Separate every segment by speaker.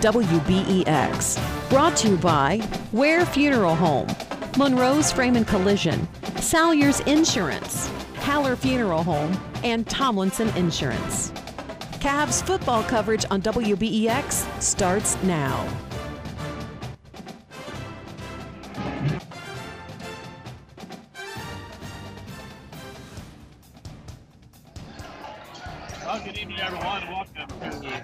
Speaker 1: WBEX. Brought to you by Ware Funeral Home, Monroe's Frame and Collision, Salyers Insurance, Haller Funeral Home, and Tomlinson Insurance. Cavs football coverage on WBEX starts now.
Speaker 2: Well, good evening, everyone. Welcome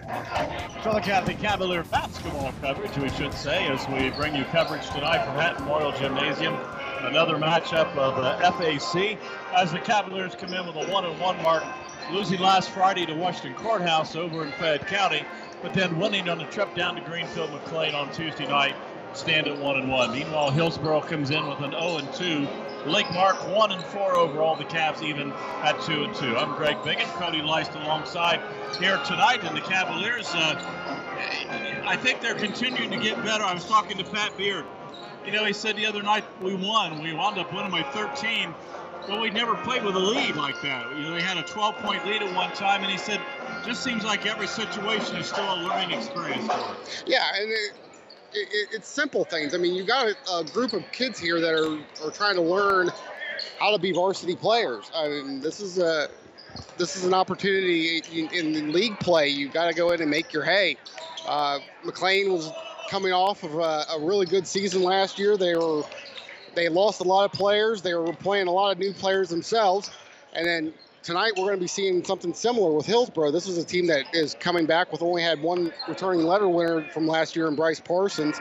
Speaker 2: to Chillicothe Cavalier basketball coverage, we should say, as we bring you coverage tonight from Hatton Memorial Gymnasium. Another matchup of uh, the FAC as the Cavaliers come in with a one and one mark, losing last Friday to Washington Courthouse over in Fayette County, but then winning on the trip down to Greenfield McClain on Tuesday night, stand at one and one. Meanwhile, Hillsboro comes in with an 0 and 2. Lake Mark one and four overall. The Cavs even at two and two. I'm Greg Biggett, Cody Leist alongside here tonight, and the Cavaliers. Uh, I think they're continuing to get better. I was talking to Pat Beard. You know, he said the other night we won. We wound up winning by 13, but we never played with a lead like that. You know, they had a 12-point lead at one time, and he said, just seems like every situation is still a learning experience.
Speaker 3: Yeah, and it, it, it's simple things. I mean, you got a, a group of kids here that are, are trying to learn how to be varsity players. I mean, this is a this is an opportunity in, in league play. You got to go in and make your hay. Uh, McClain was coming off of a, a really good season last year. They were they lost a lot of players. They were playing a lot of new players themselves, and then tonight we're going to be seeing something similar with Hillsboro. This is a team that is coming back with only had one returning letter winner from last year in Bryce Parsons.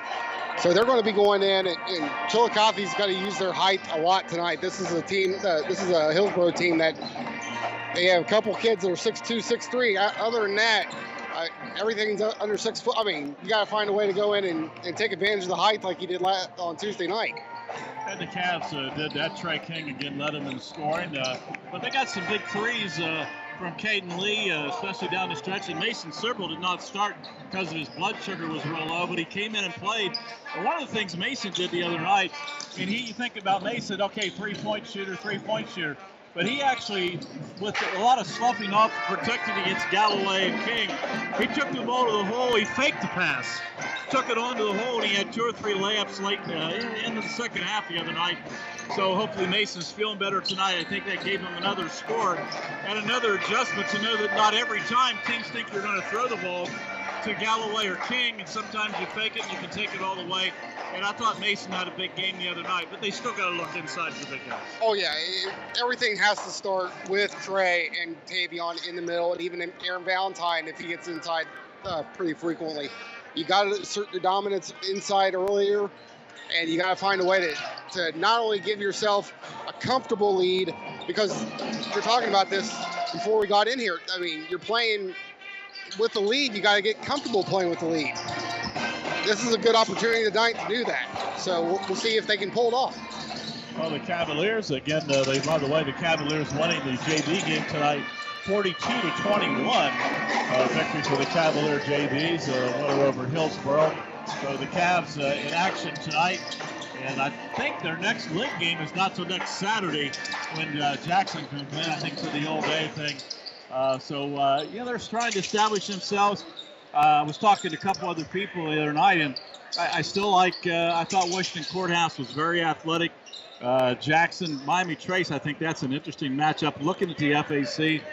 Speaker 3: So they're going to be going in, and, and Chillicothe's got to use their height a lot tonight. This is a team. Uh, this is a Hillsboro team that they have a couple kids that are 6'2", 6'3". Uh, Other than that, uh, everything's under six foot. I mean, you got to find a way to go in and, and take advantage of the height like you did on Tuesday night.
Speaker 2: And the Cavs uh, did that. Trey King again led them in scoring, uh, but they got some big threes uh, from Caden Lee, uh, especially down the stretch. And Mason Sibrel did not start because of his blood sugar was real low, but he came in and played. And one of the things Mason did the other night, and he you think about Mason, okay, three-point shooter, three-point shooter. But he actually, with a lot of sloughing off, protected against Galloway and King. He took the ball to the hole. He faked the pass, took it onto the hole, and he had two or three layups late uh, in, the second half the other night. So hopefully Mason's feeling better tonight. I think that gave him another score and another adjustment to know that not every time teams think you're going to throw the ball to Galloway or King, and sometimes you fake it and you can take it all the way. And I thought Mason had a big game the other night, but they still got to look inside for the big guys.
Speaker 3: Oh yeah, everything has to start with Trey and Tavion in the middle, and even Aaron Valentine if he gets inside uh, pretty frequently. You got to assert your dominance inside earlier, and you got to find a way to, to not only give yourself a comfortable lead, because you're talking about this before we got in here. I mean, you're playing with the lead, you got to get comfortable playing with the lead. This is a good opportunity tonight to do that. So we'll, we'll see if they can pull it off.
Speaker 2: Well, the Cavaliers again. Uh, they, by the way, the Cavaliers winning the JV game tonight, 42 to 21. Uh, victory for the Cavalier JVs. Uh, winner over Hillsboro. So the Cavs uh, in action tonight. And I think their next league game is not till next Saturday when uh, Jackson comes in. I think for the all day thing. Uh, so uh, yeah, they're trying to establish themselves. Uh, I was talking to a couple other people the other night, and I, I still like. Uh, I thought Washington Courthouse was very athletic. Uh, Jackson, Miami Trace. I think that's an interesting matchup. Looking at the FAC,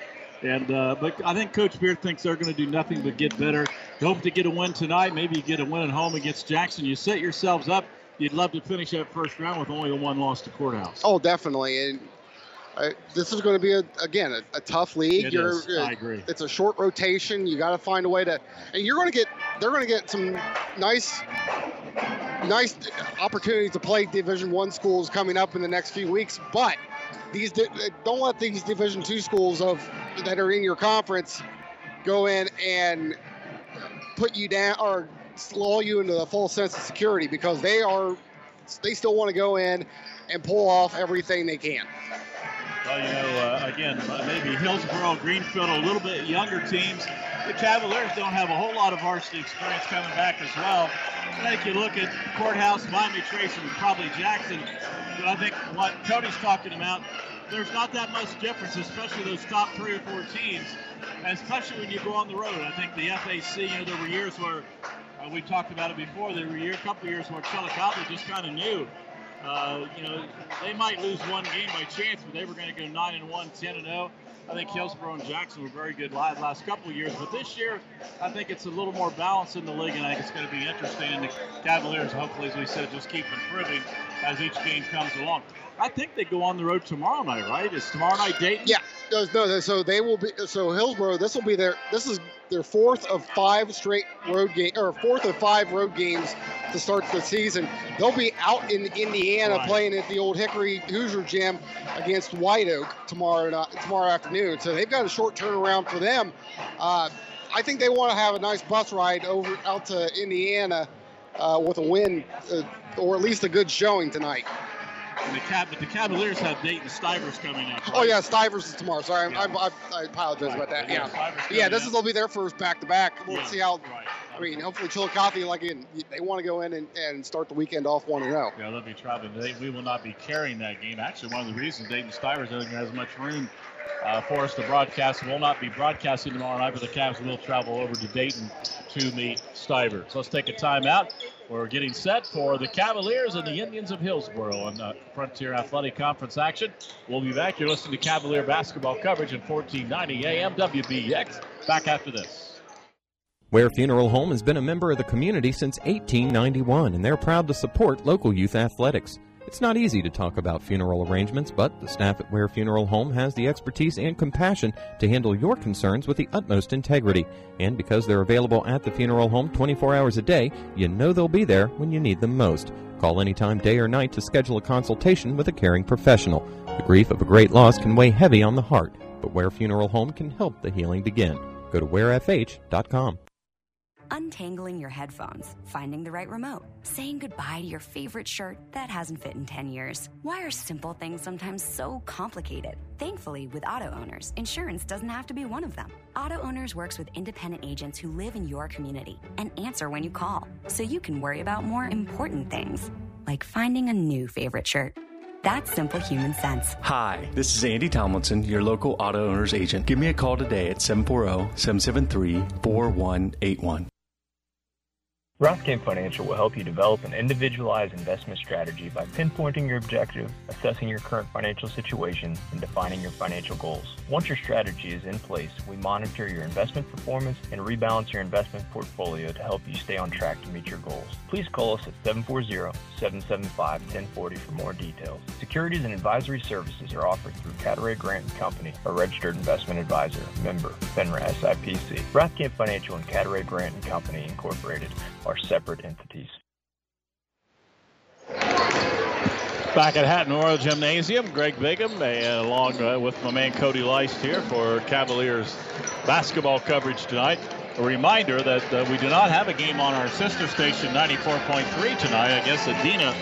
Speaker 2: and but I think Coach Beard thinks they're going to do nothing but get better. hope to get a win tonight. Maybe you get a win at home against Jackson. You set yourselves up. You'd love to finish that first round with only a one loss to Courthouse.
Speaker 3: Oh, definitely. And uh, this is going to be a, again a, a tough league.
Speaker 2: It
Speaker 3: You're,
Speaker 2: is. I agree.
Speaker 3: It's a short rotation. You got to find a way to, and you're going to get. They're going to get some nice, nice opportunities to play Division One schools coming up in the next few weeks. But these don't let these Division Two schools of that are in your conference go in and put you down or lull you into the full sense of security because they are they still want to go in and pull off everything they can.
Speaker 2: Well, you know, uh, again, uh, maybe Hillsboro, Greenfield, a little bit younger teams. The Cavaliers don't have a whole lot of varsity experience coming back as well. I think you look at Courthouse, Miami Trace, and probably Jackson. I think what Cody's talking about, there's not that much difference, especially those top three or four teams, especially when you go on the road. I think the FAC, you know, there were years where uh, we talked about it before. There were a year, couple of years where Chillicothe just kind of knew uh, you know, they might lose one game by chance, but they were going to go 9 and 1, 10 and 0. I think Hillsboro and Jackson were very good live last couple of years, but this year I think it's a little more balanced in the league, and I think it's going to be interesting. And the Cavaliers, hopefully, as we said, just keep improving as each game comes along. I think they go on the road tomorrow night, right? Is tomorrow night Dayton?
Speaker 3: Yeah, no, so they will be. So Hillsboro, this will be their. This is their fourth of five straight road game, or fourth of five road games to start the season. They'll be out in Indiana
Speaker 2: Right.
Speaker 3: playing at the old Hickory Hoosier Gym against White Oak tomorrow night, tomorrow afternoon. So they've got a short turnaround for them. Uh, I think they want to have a nice bus ride over out to Indiana uh, with a win, uh, or at least a good showing tonight.
Speaker 2: And the but the Cavaliers have Dayton Stivers coming up.
Speaker 3: Oh yeah, Stivers is tomorrow. Sorry, I'm- I'm- I, I apologize
Speaker 2: Right.
Speaker 3: about that.
Speaker 2: Yeah,
Speaker 3: Yeah, yeah. This
Speaker 2: up.
Speaker 3: is will be their first back to back. We'll
Speaker 2: Yeah,
Speaker 3: see how.
Speaker 2: Right.
Speaker 3: I mean, hopefully Chillicothe, like in, they want to go in and, and start the weekend off one and oh. zero.
Speaker 2: Yeah, they'll be traveling. They, we will not be carrying that game. Actually, one of the reasons Dayton Stivers doesn't have as much room uh, for us to broadcast We'll not be broadcasting tomorrow night, but the Cavs will travel over to Dayton to meet Stivers. So let's take a timeout. We're getting set for the Cavaliers and the Indians of Hillsboro on uh, Frontier Athletic Conference action. We'll be back. You're listening to Cavalier basketball coverage in 1490 AM WBEX. Back after this.
Speaker 4: Ware Funeral Home has been a member of the community since 1891, and they're proud to support local youth athletics. It's not easy to talk about funeral arrangements, but the staff at Ware Funeral Home has the expertise and compassion to handle your concerns with the utmost integrity. And because they're available at the funeral home 24 hours a day, you know they'll be there when you need them most. Call anytime, day or night, to schedule a consultation with a caring professional. The grief of a great loss can weigh heavy on the heart, but Ware Funeral Home can help the healing begin. Go to warefh.com.
Speaker 5: Untangling your headphones, finding the right remote, saying goodbye to your favorite shirt that hasn't fit in 10 years. Why are simple things sometimes so complicated? Thankfully, with auto owners, insurance doesn't have to be one of them. Auto Owners works with independent agents who live in your community and answer when you call, so you can worry about more important things, like finding a new favorite shirt. That's simple human sense.
Speaker 6: Hi, this is Andy Tomlinson, your local auto owner's agent. Give me a call today at 740 773 4181.
Speaker 7: Rothkamp Financial will help you develop an individualized investment strategy by pinpointing your objective, assessing your current financial situation, and defining your financial goals. Once your strategy is in place, we monitor your investment performance and rebalance your investment portfolio to help you stay on track to meet your goals. Please call us at 740-775-1040 for more details. Securities and advisory services are offered through Cadaret Grant Company, a registered investment advisor, member, FINRA SIPC. Rothkamp Financial and Cadaret Grant Company Incorporated are separate entities.
Speaker 2: Back at Hatton Royal Gymnasium, Greg Bigham, uh, along uh, with my man Cody Leist here for Cavaliers basketball coverage tonight. A reminder that uh, we do not have a game on our sister station 94.3 tonight. I guess Adena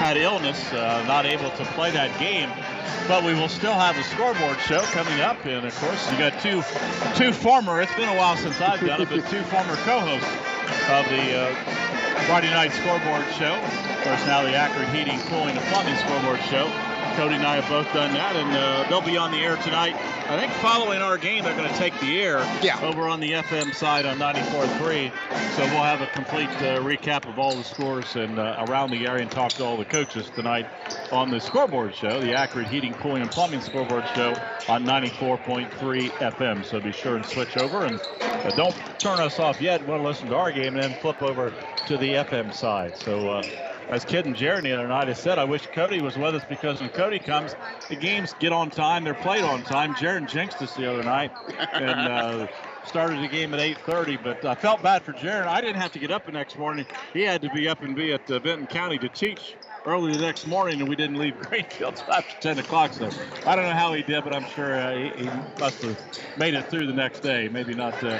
Speaker 2: had illness, uh, not able to play that game. But we will still have a scoreboard show coming up. And of course, you got two two former, it's been a while since I've done it, but two former co-hosts of the uh, Friday night scoreboard show. Of course, now the Accurate Heating, Cooling, and Plumbing scoreboard show. Cody and I have both done that, and uh, they'll be on the air tonight. I think following our game, they're going to take the air
Speaker 3: Yeah.
Speaker 2: over on the FM side on 94.3. So we'll have a complete uh, recap of all the scores and uh, around the area and talk to all the coaches tonight on the scoreboard show, the Accurate Heating, Cooling, and Plumbing scoreboard show on 94.3 FM. So be sure and switch over and uh, don't turn us off yet. We'll listen to our game and then flip over to the FM side. So. Uh, as Kid and Jared the other night has said, I wish Cody was with us because when Cody comes, the games get on time. They're played on time. Jared jinxed us the other night and uh, started the game at 8:30. But I felt bad for Jared. I didn't have to get up the next morning. He had to be up and be at uh, Benton County to teach early the next morning, and we didn't leave Greenfield after 10 o'clock. So I don't know how he did, but I'm sure uh, he, he must have made it through the next day. Maybe not uh,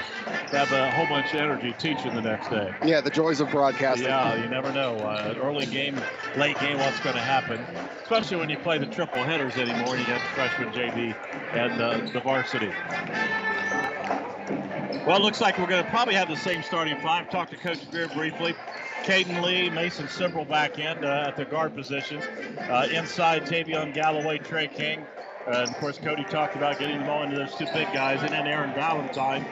Speaker 2: have a whole bunch of energy teaching the next day.
Speaker 3: Yeah, the joys of broadcasting.
Speaker 2: Yeah, you never know. Uh, early game, late game, what's going to happen, especially when you play the triple headers anymore. And you got the freshman JV and uh, the varsity. Well, it looks like we're going to probably have the same starting five. Talk to Coach Beard briefly. Caden Lee, Mason Sibrel back in uh, at the guard positions. Uh, inside, Tavion Galloway, Trey King. Uh, and of course, Cody talked about getting the ball into those two big guys, and then Aaron Valentine.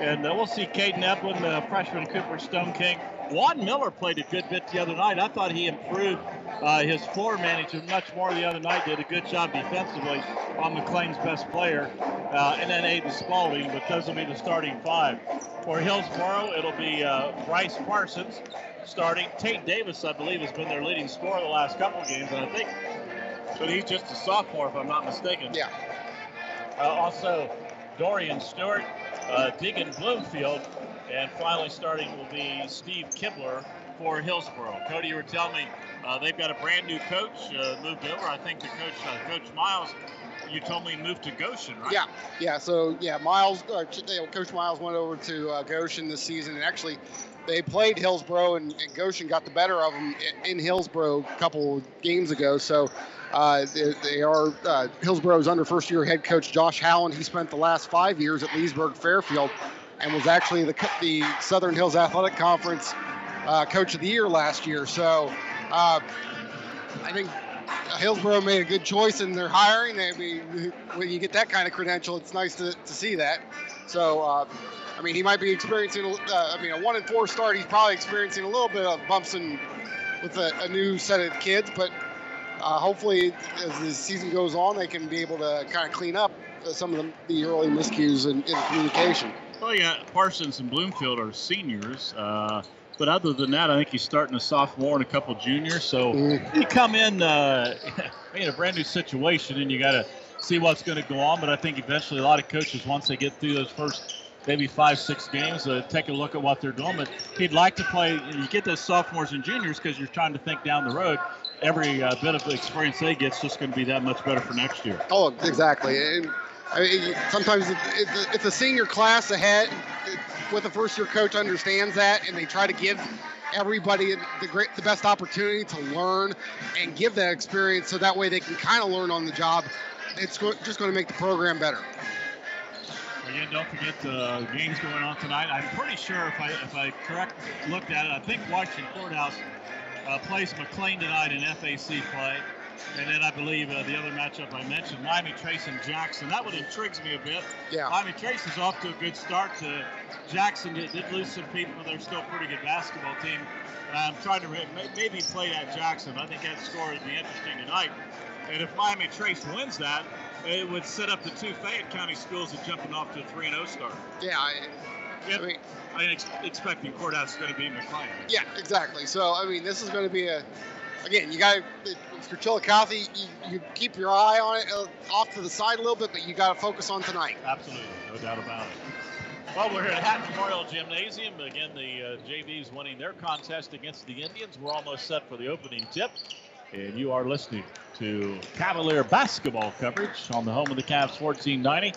Speaker 2: And uh, we'll see Caden Eplin, the freshman Cooper Stone King. Juan Miller played a good bit the other night. I thought he improved uh, his floor management much more the other night. Did a good job defensively on McClain's best player. Uh, and then Aiden Spalding, but those will be the starting five. For Hillsboro, it'll be uh, Bryce Parsons starting. Tate Davis, I believe, has been their leading scorer the last couple of games, and I think but he's just a sophomore, if I'm not mistaken.
Speaker 3: Yeah.
Speaker 2: Uh, also, Dorian Stewart, uh, Bloomfield, and finally starting will be Steve Kibler for Hillsboro. Cody, you were telling me uh, they've got a brand new coach uh, moved over. I think the coach, uh, Coach Miles, you told me moved to Goshen, right?
Speaker 3: Yeah, yeah. So yeah, Miles, uh, Coach Miles went over to uh, Goshen this season, and actually, they played Hillsboro, and, and Goshen got the better of them in, in Hillsboro a couple games ago. So. Uh, they, they are uh, Hillsboro's under first year head coach Josh Hallen. He spent the last five years at Leesburg Fairfield and was actually the, the Southern Hills Athletic Conference uh, coach of the year last year. So uh, I think Hillsboro made a good choice in their hiring. I mean, when you get that kind of credential, it's nice to, to see that. So, uh, I mean, he might be experiencing, uh, I mean, a one and four start. He's probably experiencing a little bit of bumps in, with a, a new set of kids, but uh, hopefully, as the season goes on, they can be able to kind of clean up uh, some of the, the early miscues in, in communication.
Speaker 2: Well, yeah, Parsons and Bloomfield are seniors. But other than that, I think he's starting a sophomore and a couple juniors. So you come in uh, in a brand new situation, and you got to see what's going to go on. But I think eventually, a lot of coaches, once they get through those first maybe five, six games, uh, take a look at what they're doing. But he'd like to play. You get those sophomores and juniors because you're trying to think down the road. Every uh, bit of experience they get is just going to be that much better for next year.
Speaker 3: Oh, exactly. And I mean, sometimes if the senior class ahead with a first year coach understands that and they try to give everybody the great the best opportunity to learn and give that experience so that way they can kind of learn on the job it's go- just going to make the program better
Speaker 2: Again, don't forget the games going on tonight. I'm pretty sure if I if I correct looked at it, I think Washington Courthouse uh, plays McClain tonight in FAC play. And then I believe uh, the other matchup I mentioned, Miami Trace and Jackson. That one intrigues me a bit.
Speaker 3: Yeah.
Speaker 2: Miami Trace is off to a good start. Uh, Jackson did, did lose some people, but they're still a pretty good basketball team. And I'm trying to re- maybe play at Jackson. I think that score would be interesting tonight. And if Miami Trace wins that, it would set up the two Fayette County schools at jumping off to a 3 0 start.
Speaker 3: yeah I,
Speaker 2: Yep. I mean, I'm ex- expecting Courthouse is going to be McClain.
Speaker 3: yeah exactly so i mean this is going to be a again you got for chillicothe you, you keep your eye on it uh, off to the side a little bit but you got to focus on tonight
Speaker 2: Absolutely, no doubt about it. Well, we're here at Hatton Memorial Gymnasium. Again, the uh, JV's winning their contest against the Indians. We're almost set for the opening tip. And you are listening to Cavalier basketball coverage on the home of the Cavs 1490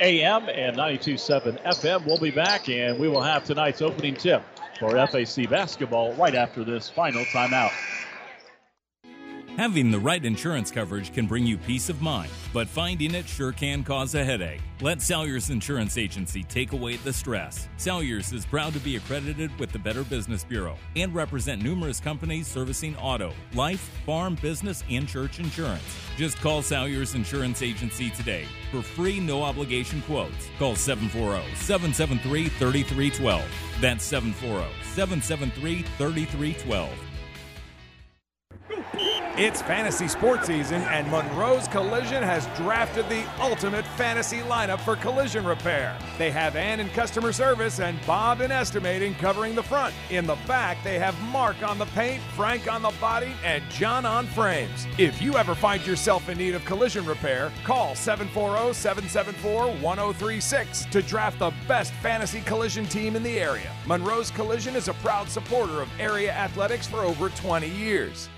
Speaker 2: AM and 92.7 FM. We'll be back and we will have tonight's opening tip for FAC basketball right after this final timeout.
Speaker 8: Having the right insurance coverage can bring you peace of mind, but finding it sure can cause a headache. Let Salyers Insurance Agency take away the stress. Salyers is proud to be accredited with the Better Business Bureau and represent numerous companies servicing auto, life, farm, business, and church insurance. Just call Salyers Insurance Agency today for free, no obligation quotes. Call 740 773 3312. That's 740 773 3312.
Speaker 9: It's fantasy sports season, and Monroe's Collision has drafted the ultimate fantasy lineup for collision repair. They have Ann in customer service and Bob in estimating covering the front. In the back, they have Mark on the paint, Frank on the body, and John on frames. If you ever find yourself in need of collision repair, call 740 774 1036 to draft the best fantasy collision team in the area. Monroe's Collision is a proud supporter of area athletics for over 20 years.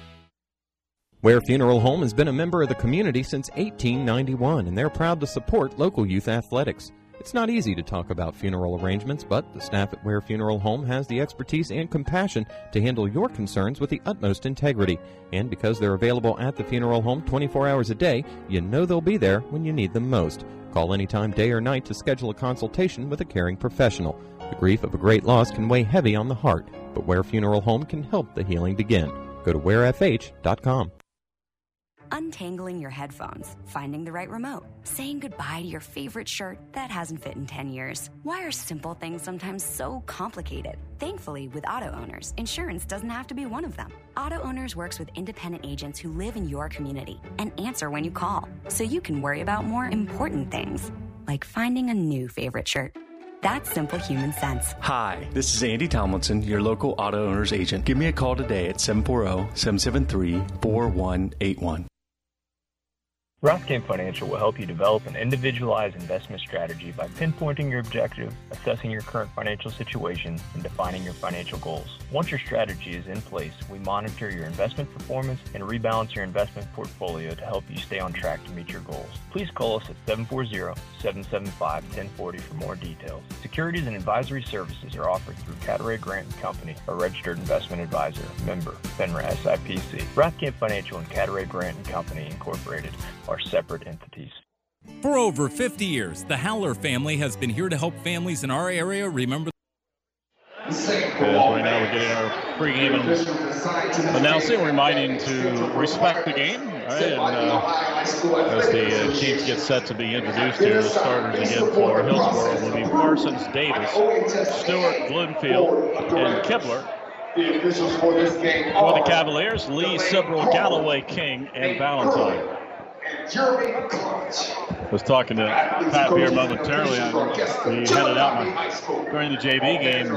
Speaker 4: Ware Funeral Home has been a member of the community since 1891, and they're proud to support local youth athletics. It's not easy to talk about funeral arrangements, but the staff at Ware Funeral Home has the expertise and compassion to handle your concerns with the utmost integrity. And because they're available at the funeral home 24 hours a day, you know they'll be there when you need them most. Call anytime, day or night, to schedule a consultation with a caring professional. The grief of a great loss can weigh heavy on the heart, but Ware Funeral Home can help the healing begin. Go to warefh.com.
Speaker 5: Untangling your headphones, finding the right remote, saying goodbye to your favorite shirt that hasn't fit in 10 years. Why are simple things sometimes so complicated? Thankfully, with auto owners, insurance doesn't have to be one of them. Auto Owners works with independent agents who live in your community and answer when you call, so you can worry about more important things, like finding a new favorite shirt. That's simple human sense.
Speaker 6: Hi, this is Andy Tomlinson, your local auto owner's agent. Give me a call today at 740 773 4181.
Speaker 7: Rothkamp Financial will help you develop an individualized investment strategy by pinpointing your objective, assessing your current financial situation, and defining your financial goals. Once your strategy is in place, we monitor your investment performance and rebalance your investment portfolio to help you stay on track to meet your goals. Please call us at 740-775-1040 for more details. Securities and advisory services are offered through Cadaret Grant & Company, a registered investment advisor, member, FINRA SIPC. Rothkamp Financial and Cadaret Grant & Company Incorporated are separate entities.
Speaker 8: For over 50 years, the Haller family has been here to help families in our area remember.
Speaker 2: As right now we're getting our pregame announcing, reminding to respect the game. Right, and uh, as the uh, teams get set to be introduced here, the starters again for Hillsboro will be Parsons, Davis, Stewart, Bloomfield, and Kibler. For the Cavaliers, Lee, Sibrel, Galloway, King, and Valentine. I was talking to Pat here momentarily. We headed out my, during the JV game.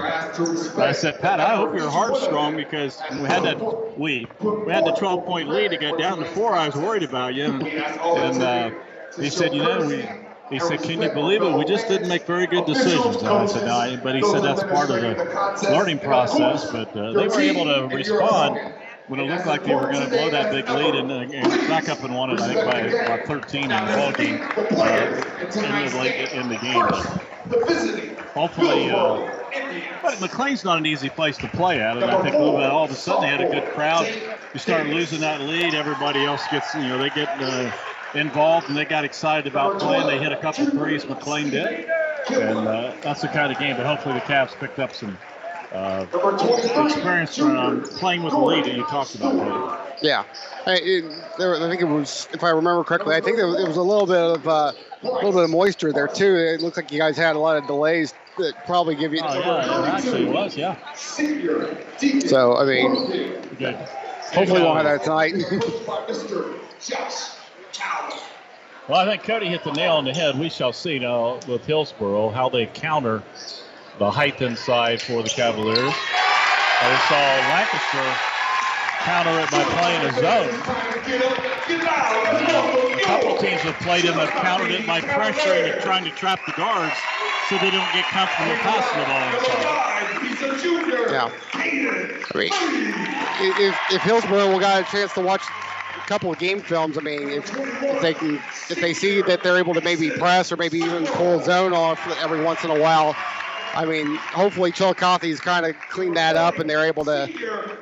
Speaker 2: I said, Pat, I hope your heart's strong because we had that we we had the 12 point lead to get down to four. I was worried about you, and, and uh, he said, you know, we. He said, "Can you believe it? We just didn't make very good decisions." And I said, "No," but he said that's part of the learning process. But uh, they were able to respond when it looked like they were going to blow that big lead and, and back up and won it, I think, by, by 13 in the ball game uh, late, in the game. But hopefully, uh, but McClain's not an easy place to play at, and I think all of a sudden they had a good crowd. You start losing that lead, everybody else gets, you know, they get uh, involved and they got excited about playing. They hit a couple threes, McClain did, and uh, that's the kind of game. But hopefully the Cavs picked up some uh, experience from playing with the lead that you talked about.
Speaker 3: Yeah, I, it, there, I think it was, if I remember correctly, I think there was, it was a little bit of uh, a little bit of moisture there too. It looks like you guys had a lot of delays that probably give you.
Speaker 2: Oh yeah, it actually was. Yeah.
Speaker 3: So I mean,
Speaker 2: Good.
Speaker 3: hopefully we'll have that tonight.
Speaker 2: Well, I think Cody hit the nail on the head. We shall see now with Hillsboro how they counter the height inside for the Cavaliers. Uh, we saw Lancaster counter it by playing a zone. A couple teams have played him have countered it by pressuring and trying to trap the guards so they don't get comfortable passing the ball inside.
Speaker 3: Yeah. Mean, if, if Hillsboro got a chance to watch a couple of game films, I mean, if, if they can, if they see that they're able to maybe press or maybe even pull zone off every once in a while, I mean, hopefully Chillicothe's kind of cleaned that up and they're able to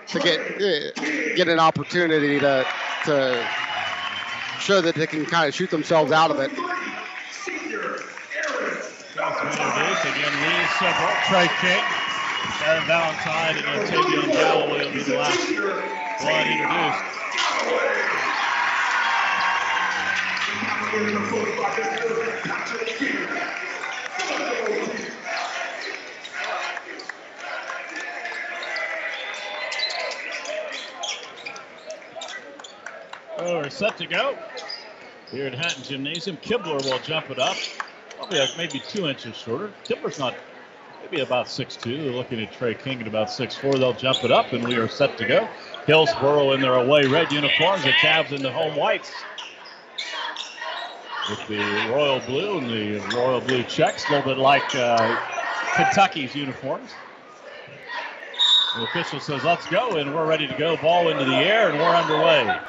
Speaker 3: to get uh, get an opportunity to to show that they can kind of shoot themselves out of it.
Speaker 2: Valentine, and Galloway will be the last one introduced. We're set to go. Here at Hatton Gymnasium, Kibler will jump it up. Probably like maybe two inches shorter. Kibler's not maybe about 6'2". They're looking at Trey King at about 6'4". They'll jump it up, and we are set to go. Hillsboro in their away red uniforms, the Cavs in the home whites. With the royal blue and the royal blue checks, a little bit like uh, Kentucky's uniforms. The official says, let's go, and we're ready to go. Ball into the air, and we're underway.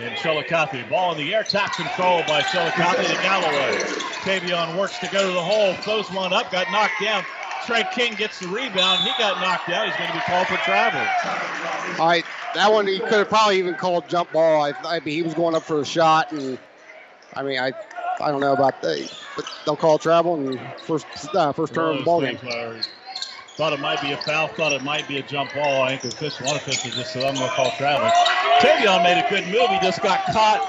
Speaker 2: And Chillicothe, ball in the air, tap control by Chillicothe to Galloway. Tavion works to go to the hole, throws one up, got knocked down. Trey King gets the rebound. He got knocked out. He's going to be called for travel.
Speaker 3: All right, that one he could have probably even called jump ball. I, I mean, he was going up for a shot, and I mean, I I don't know about the, but they'll call travel and first uh, first turn of the ball game.
Speaker 2: Thought it might be a foul. Thought it might be a jump ball. I think official, one official just said, "I'm going to call travel." Tavion made a good move. He just got caught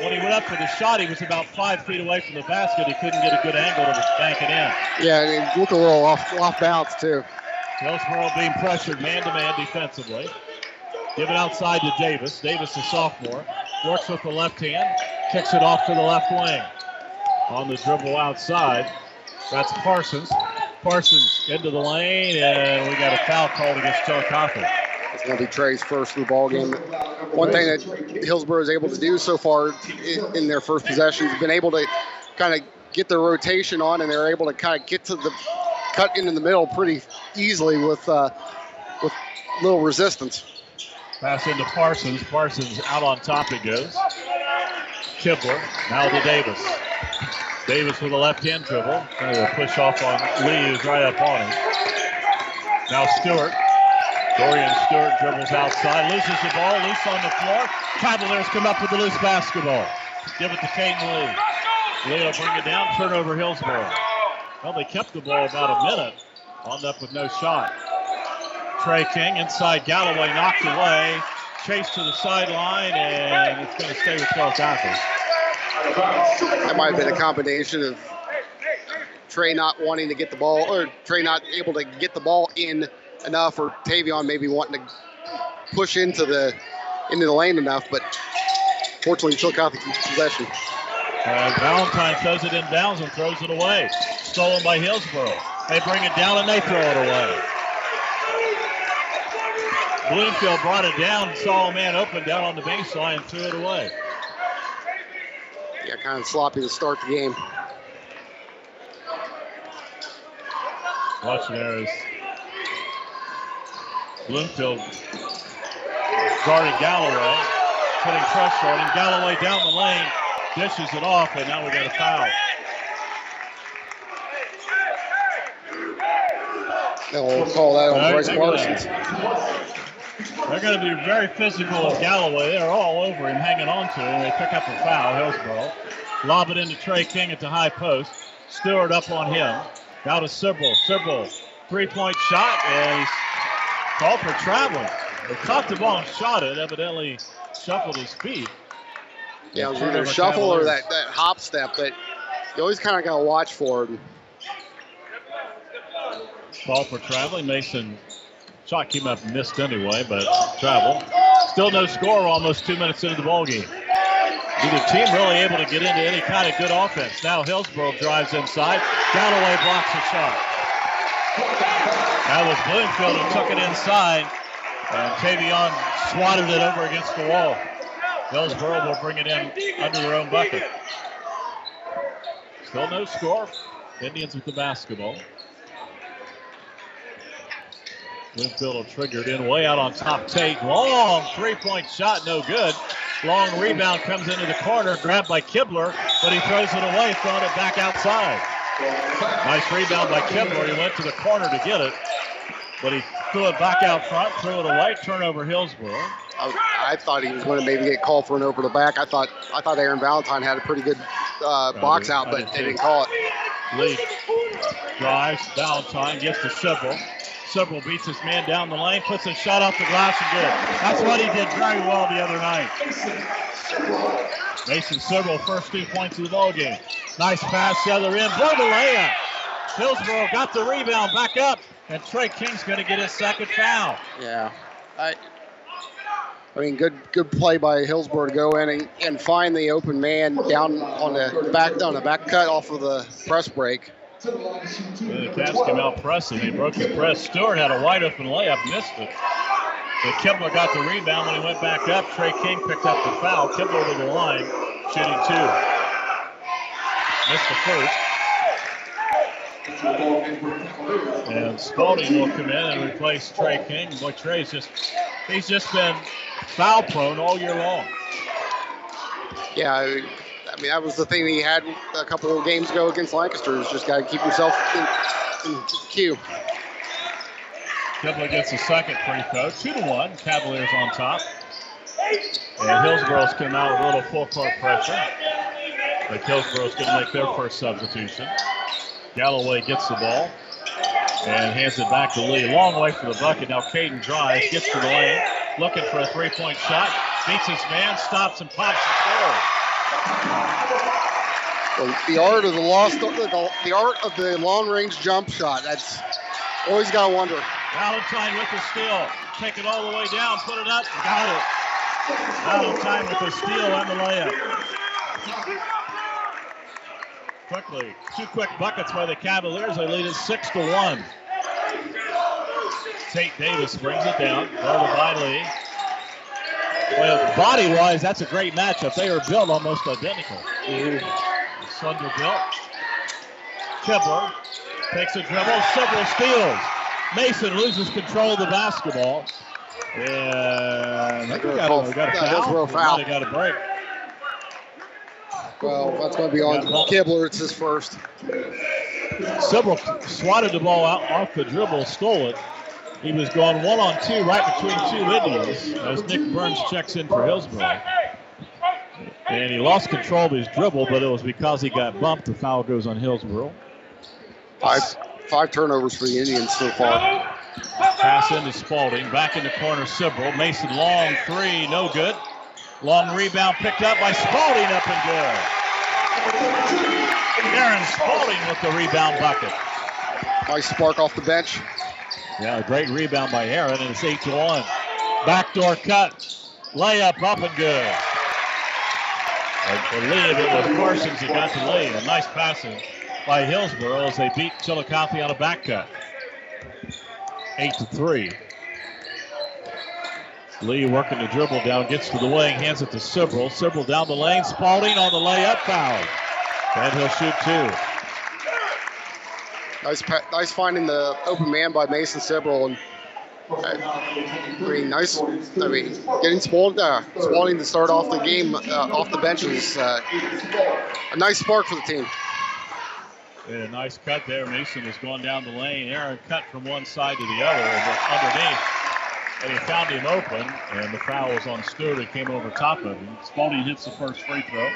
Speaker 2: when he went up for the shot. He was about five feet away from the basket. He couldn't get a good angle to bank it in.
Speaker 3: Yeah, and he looked a little off off balance too.
Speaker 2: Hillsboro being pressured man to man defensively. Give it outside to Davis. Davis, a sophomore, works with the left hand, kicks it off to the left wing. On the dribble outside, that's Parsons. Parsons into the lane, and we got a foul called against Chillicothe.
Speaker 3: It's going to be Trey's first the ball game. One thing that Hillsboro is able to do so far in, their first possession has been able to kind of get their rotation on, and they're able to kind of get to the cut into the middle pretty easily with uh, with little resistance.
Speaker 2: Pass into Parsons. Parsons out on top it goes. Kibler now to Davis. Davis with a left hand dribble. Trying to push off on Lee, who's right up on him. Now Stewart. Dorian Stewart dribbles outside, loses the ball, loose on the floor. Cavaliers come up with the loose basketball. Give it to Caden Lee. Lee will bring it down, turnover Hillsboro. Well, they kept the ball about a minute. Wound up with no shot. Trey King inside Galloway knocked away. Chase to the sideline, and it's going to stay with Chillicothe.
Speaker 3: That might have been a combination of Trey not wanting to get the ball, or Trey not able to get the ball in enough, or Tavion maybe wanting to push into the into the lane enough. But fortunately, Chillicothe keeps possession.
Speaker 2: Uh, Valentine throws it in bounds and throws it away. Stolen by Hillsboro. They bring it down and they throw it away. Bloomfield brought it down, saw a man open down on the baseline and threw it away.
Speaker 3: Yeah, kind of sloppy to start the game.
Speaker 2: Watching there is Bloomfield guarded Galloway, putting pressure on him. Galloway down the lane, dishes it off, and now we got a foul.
Speaker 3: They'll call that on Bryce Parsons.
Speaker 2: They're going to be very physical with Galloway. They're all over him, hanging on to him. They pick up a foul, Hillsboro. Lob it into Trey King at the high post. Stewart up on him. Now to Sibrel. Sibrel, three-point shot, is called for traveling. They caught the ball and shot it. Evidently shuffled his feet.
Speaker 3: Yeah, it was either shuffle or that, that hop step that you always kind of got to watch for.
Speaker 2: Ball for traveling. Mason shot came up missed anyway, but travel. Still no score almost two minutes into the ball game. Neither team really able to get into any kind of good offense. Now Hillsboro drives inside. Galloway blocks a shot. That was Bloomfield who took it inside, and Tavion swatted it over against the wall. Hillsboro will bring it in under their own bucket. Still no score. Indians with the basketball. Bloomfield will trigger it in way out on top. Tate, long three-point shot, no good. Long rebound comes into the corner, grabbed by Kibler, but he throws it away, throwing it back outside. Nice rebound by Kibler. He went to the corner to get it, but he threw it back out front, threw it away. Turnover Hillsboro.
Speaker 3: I, I thought he was going to maybe get called for an over the back. I thought I thought Aaron Valentine had a pretty good uh, box out, but they didn't call it.
Speaker 2: Lee drives. Valentine gets the Sibrel. Sibrel beats his man down the lane, puts a shot off the glass and good. That's what he did very well the other night. Mason Sibrel, first two points of the ball game. Nice pass the other end. Blow the layup. Hillsboro got the rebound back up, and Trey King's going to get his second foul.
Speaker 3: Yeah, I. I mean, good good play by Hillsboro to go in and, and find the open man down on the back on the back cut off of the press break.
Speaker 2: And the Cavs came out pressing. They broke the press. Stewart had a wide open layup, missed it. But Kibler got the rebound when he went back up. Trey King picked up the foul. Kibler to the line, shooting two. Missed the first. And Spalding will come in and replace Trey King. Boy, Trey's just he's just been foul prone all year long.
Speaker 3: Yeah, I I mean that was the thing he had a couple of games ago against Lancaster. Is just got to keep himself in, in queue.
Speaker 2: Kibler gets the second free throw. Two to one. Cavaliers on top. And Hillsboro's come out with a little full court pressure. But Hillsboro's going to make their first substitution. Galloway gets the ball and hands it back to Lee. Long way for the bucket. Now Caden drives, gets to the lane, looking for a three-point shot. Beats his man, stops and pops the score.
Speaker 3: The, the art of the lost the, art of the long range jump shot. That's always got to wonder.
Speaker 2: Valentine with the steal. Take it all the way down, put it up, got it. Valentine with the steal and the layup. Quickly, two quick buckets by the Cavaliers. They lead it six to one. Tate Davis brings it down. Guarded by Lee. Well, body-wise, that's a great matchup. They are built almost identical. Slender built. Kibler takes a dribble. Sibrel steals. Mason loses control of the basketball. And I think we got a, we got a
Speaker 3: Yeah,
Speaker 2: foul. got a break.
Speaker 3: Well, that's going to be on Kibler. It's his first.
Speaker 2: Sibrel swatted the ball out off the dribble, stole it. He was going one on two right between two Indians as Nick Burns checks in for Hillsboro. And he lost control of his dribble, but it was because he got bumped. The foul goes on Hillsborough.
Speaker 3: Five five turnovers for the Indians so far.
Speaker 2: Pass into Spalding. Back in the corner, Sibrel. Mason long three, no good. Long rebound picked up by Spalding, up and good. Aaron Spalding with the rebound bucket.
Speaker 3: Nice spark off the bench.
Speaker 2: Yeah, a great rebound by Aaron, and it's 8 to 1. Backdoor cut. Layup up and good. I believe it was Parsons that got the lead. A nice passing by Hillsboro as they beat Chillicothe on a back cut. 8 to 3. Lee working the dribble down, gets to the wing, hands it to Sibrel. Sibrel down the lane, Spalding on the layup foul. And he'll shoot two.
Speaker 3: Nice, nice finding the open man by Mason Sibrel, and I mean, nice. I mean, getting Spalding, uh, to start off the game uh, off the bench is uh, a nice spark for the team.
Speaker 2: Yeah, nice cut there. Mason was going down the lane. Aaron cut from one side to the other underneath. And he found him open, and the foul was on Stewart. It came over top of him. Spalding hits the first free throw.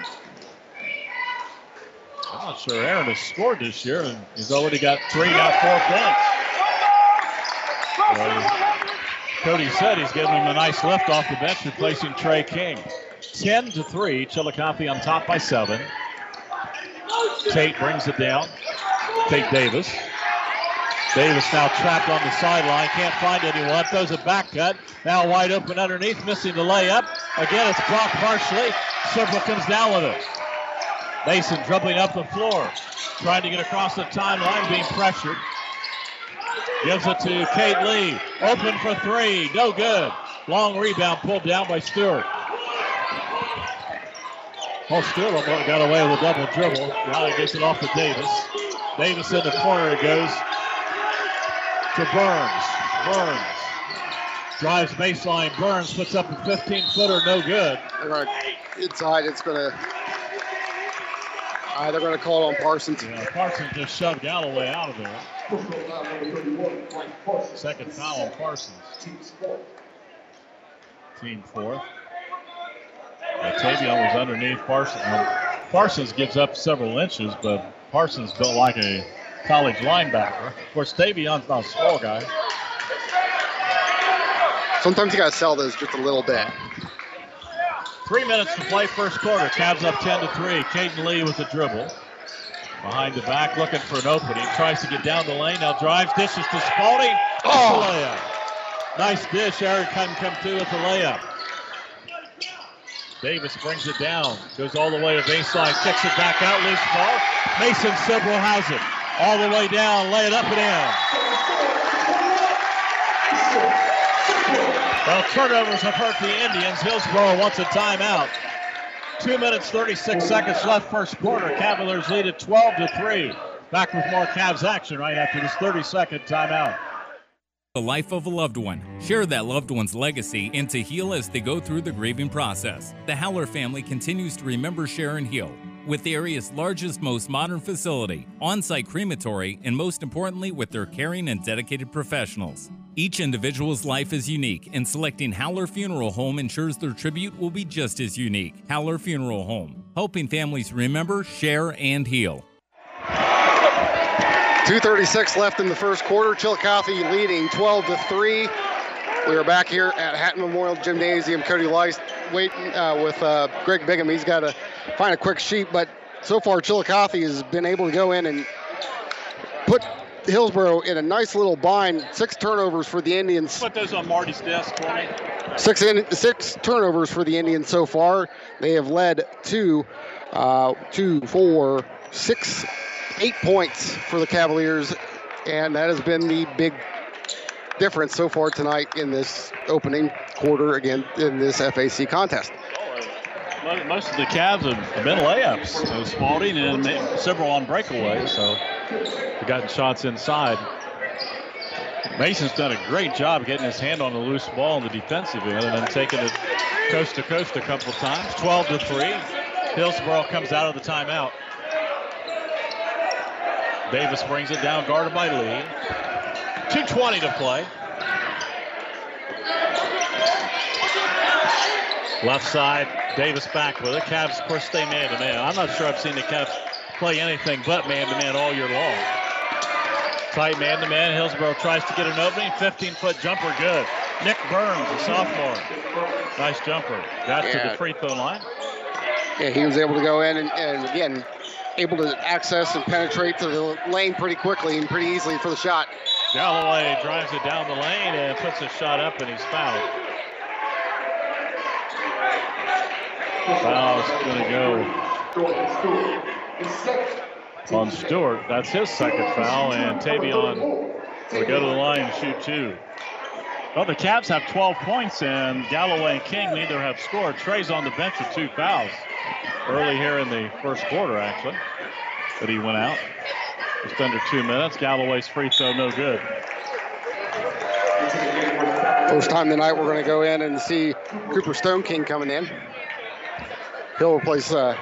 Speaker 2: I'm not sure Aaron has scored this year, and he's already got three, now four points. Cody said he's giving him a nice lift off the bench, replacing Trey King. 10 to 3, Chillicothe on top by seven. Tate brings it down. Tate Davis. Davis now trapped on the sideline, can't find anyone. Throws a back cut. Now wide open underneath, missing the layup. Again, it's blocked partially. Sibrel comes down with it. Mason dribbling up the floor, trying to get across the timeline, being pressured. Gives it to Kate Lee. Open for three. No good. Long rebound pulled down by Stewart. Oh, Stewart got away with a double dribble. Now he gets it off to Davis. Davis in the corner it goes to Burns. Burns drives baseline. Burns puts up a 15 footer, no good.
Speaker 3: Inside. It's going to. Uh, they're going to call it on Parsons.
Speaker 2: Yeah, Parsons just shoved Galloway out of there. Second foul on Parsons. team fourth. Tavion was underneath Parsons. Parsons gives up several inches, but Parsons built like a college linebacker. Of course, Tavion's not a small guy.
Speaker 3: Sometimes you got to sell those just a little bit.
Speaker 2: Three minutes to play first quarter. Cavs up 10 to 3. Caden Lee with the dribble. Behind the back, looking for an opening. Tries to get down the lane. Now drives, dishes to Spalding. Oh. layup. Nice dish. Eric couldn't come through with the layup. Davis brings it down. Goes all the way to baseline. Kicks it back out. Loose ball. Mason Sibrel has it. All the way down. Lay it up and in. Well, turnovers have hurt the Indians. Hillsboro wants a timeout. Two minutes, 36 seconds left first quarter. Cavaliers lead at 12 to 3. Back with more Cavs action right after this 30 second timeout.
Speaker 8: The life of a loved one. Share that loved one's legacy and to heal as they go through the grieving process. The Haller family continues to remember, share, and heal with the area's largest, most modern facility, on site crematory, and most importantly, with their caring and dedicated professionals. Each individual's life is unique, and selecting Haller Funeral Home ensures their tribute will be just as unique. Haller Funeral Home, helping families remember, share, and heal.
Speaker 3: 236 left in the first quarter. Chillicothe leading 12 to 3. We are back here at Hatton Memorial Gymnasium. Cody Lice waiting uh, with uh, Greg Bigham. He's got to find a quick sheet, but so far Chillicothe has been able to go in and put Hillsboro in a nice little bind. Six turnovers for the Indians.
Speaker 2: Put those on Marty's desk for me.
Speaker 3: Six in, six turnovers for the Indians so far. They have led to uh, two, four, six, eight points for the Cavaliers, and that has been the big difference so far tonight in this opening quarter again in this FAC contest.
Speaker 2: Most of the Cavs have been layups. So Spalding and several on breakaways. So they've gotten shots inside. Mason's done a great job getting his hand on the loose ball in the defensive end and then taking it coast to coast a couple of times. 12 to 3. Hillsboro comes out of the timeout. Davis brings it down, guarded by Lee. 2.20 to play. Left side, Davis back with it. Cavs, of course, stay man to man. I'm not sure I've seen the Cavs play anything but man to man all year long. Tight man to man. Hillsboro tries to get an opening. 15 foot jumper, good. Nick Burns, a sophomore. Nice jumper. Got yeah. to the free throw line.
Speaker 3: Yeah, he was able to go in and, and again, able to access and penetrate to the lane pretty quickly and pretty easily for the shot.
Speaker 2: Galloway drives it down the lane and puts a shot up, and he's fouled. Foul's going to go on Stewart. That's his second foul, and Tavion will go to the line and shoot two. Well, the Cavs have 12 points, and Galloway and King neither have scored. Trey's on the bench with two fouls early here in the first quarter, actually, but he went out. Just under two minutes. Galloway's free throw no good.
Speaker 3: First time tonight, we're going to go in and see Cooper Stone King coming in. He'll replace. Uh,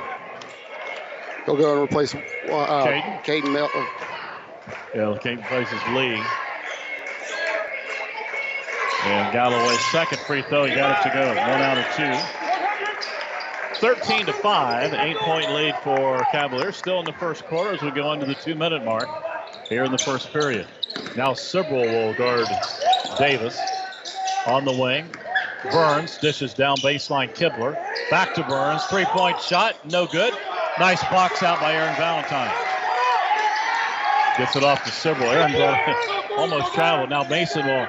Speaker 3: he'll go and replace uh, Caden. Caden Mil-
Speaker 2: Yeah, Caden replaces Lee. And Galloway's second free throw, he got it to go. One out of two. 13 to 5, eight point lead for Cavaliers. Still in the first quarter as we go into the two minute mark here in the first period. Now Sibrel will guard Davis on the wing. Burns dishes down baseline Kibler. Back to Burns. Three point shot, no good. Nice box out by Aaron Valentine. Gets it off to Sibrel. Aaron almost traveled. Now Mason will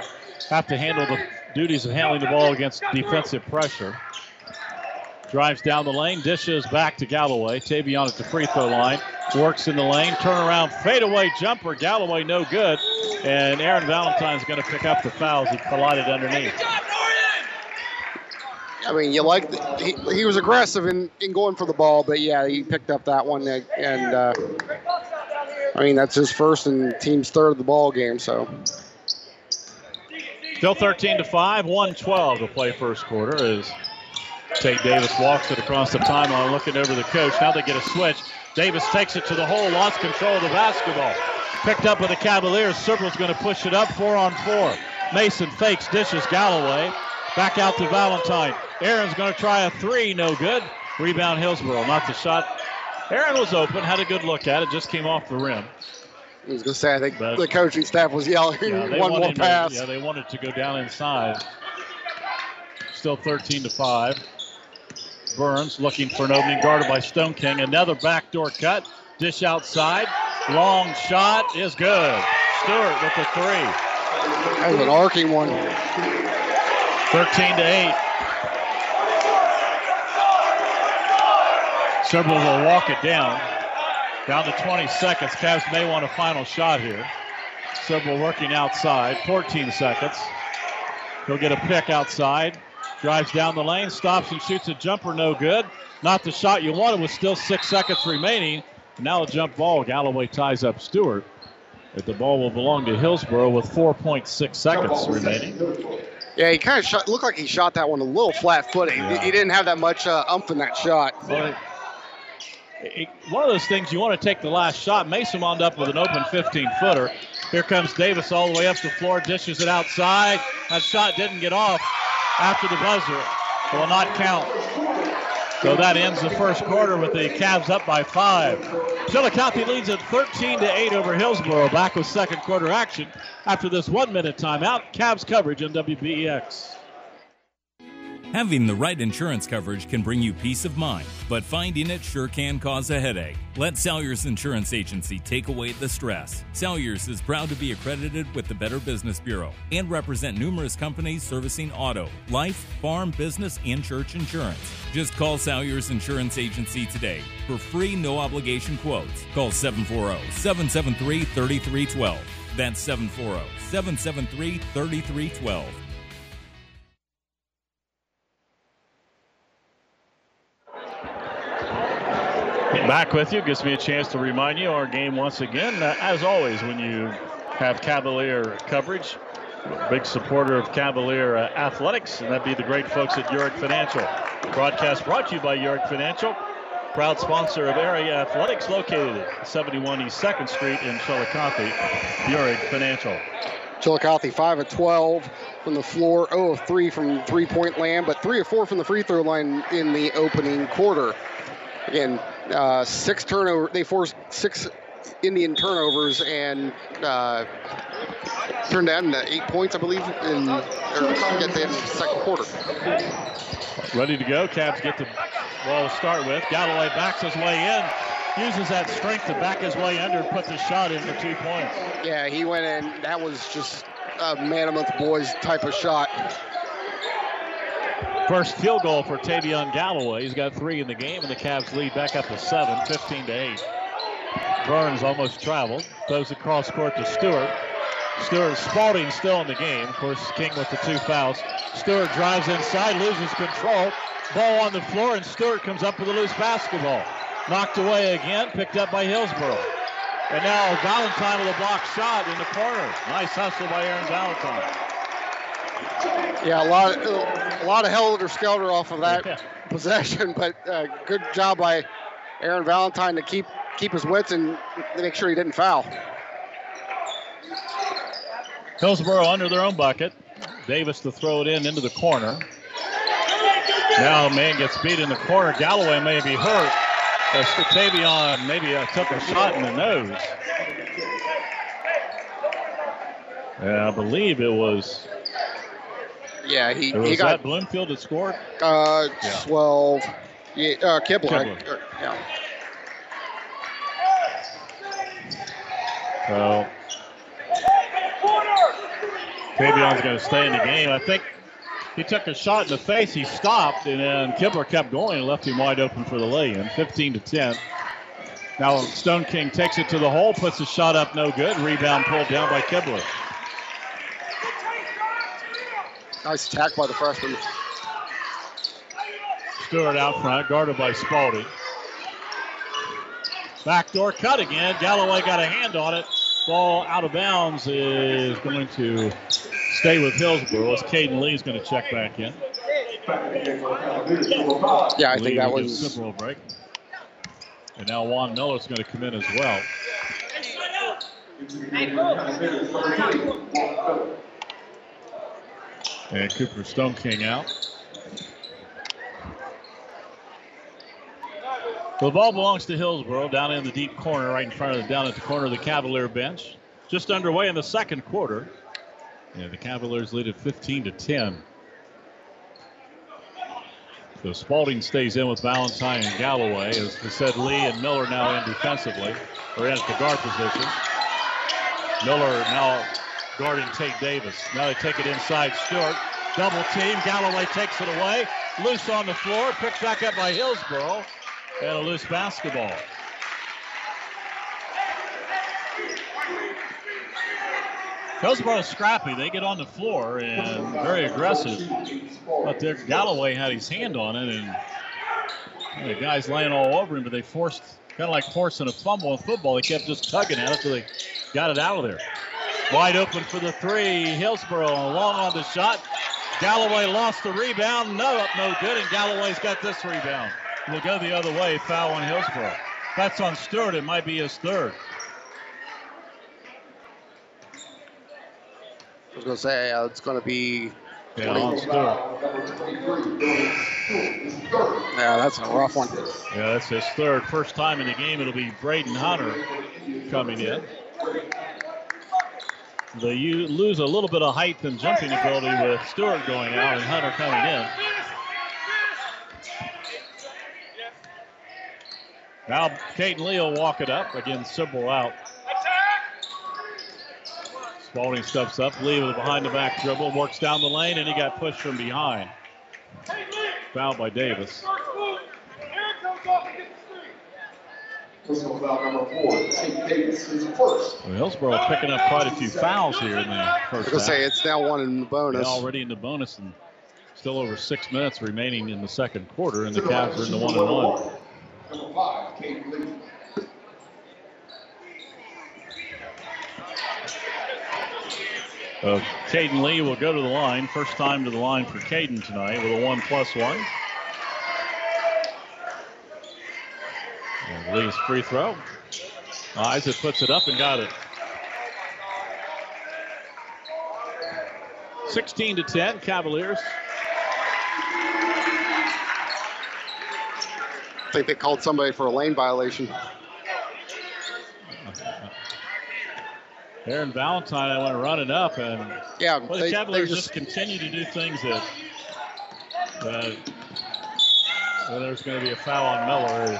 Speaker 2: have to handle the duties of handling the ball against defensive pressure. Drives down the lane, dishes back to Galloway. Tavion at the free throw line. Works in the lane, turnaround, fadeaway jumper. Galloway no good. And Aaron Valentine's going to pick up the fouls. He collided underneath.
Speaker 3: I mean, you like the, he, he was aggressive in, in going for the ball, but yeah, he picked up that one, and uh, I mean that's his first and team's third of the ball game. So
Speaker 2: still 13 to five, 112 to play first quarter as Tate Davis walks it across the timeline, looking over the coach. Now they get a switch. Davis takes it to the hole, lost control of the basketball. Picked up by the Cavaliers. Circle's going to push it up, four on four. Mason fakes, dishes Galloway. Back out to Valentine. Aaron's going to try a three, no good. Rebound Hillsboro, not the shot. Aaron was open, had a good look at it, just came off the rim.
Speaker 3: I was going to say, I think
Speaker 2: But-
Speaker 3: the coaching staff was yelling
Speaker 2: Yeah,
Speaker 3: one more
Speaker 2: wanted to-
Speaker 3: pass.
Speaker 2: yeah, they wanted to go down inside. Still 13 to 5. Burns looking for an opening guarded by Stone King. Another backdoor cut. Dish outside. Long shot is good. Stewart with the three.
Speaker 3: That was an arcing one.
Speaker 2: 13 to 8. Sibrel will walk it down. Down to 20 seconds. Cavs may want a final shot here. Sibrel working outside. 14 seconds. He'll get a pick outside. Drives down the lane, stops and shoots a jumper, no good. Not the shot you wanted with still six seconds remaining. Now a jump ball. Galloway ties up Stewart. But the ball will belong to Hillsboro with 4.6 seconds remaining.
Speaker 3: Yeah, he kind of shot. Looked like he shot that one a little flat-footed.
Speaker 2: Yeah.
Speaker 3: He didn't have that much uh, umph in that shot.
Speaker 2: It- one of those things you want to take the last shot. Mason wound up with an open 15 footer. Here comes Davis all the way up the floor, dishes it outside. That shot didn't get off after the buzzer. Will not count. So that ends the first quarter with the Cavs up by five. Chillicothe leads at 13 to 8 over Hillsboro. Back with second quarter action after this one minute timeout. Cavs coverage on WBEX.
Speaker 8: Having the right insurance coverage can bring you peace of mind, but finding it sure can cause a headache. Let Salyers Insurance Agency take away the stress. Salyers is proud to be accredited with the Better Business Bureau and represent numerous companies servicing auto, life, farm, business, and church insurance. Just call Salyers Insurance Agency today for free no obligation quotes. Call 740 773 3312. That's 740 773 3312.
Speaker 2: Back with you gives me a chance to remind you our game once again. Uh, as always, when you have Cavalier coverage, big supporter of Cavalier uh, athletics, and that'd be the great folks at Uric Financial. Broadcast brought to you by Uric Financial, proud sponsor of area athletics, located at 71 East Second Street in Chillicothe. Uric Financial.
Speaker 3: Chillicothe 5 of 12 from the floor, 0 of 3 from three point land, but 3 of 4 from the free throw line in the opening quarter. Again, uh, six turnover. They forced six Indian turnovers and uh, turned that into eight points, I believe, in or at the the second quarter.
Speaker 2: Ready to go. Cavs get the ball to start with. Galloway backs his way in, uses that strength to back his way under and put the shot in for two points.
Speaker 3: Yeah, he went in. That was just a man of amongst boys type of shot.
Speaker 2: First field goal for Tavion Galloway. He's got three in the game, and the Cavs lead back up to seven, 15 to 8. Burns almost traveled. Throws across court to Stewart. Stewart Spalding still in the game. Of course, King with the two fouls. Stewart drives inside, loses control. Ball on the floor, and Stewart comes up with a loose basketball. Knocked away again, picked up by Hillsboro. And now Valentine with a block shot in the corner. Nice hustle by Aaron Valentine.
Speaker 3: Yeah, a lot, a lot of helter skelter off of that possession, but uh, good job by Aaron Valentine to keep keep his wits and make sure he didn't foul.
Speaker 2: Hillsboro under their own bucket. Davis to throw it in into the corner. Now a man gets beat in the corner. Galloway may be hurt. Tavion maybe uh, took a shot in the nose. Yeah, I believe it was.
Speaker 3: Yeah, he,
Speaker 2: was
Speaker 3: he got
Speaker 2: that Bloomfield that scored.
Speaker 3: uh,
Speaker 2: Yeah.
Speaker 3: 12. Yeah, uh. Kibble. uh, yeah.
Speaker 2: So Tavion's going to stay in the game. I think he took a shot in the face. He stopped, and then Kibler kept going and left him wide open for the lay-in. 15 to 10. Now Stone King takes it to the hole, puts the shot up, no good. Rebound pulled down by Kibler.
Speaker 3: Nice attack by the freshman.
Speaker 2: Stewart out front, guarded by Spalding. Backdoor cut again. Galloway got a hand on it. Ball out of bounds is going to stay with Hillsboro as Caden Lee's going to check back in.
Speaker 3: Yeah, I
Speaker 2: Lee
Speaker 3: think that
Speaker 2: will get a
Speaker 3: was.
Speaker 2: Cipro break. And now Juan Miller's going to come in as well. And Cooper Stone King out. The ball belongs to Hillsboro down in the deep corner, right in front of the down at the corner of the Cavalier bench. Just underway in the second quarter. Yeah, the Cavaliers lead at 15 to 10. So Spalding stays in with Valentine and Galloway. As I said, Lee and Miller now in defensively, or in at the guard position. Miller now guarding Tate Davis. Now they take it inside Stewart. Double team. Galloway takes it away. Loose on the floor. Picked back up by Hillsboro. And a loose basketball. Hillsboro's scrappy. They get on the floor and very aggressive. But there, Galloway had his hand on it, and the guy's laying all over him. But they forced, kind of like forcing a fumble in football. They kept just tugging at it until they got it out of there. Wide open for the three. Hillsboro long on the shot. Galloway lost the rebound. No, up, no good. And Galloway's got this rebound. Will go the other way. Foul on Hillsboro. That's on Stewart. It might be his third.
Speaker 3: I was going to say uh, it's going to be.
Speaker 2: Yeah, on Stewart.
Speaker 3: Yeah, that's a rough one.
Speaker 2: Yeah, that's his third. First time in the game, it'll be Braden Hunter coming in. They lose a little bit of height and jumping ability with Stewart going out and Hunter coming in. Now Caden Lee will walk it up. Again, Sibrel out. Spalding steps up. Lee with a behind the back dribble. Works down the lane and he got pushed from behind. Fouled by Davis.
Speaker 10: Personal foul number four, Tate Davis is first.
Speaker 2: Well, Hillsboro picking up quite a few fouls here in the first
Speaker 3: was going to say it's now one in the bonus.
Speaker 2: They're already in the bonus and still over six minutes remaining in the second quarter, and the Cavs are in the one and one.
Speaker 10: Number five, Kate Lee.
Speaker 2: Uh, Caden Lee will go to the line. First time to the line for Caden tonight with a one plus one. Lee's free throw. Isaac puts it up and got it. 16 to 10, Cavaliers.
Speaker 3: I think they called somebody for a lane violation.
Speaker 2: Aaron Valentine, I went running up, and
Speaker 3: Yeah,
Speaker 2: well, the
Speaker 3: they- they
Speaker 2: Cavaliers
Speaker 3: just-
Speaker 2: just, continue to do things that, that well, there's going to be a foul on Miller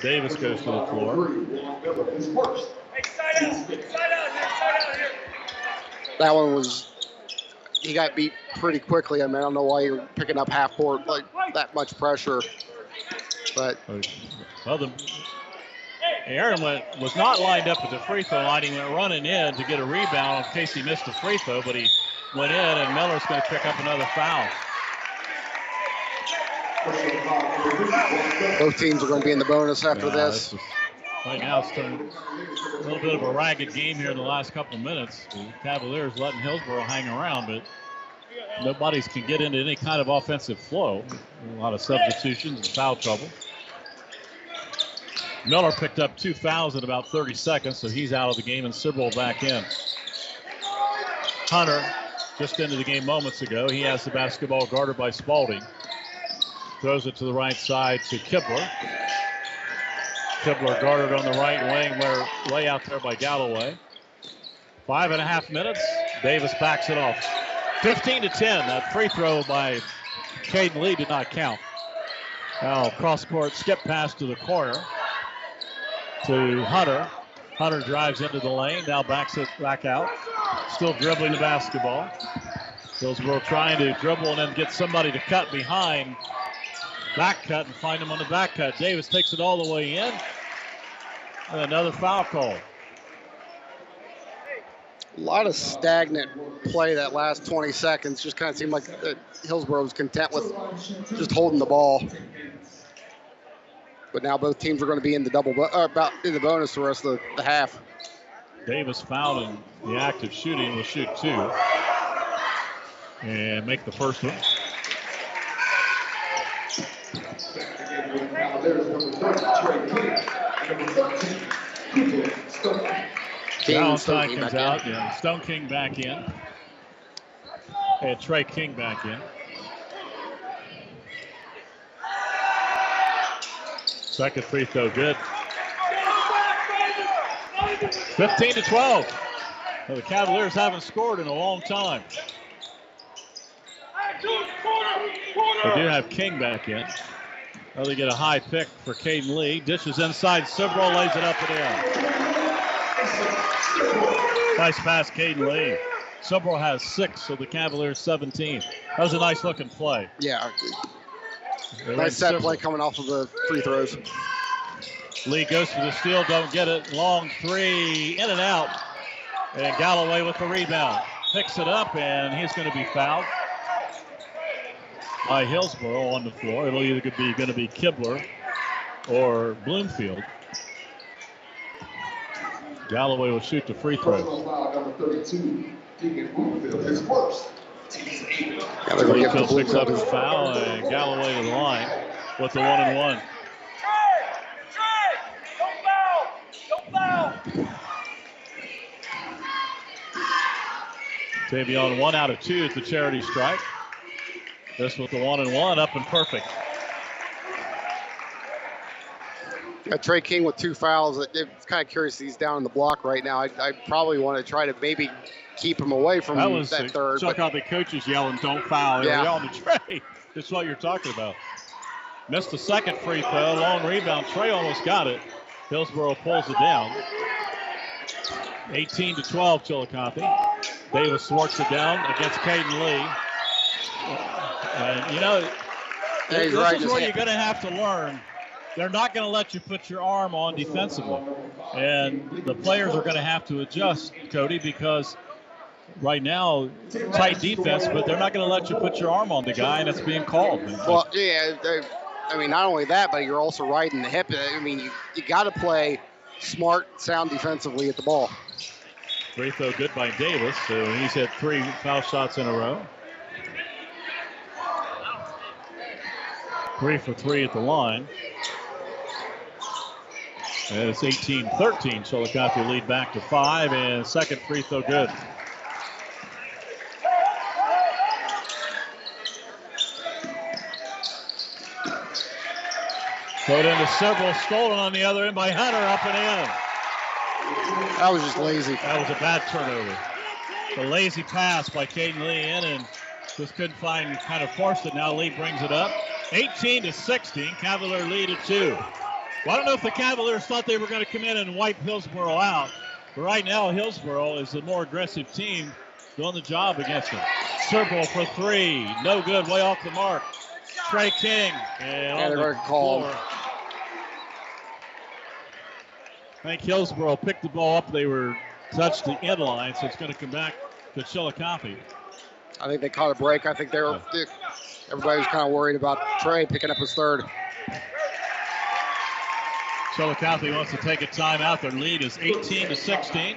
Speaker 2: Davis goes to the floor.
Speaker 10: Miller is first.
Speaker 3: That one was. He got beat pretty quickly. I mean, I don't know why you're picking up half court like that much pressure. But
Speaker 2: Well, the, Aaron went, was not lined up at the free throw line. He went running in to get a rebound in case he missed a free throw, but he went in, and Miller's going to pick up another foul.
Speaker 3: Both teams are going to be in the bonus after
Speaker 2: Yeah,
Speaker 3: this.
Speaker 2: is- right now, it's turned a little bit of a ragged game here in the last couple of minutes. The Cavaliers letting Hillsboro hang around, but nobody's can get into any kind of offensive flow. A lot of substitutions and foul trouble. Miller picked up two fouls in about 30 seconds, so he's out of the game, and Sibrel back in. Hunter just into the game moments ago. He has the basketball guarded by Spalding. Throws it to the right side to Kibler. Kibler guarded on the right wing, where lay out there by Galloway. Five and a half minutes. Davis backs it off. 15 to 10. That free throw by Caden Lee did not count. Now cross court skip pass to the corner to Hunter. Hunter drives into the lane. Now backs it back out. Still dribbling the basketball. Hillsboro trying to dribble and then get somebody to cut behind. Back cut and find him on the back cut. Davis takes it all the way in. And another foul call.
Speaker 3: A lot of stagnant play that last 20 seconds. Just kind of seemed like uh, Hillsboro was content with just holding the ball. But now both teams are going to be in the double, bo- uh, about in the bonus the rest of the, the half.
Speaker 2: Davis fouled in the act of shooting will shoot two. And make the first one.
Speaker 3: King and Stone
Speaker 2: Valentine
Speaker 3: King
Speaker 2: comes
Speaker 3: back in.
Speaker 2: out. Yeah, Stone King back in. And Trey King back in. Second free throw good. 15 to 12. Well, the Cavaliers haven't scored in a long time. They do have King back in. Well, they get a high pick for Caden Lee. Dishes inside. Sibrel lays it up and in. Nice pass, Caden Lee. Sibrel has six, so the Cavaliers 17. That was a nice looking play.
Speaker 3: Yeah. Nice set
Speaker 2: Sibrel.
Speaker 3: play coming off of the free throws.
Speaker 2: Lee goes for the steal, don't get it. Long three, in and out. And Galloway with the rebound. Picks it up, and he's going to be fouled by Hillsboro on the floor. It'll either be going to be Kibler or Bloomfield. Galloway will shoot the free throw.
Speaker 10: Personal foul number 32, Deacon Bloomfield, his first. Team's eighth.
Speaker 3: Yeah, they're gonna give it to
Speaker 2: Bloomfield picks up his foul, and Galloway to the line with the one and one. Tavion one out of two at the charity strike. This with the one and one up and perfect.
Speaker 3: Got Trey King with two fouls. It's kind of curious he's down in the block right now. I, I probably want to try to maybe keep him away from
Speaker 2: That was
Speaker 3: that third.
Speaker 2: Chuck
Speaker 3: but-
Speaker 2: out the coaches yelling, "Don't foul!"
Speaker 3: Yeah.
Speaker 2: yelling to Trey. That's what you're talking about. Missed the second free throw. Long rebound. Trey almost got it. Hillsboro pulls it down. 18 to 12, Chillicothe. Davis thwarts it down against Caden Lee. And you know,
Speaker 3: Yeah,
Speaker 2: this
Speaker 3: right.
Speaker 2: is where you're going to have to learn. They're not going to let you put your arm on defensively, and the players are going to have to adjust, Cody, because right now tight defense, but they're not going to let you put your arm on the guy, and it's being called.
Speaker 3: Well, yeah, I mean, not only that, but you're also right in the hip. I mean, you, you got to play smart, sound defensively at the ball.
Speaker 2: Free throw good by Davis, so he's had three foul shots in a row. Three for three at the line. And it's 18-13. Chillicothe lead back to five, and second free throw good. Throw into several, stolen on the other end by Hunter, up and in.
Speaker 3: That was just lazy.
Speaker 2: That was a bad turnover. A lazy pass by Caden Lee in and just couldn't find, kind of forced it. Now Lee brings it up. 18 to 16. Cavalier lead at two. Well, I don't know if the Cavaliers thought they were going to come in and wipe Hillsboro out. But right now, Hillsboro is the more aggressive team doing the job against them. Circle for three. No good. Way off the mark. Trey King. And
Speaker 3: Yeah,
Speaker 2: the
Speaker 3: gonna call
Speaker 2: floor. I think Hillsboro picked the ball up. They were touched the end line, so it's going to come back to Chillicothe.
Speaker 3: I think they caught a break. I think they were. they- everybody was kind of worried about Trey picking up his third.
Speaker 2: So Chillicothe wants to take a timeout. Their lead is 18 to 16.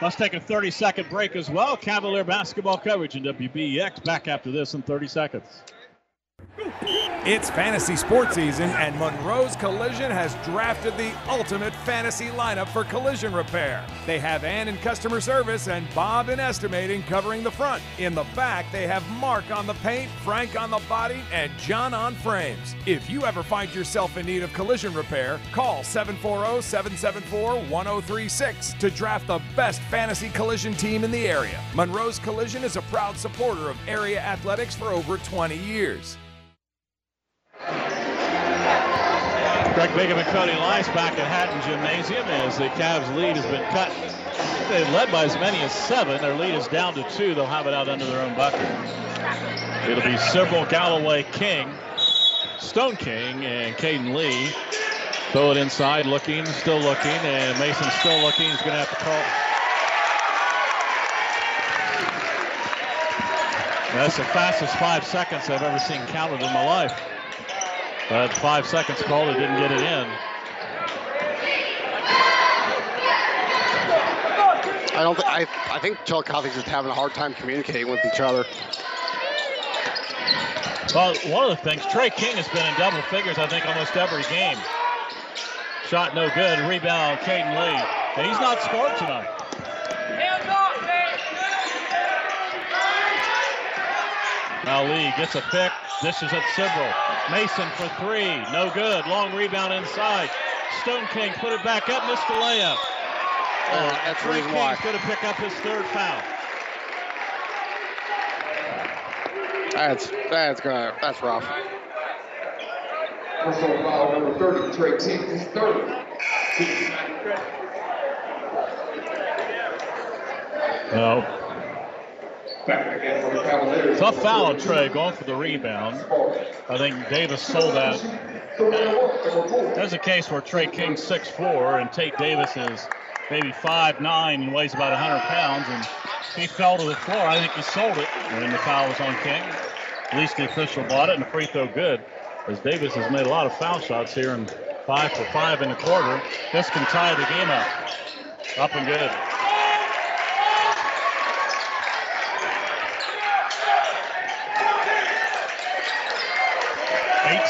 Speaker 2: Let's take a 30 second break as well. Cavalier basketball coverage in WBEX. Back after this in 30 seconds.
Speaker 9: It's fantasy sports season, and Monroe's Collision has drafted the ultimate fantasy lineup for collision repair. They have Ann in customer service and Bob in estimating covering the front. In the back, they have Mark on the paint, Frank on the body, and John on frames. If you ever find yourself in need of collision repair, call oh, 740 774 1036 to draft the best fantasy collision team in the area. Monroe's Collision is a proud supporter of area athletics for over 20 years.
Speaker 2: Greg Bigham and Cody Lice back at Hatton Gymnasium as the Cavs lead has been cut. They've led by as many as seven. Their lead is down to two. They'll have it out under their own bucket. It'll be Sibrel, Galloway, King, Stone King, and Caden Lee. Throw it inside, looking, still looking, and Mason's still looking. He's going to have to call. That's the fastest five seconds I've ever seen counted in my life. But five seconds called, it didn't get it in.
Speaker 3: I don't. Th- I. I think Chillicothe's just having a hard time communicating with each other.
Speaker 2: Well, one of the things, Trey King has been in double figures, I think, almost every game. Shot no good. Rebound, Caden Lee. And he's not scored tonight. Now Lee gets a pick, dishes at Sibrel. Mason for three, no good. Long rebound inside. Stone King put it back up, missed the layup.
Speaker 3: Uh, that's the
Speaker 2: Trey
Speaker 3: reason
Speaker 2: King's
Speaker 3: why.
Speaker 2: going to pick up his third foul.
Speaker 3: That's that's gonna that's rough.
Speaker 10: Personal foul number 30, Trey King, his third.
Speaker 2: No.
Speaker 10: Back again for the Cavaliers.
Speaker 2: Tough foul Trey going for the rebound. I think Davis sold that. There's a case where Trey King's 6'4 and Tate Davis is maybe 5'9 and weighs about 100 pounds, and he fell to the floor. I think he sold it when the foul was on King. At least the official bought it, and the free throw good. As Davis has made a lot of foul shots here, and five for five in the quarter. This can tie the game up. Up and good.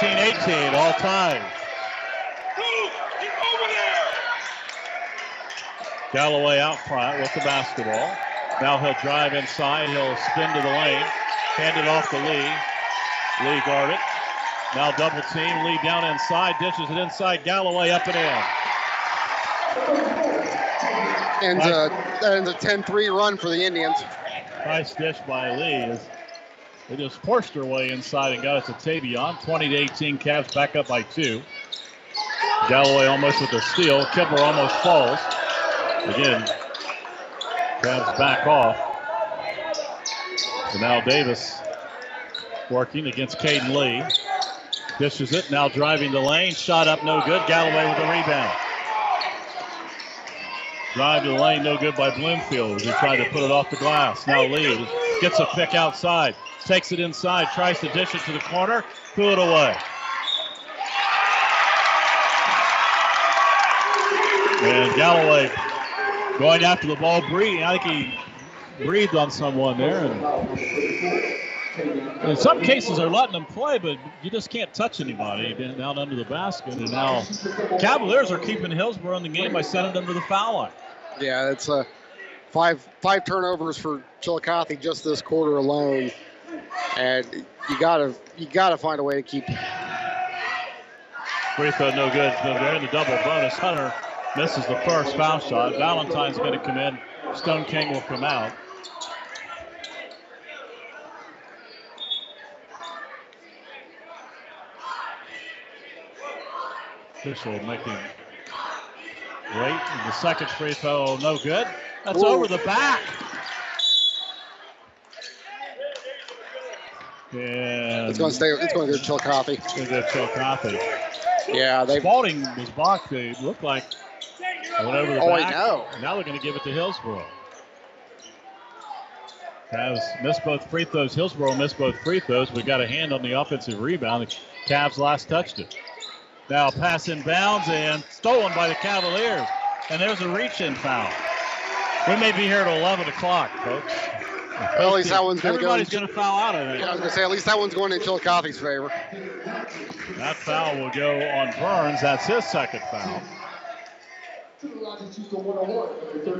Speaker 2: Eighteen, eighteen, all time. Galloway out front with the basketball. Now he'll drive inside. He'll spin to the lane. Hand it off to Lee. Lee guard it. Now double team. Lee down inside. Dishes it inside. Galloway up and in.
Speaker 3: And uh, that ends a 10-3 run for the Indians.
Speaker 2: Nice dish by Lee. They just forced their way inside and got it to Tavion. 20 to 18. Cavs back up by two. Galloway almost with a steal. Kibler almost falls. Again, Cavs back off. So now Davis working against Caden Lee. Dishes it. Now driving the lane. Shot up, no good. Galloway with the rebound. Drive to the lane, no good by Bloomfield he tried to put it off the glass. Now Lee gets a pick outside, takes it inside, tries to dish it to the corner, threw it away. And Galloway going after the ball, breathing. I think he breathed on someone there. And in some cases, they're letting them play, but you just can't touch anybody down under the basket. And now Cavaliers are keeping Hillsboro in the game by sending them to the foul line.
Speaker 3: Yeah, it's uh, five five turnovers for Chillicothe just this quarter alone, and you gotta you gotta find a way to keep.
Speaker 2: Free throw no good. They're in the double bonus. Hunter misses the first foul shot. Valentine's going to come in. Stone King will come out. Official making. And the second free throw, no good. That's over the back. And
Speaker 3: It's going to stay. It's going to go to Chillicothe.
Speaker 2: It's going to go to Chillicothe.
Speaker 3: Yeah, they.
Speaker 2: Spalding was blocked. They looked like they went over the
Speaker 3: Oh, I
Speaker 2: back.
Speaker 3: know.
Speaker 2: Now they're going to give it to Hillsboro. Cavs missed both free throws. Hillsboro missed both free throws. We got a hand on the offensive rebound. The Cavs last touched it. Now pass in bounds and stolen by the Cavaliers. And there's a reach-in foul. We may be here at 11 o'clock, folks.
Speaker 3: Well, at least that one's going to go.
Speaker 2: Everybody's going to foul out of it.
Speaker 3: Yeah, I was going to say at least that one's going in Chillicothe's favor.
Speaker 2: That foul will go on Burns. That's his second foul.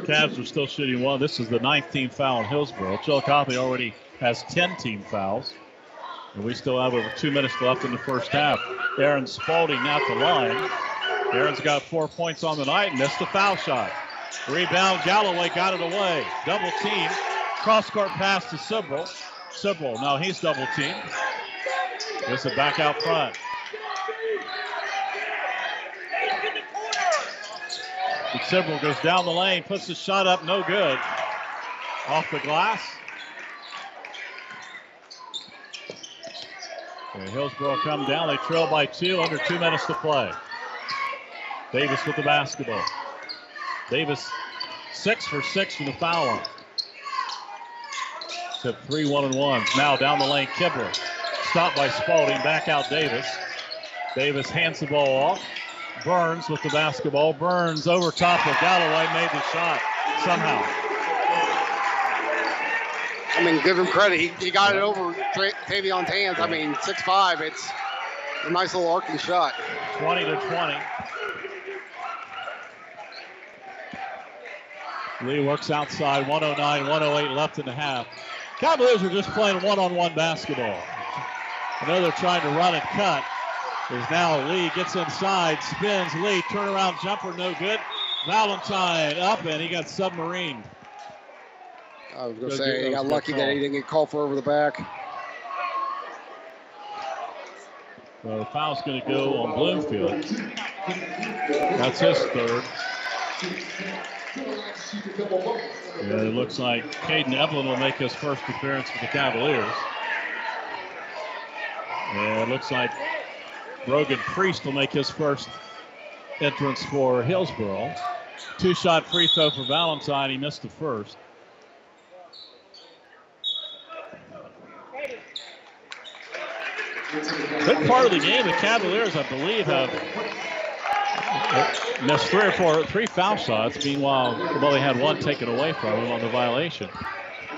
Speaker 2: Cavs are still shooting well. This is the ninth team foul in Hillsboro. Chillicothe already has 10 team fouls. And we still have over two minutes left in the first half. Aaron Spalding at the line. Aaron's got four points on the night and missed the foul shot. Rebound, Galloway got it away. Double team. Cross court pass to Sibrel. Sibrel, now he's double teamed. This is back out front. And Sibrel goes down the lane, puts the shot up, no good. Off the glass. And Hillsboro come down. They trail by two, under two minutes to play. Davis with the basketball. Davis six for six from the foul line. To three one and ones. Now down the lane, Kibler. Stopped by Spalding. Back out Davis. Davis hands the ball off. Burns with the basketball. Burns over top of Galloway made the shot somehow.
Speaker 3: I mean, give him credit. He, he got it over Tra- Tavion's hands. I mean, 6'5". It's a nice little arcing shot.
Speaker 2: 20 to 20. Lee works outside. 109, 108 left in the half. Cavaliers are just playing one-on-one basketball. I know they're trying to run and cut. There's now Lee gets inside, spins Lee, turnaround jumper, no good. Valentine up and he got submarined.
Speaker 3: I was going
Speaker 2: Good-
Speaker 3: to say,
Speaker 2: that
Speaker 3: he got
Speaker 2: good
Speaker 3: lucky that he didn't get called for over the back.
Speaker 2: So the foul's going to go on Bloomfield. That's his third. It looks like Caden Evelyn will make his first appearance for the Cavaliers. And it looks like Brogan Priest will make his first entrance for Hillsboro. Two shot free throw for Valentine. He missed the first. Good part of the game, the Cavaliers, I believe, have missed three or four, three foul shots. Meanwhile, well, had one taken away from him on the violation.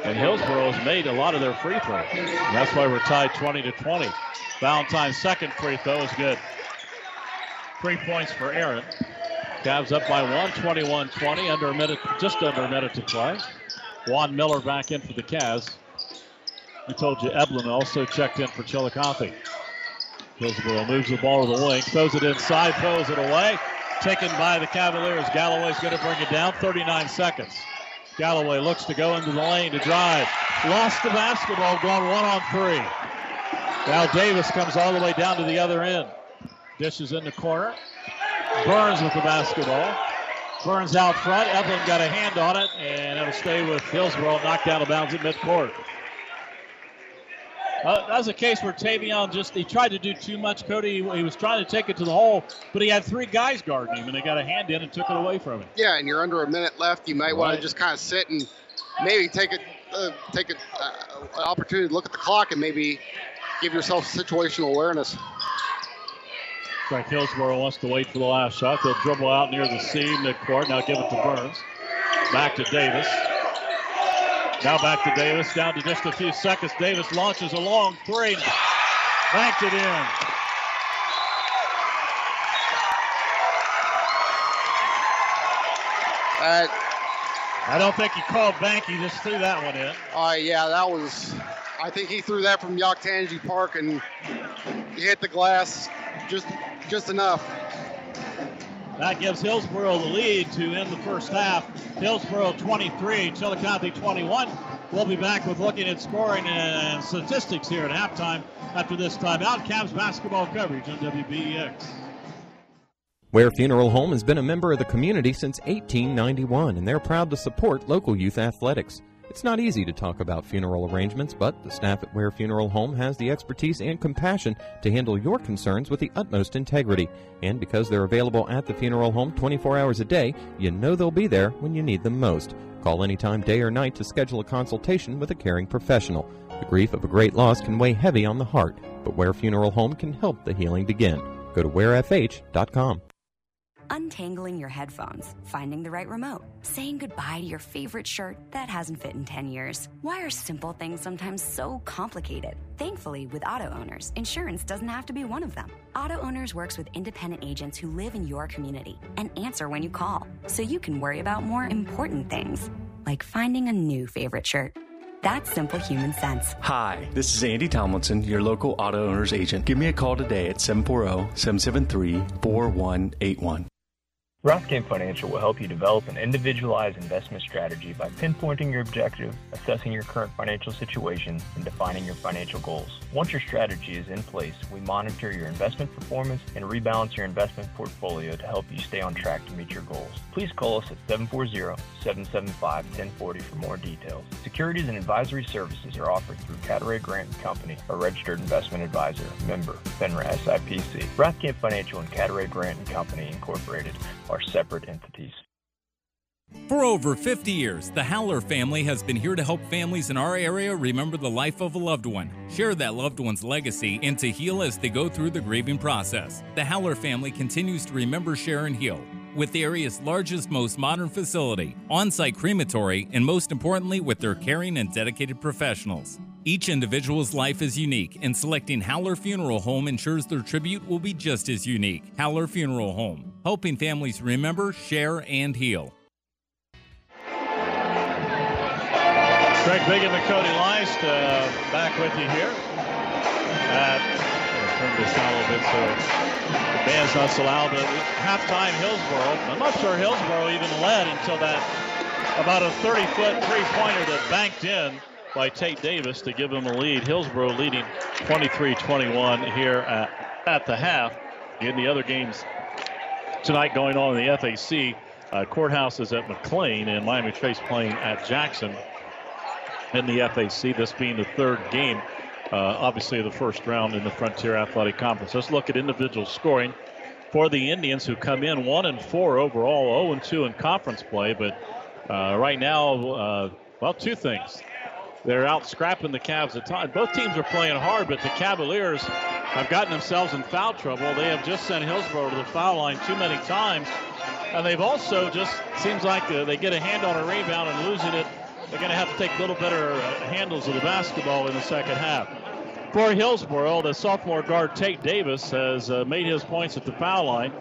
Speaker 2: And Hillsboro has made a lot of their free throws. And that's why we're tied 20 to 20. Valentine's second free throw is good. Three points for Aaron. Cavs up by one, 21-20, under a minute, just under a minute to play. Juan Miller back in for the Cavs. We told you Eblin also checked in for Chillicothe. Hillsboro moves the ball to the wing, throws it inside, throws it away. Taken by the Cavaliers. Galloway's going to bring it down. 39 seconds. Galloway looks to go into the lane to drive. Lost the basketball, gone one on three. Now Davis comes all the way down to the other end. Dishes in the corner. Burns with the basketball. Burns out front. Evelyn got a hand on it, and it'll stay with Hillsboro. Knocked out of bounds at midcourt. Uh, that was a case where Tavion just he tried to do too much. Cody, he was trying to take it to the hole, but he had three guys guarding him, and they got a hand in and took it away from him.
Speaker 3: Yeah, and you're under a minute left. You might want to just kind of sit and maybe take it, uh, take it, uh, an opportunity to look at the clock and maybe give yourself situational awareness.
Speaker 2: Looks like Hillsboro wants to wait for the last shot. They'll dribble out near the C midcourt. Now give it to Burns. Back to Davis. Now back to Davis. Down to just a few seconds. Davis launches a long three. Banked it in.
Speaker 3: Uh,
Speaker 2: I don't think he called bank. He just threw that one in.
Speaker 3: uh, yeah, that was. I think he threw that from Yoctangee Park and he hit the glass just just enough.
Speaker 2: That gives Hillsboro the lead to end the first half. Hillsboro 23, Chillicothe 21. We'll be back with looking at scoring and statistics here at halftime after this timeout. Cavs basketball coverage on WBEX.
Speaker 4: Ware Funeral Home has been a member of the community since 1891, and they're proud to support local youth athletics. It's not easy to talk about funeral arrangements, but the staff at Ware Funeral Home has the expertise and compassion to handle your concerns with the utmost integrity. And because they're available at the funeral home 24 hours a day, you know they'll be there when you need them most. Call anytime, day or night, to schedule a consultation with a caring professional. The grief of a great loss can weigh heavy on the heart, but Ware Funeral Home can help the healing begin. Go to warefh.com.
Speaker 5: Untangling your headphones, finding the right remote, saying goodbye to your favorite shirt that hasn't fit in 10 years. Why are simple things sometimes so complicated? Thankfully, with auto owners, insurance doesn't have to be one of them. Auto Owners works with independent agents who live in your community and answer when you call, so you can worry about more important things, like finding a new favorite shirt. That's simple human sense.
Speaker 6: Hi, this is Andy Tomlinson, your local auto owner's agent. Give me a call today at 740 773 4181.
Speaker 7: Rothkamp Financial will help you develop an individualized investment strategy by pinpointing your objective, assessing your current financial situation, and defining your financial goals. Once your strategy is in place, we monitor your investment performance and rebalance your investment portfolio to help you stay on track to meet your goals. Please call us at 740-775-1040 for more details. Securities and advisory services are offered through Catteray Grant Company, a registered investment advisor, member, FINRA SIPC. Rothkamp Financial and Catteray Grant and Company Incorporated are separate entities.
Speaker 8: For over 50 years, the Haller family has been here to help families in our area remember the life of a loved one, share that loved one's legacy, and to heal as they go through the grieving process. The Haller family continues to remember, share, and heal with the area's largest, most modern facility, on site crematory, and most importantly, with their caring and dedicated professionals. Each individual's life is unique, and selecting Haller Funeral Home ensures their tribute will be just as unique. Haller Funeral Home, helping families remember, share, and heal.
Speaker 2: Greg Bigham and Cody Leist uh, back with you here. I'll turn this down a little bit so the band's not so loud. But halftime, Hillsboro. I'm not sure Hillsboro even led until that about a 30-foot three-pointer that banked in by Tate Davis to give them a lead. Hillsboro leading 23-21 here at, at the half. In the other games tonight going on in the FAC, uh, Courthouse is at McClain and Miami Trace playing at Jackson in the FAC, this being the third game, obviously the first round in the Frontier Athletic Conference. Let's look at individual scoring for the Indians who come in 1 and 4 overall, 0 and 2 in conference play, but uh, right now, uh, well, two things. They're out scrapping the Cavs at times. Both teams are playing hard, but the Cavaliers have gotten themselves in foul trouble. They have just sent Hillsboro to the foul line too many times. And they've also just seems like uh, they get a hand on a rebound and losing it they're going to have to take a little better uh, handles of the basketball in the second half. For Hillsboro, the sophomore guard Tate Davis has uh, made his points at the foul line.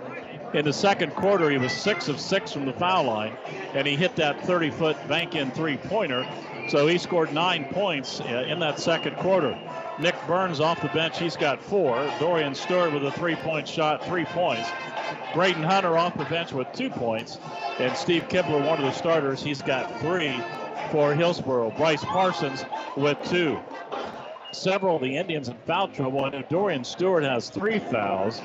Speaker 2: In the second quarter, he was six of six from the foul line, and he hit that 30 foot bank in three pointer. So he scored nine points uh, in that second quarter. Nick Burns off the bench, he's got four. Dorian Stewart with a three point shot, three points. Braden Hunter off the bench with two points. And Steve Kibler, one of the starters, he's got three for Hillsboro. Bryce Parsons with two. Several of the Indians in foul trouble. I know Dorian Stewart has three fouls.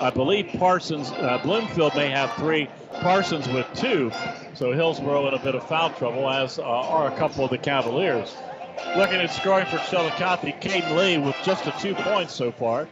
Speaker 2: I believe Parsons, uh, Bloomfield may have three, Parsons with two. So Hillsboro in a bit of foul trouble, as uh, are a couple of the Cavaliers. Looking at scoring for Chillicothe, Caden Lee with just a two points so far.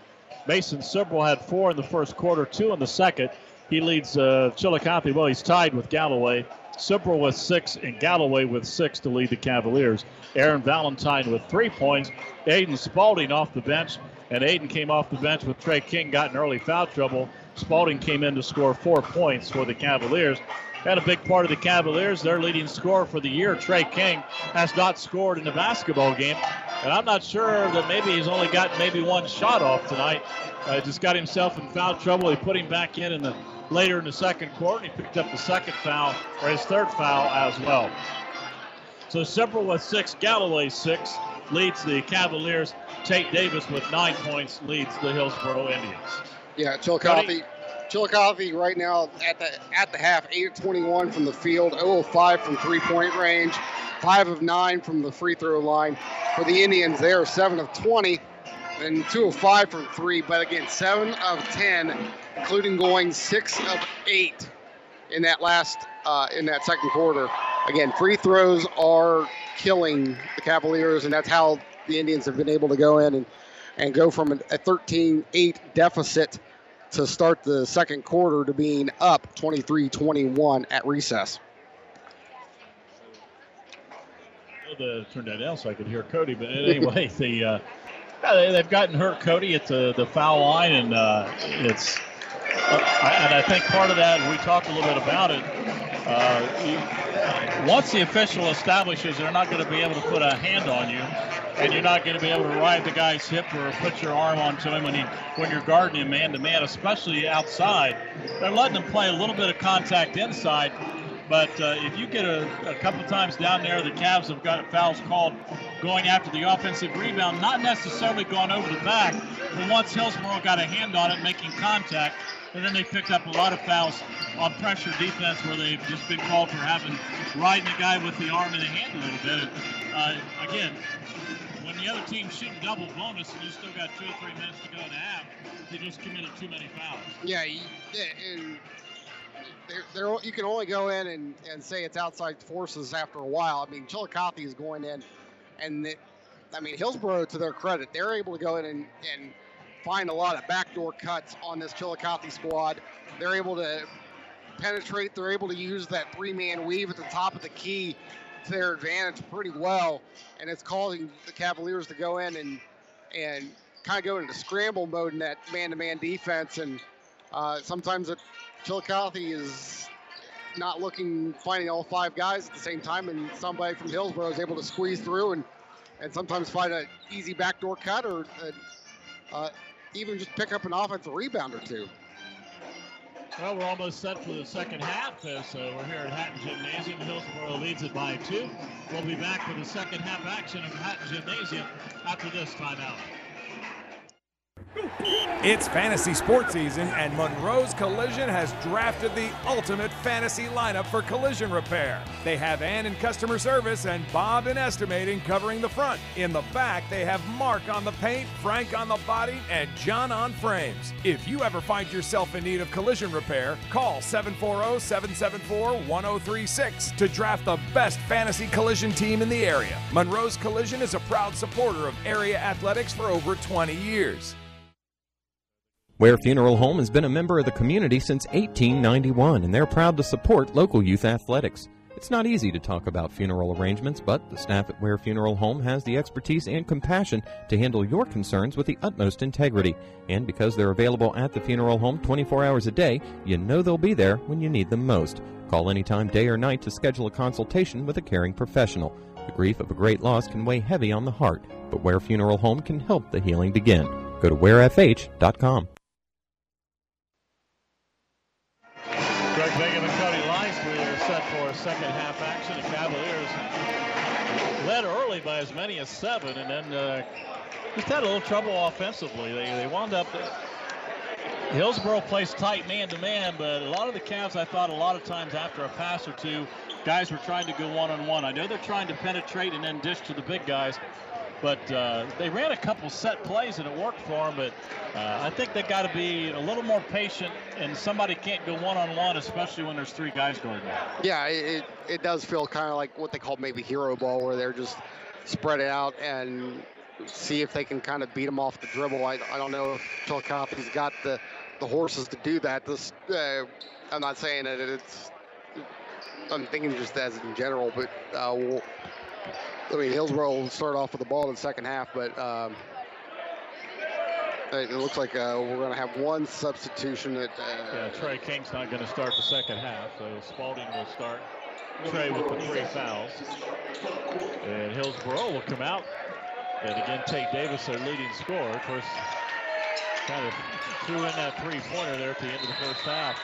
Speaker 2: Mason Sibrel had four in the first quarter, two in the second. He leads uh, Chillicothe. Well, he's tied with Galloway Sibrel with six and Galloway with six to lead the Cavaliers. Aaron Valentine with three points. Aiden Spalding off the bench. And Aiden came off the bench with Trey King, got in early foul trouble. Spalding came in to score four points for the Cavaliers. Had a big part of the Cavaliers. Their leading scorer for the year, Trey King, has not scored in a basketball game. And I'm not sure that maybe he's only got maybe one shot off tonight. Uh, just got himself in foul trouble. He put him back in in the later in the second quarter. He picked up the second foul, or his third foul as well. So Sibrel with six, Galloway six, leads the Cavaliers. Tate Davis with nine points leads the Hillsboro Indians.
Speaker 3: Yeah, Chillicothe. Chillicothe right now at the at the half, 8 of 21 from the field, 0 of 5 from three-point range, 5 of 9 from the free throw line. For the Indians, they are 7 of 20 and 2 of 5 from three, but again, 7 of 10 including going six of eight in that last uh, in that second quarter. Again, free throws are killing the Cavaliers, and that's how the Indians have been able to go in and, and go from a 13-8 deficit to start the second quarter to being up 23-21 at recess.
Speaker 2: To turn that down so I could hear Cody, but anyway, the uh, they've gotten hurt Cody at the, the foul line, and uh, it's and I think part of that, we talked a little bit about it. Uh, once the official establishes they're not going to be able to put a hand on you, and you're not going to be able to ride the guy's hip or put your arm onto him when he when you're guarding him man to man, especially outside. They're letting him play a little bit of contact inside. But uh, if you get a, a couple times down there, the Cavs have got fouls called going after the offensive rebound, not necessarily going over the back, but once Hillsboro got a hand on it, making contact, and then they picked up a lot of fouls on pressure defense where they've just been called for having riding the guy with the arm and the hand a little bit. Uh, again, when the other team's shooting double bonus and you still got two or three minutes to go in the half, you just committed too many fouls.
Speaker 3: Yeah, and they're, they're, you can only go in and, and say it's outside forces after a while. I mean, Chillicothe is going in, and it, I mean, Hillsboro, to their credit, they're able to go in and, and find a lot of backdoor cuts on this Chillicothe squad. They're able to penetrate. They're able to use that three-man weave at the top of the key to their advantage pretty well, and it's causing the Cavaliers to go in and and kind of go into scramble mode in that man-to-man defense. And uh, sometimes it, Chillicothe is not looking, finding all five guys at the same time, and somebody from Hillsboro is able to squeeze through and and sometimes find an easy backdoor cut or uh, uh, even just pick up an offensive rebound or two.
Speaker 2: Well, we're almost set for the second half, so we're here at Hatton Gymnasium. Hillsboro leads it by two. We'll be back for the second half action of Hatton Gymnasium after this timeout.
Speaker 9: It's fantasy sports season, and Monroe's Collision has drafted the ultimate fantasy lineup for collision repair. They have Ann in customer service and Bob in estimating covering the front. In the back, they have Mark on the paint, Frank on the body, and John on frames. If you ever find yourself in need of collision repair, call 740 774 1036 to draft the best fantasy collision team in the area. Monroe's Collision is a proud supporter of area athletics for over 20 years.
Speaker 4: Ware Funeral Home has been a member of the community since 1891, and they're proud to support local youth athletics. It's not easy to talk about funeral arrangements, but the staff at Ware Funeral Home has the expertise and compassion to handle your concerns with the utmost integrity. And because they're available at the funeral home 24 hours a day, you know they'll be there when you need them most. Call anytime, day or night, to schedule a consultation with a caring professional. The grief of a great loss can weigh heavy on the heart, but Ware Funeral Home can help the healing begin. Go to warefh.com.
Speaker 2: as many as seven and then uh, just had a little trouble offensively. They, they wound up. Hillsboro plays tight man to man, but a lot of the Cavs, I thought, a lot of times after a pass or two, guys were trying to go one on one. I know they're trying to penetrate and then dish to the big guys, but uh, they ran a couple set plays and it worked for them. But uh, I think they got to be a little more patient, and somebody can't go one on one, especially when there's three guys them.
Speaker 3: Yeah, it, it does feel kind of like what they call maybe hero ball, where they're just spread it out and see if they can kind of beat them off the dribble. I, I don't know if Chillicothe's got the, the horses to do that. This uh, I'm not saying that it's. I'm thinking just as in general, but uh, we'll, I mean Hillsboro will start off with the ball in the second half, but um, it looks like uh, we're going to have one substitution. That uh,
Speaker 2: Yeah, Trey King's not going to start the second half, so Spalding will start. Trey with the three fouls. And Hillsboro will come out. And again, Tate Davis, their leading scorer. Of course, kind of threw in that three-pointer there at the end of the first half.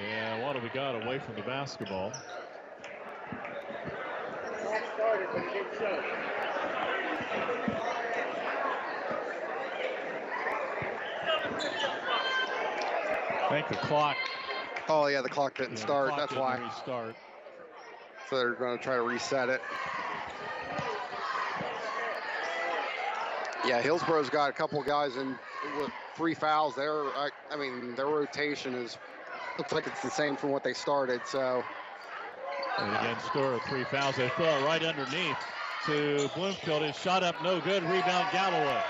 Speaker 2: And what have we got away from the basketball? I think the clock.
Speaker 3: Oh yeah, the clock didn't
Speaker 2: yeah,
Speaker 3: start.
Speaker 2: clock
Speaker 3: That's
Speaker 2: didn't
Speaker 3: why.
Speaker 2: Restart.
Speaker 3: So they're going to try to reset it. Yeah, Hillsboro's got a couple guys in with three fouls. Their, I, I mean, their rotation is looks like it's the same from what they started. So
Speaker 2: And again, score with three fouls. They throw it right underneath to Bloomfield. His shot up, no good. Rebound, Galloway.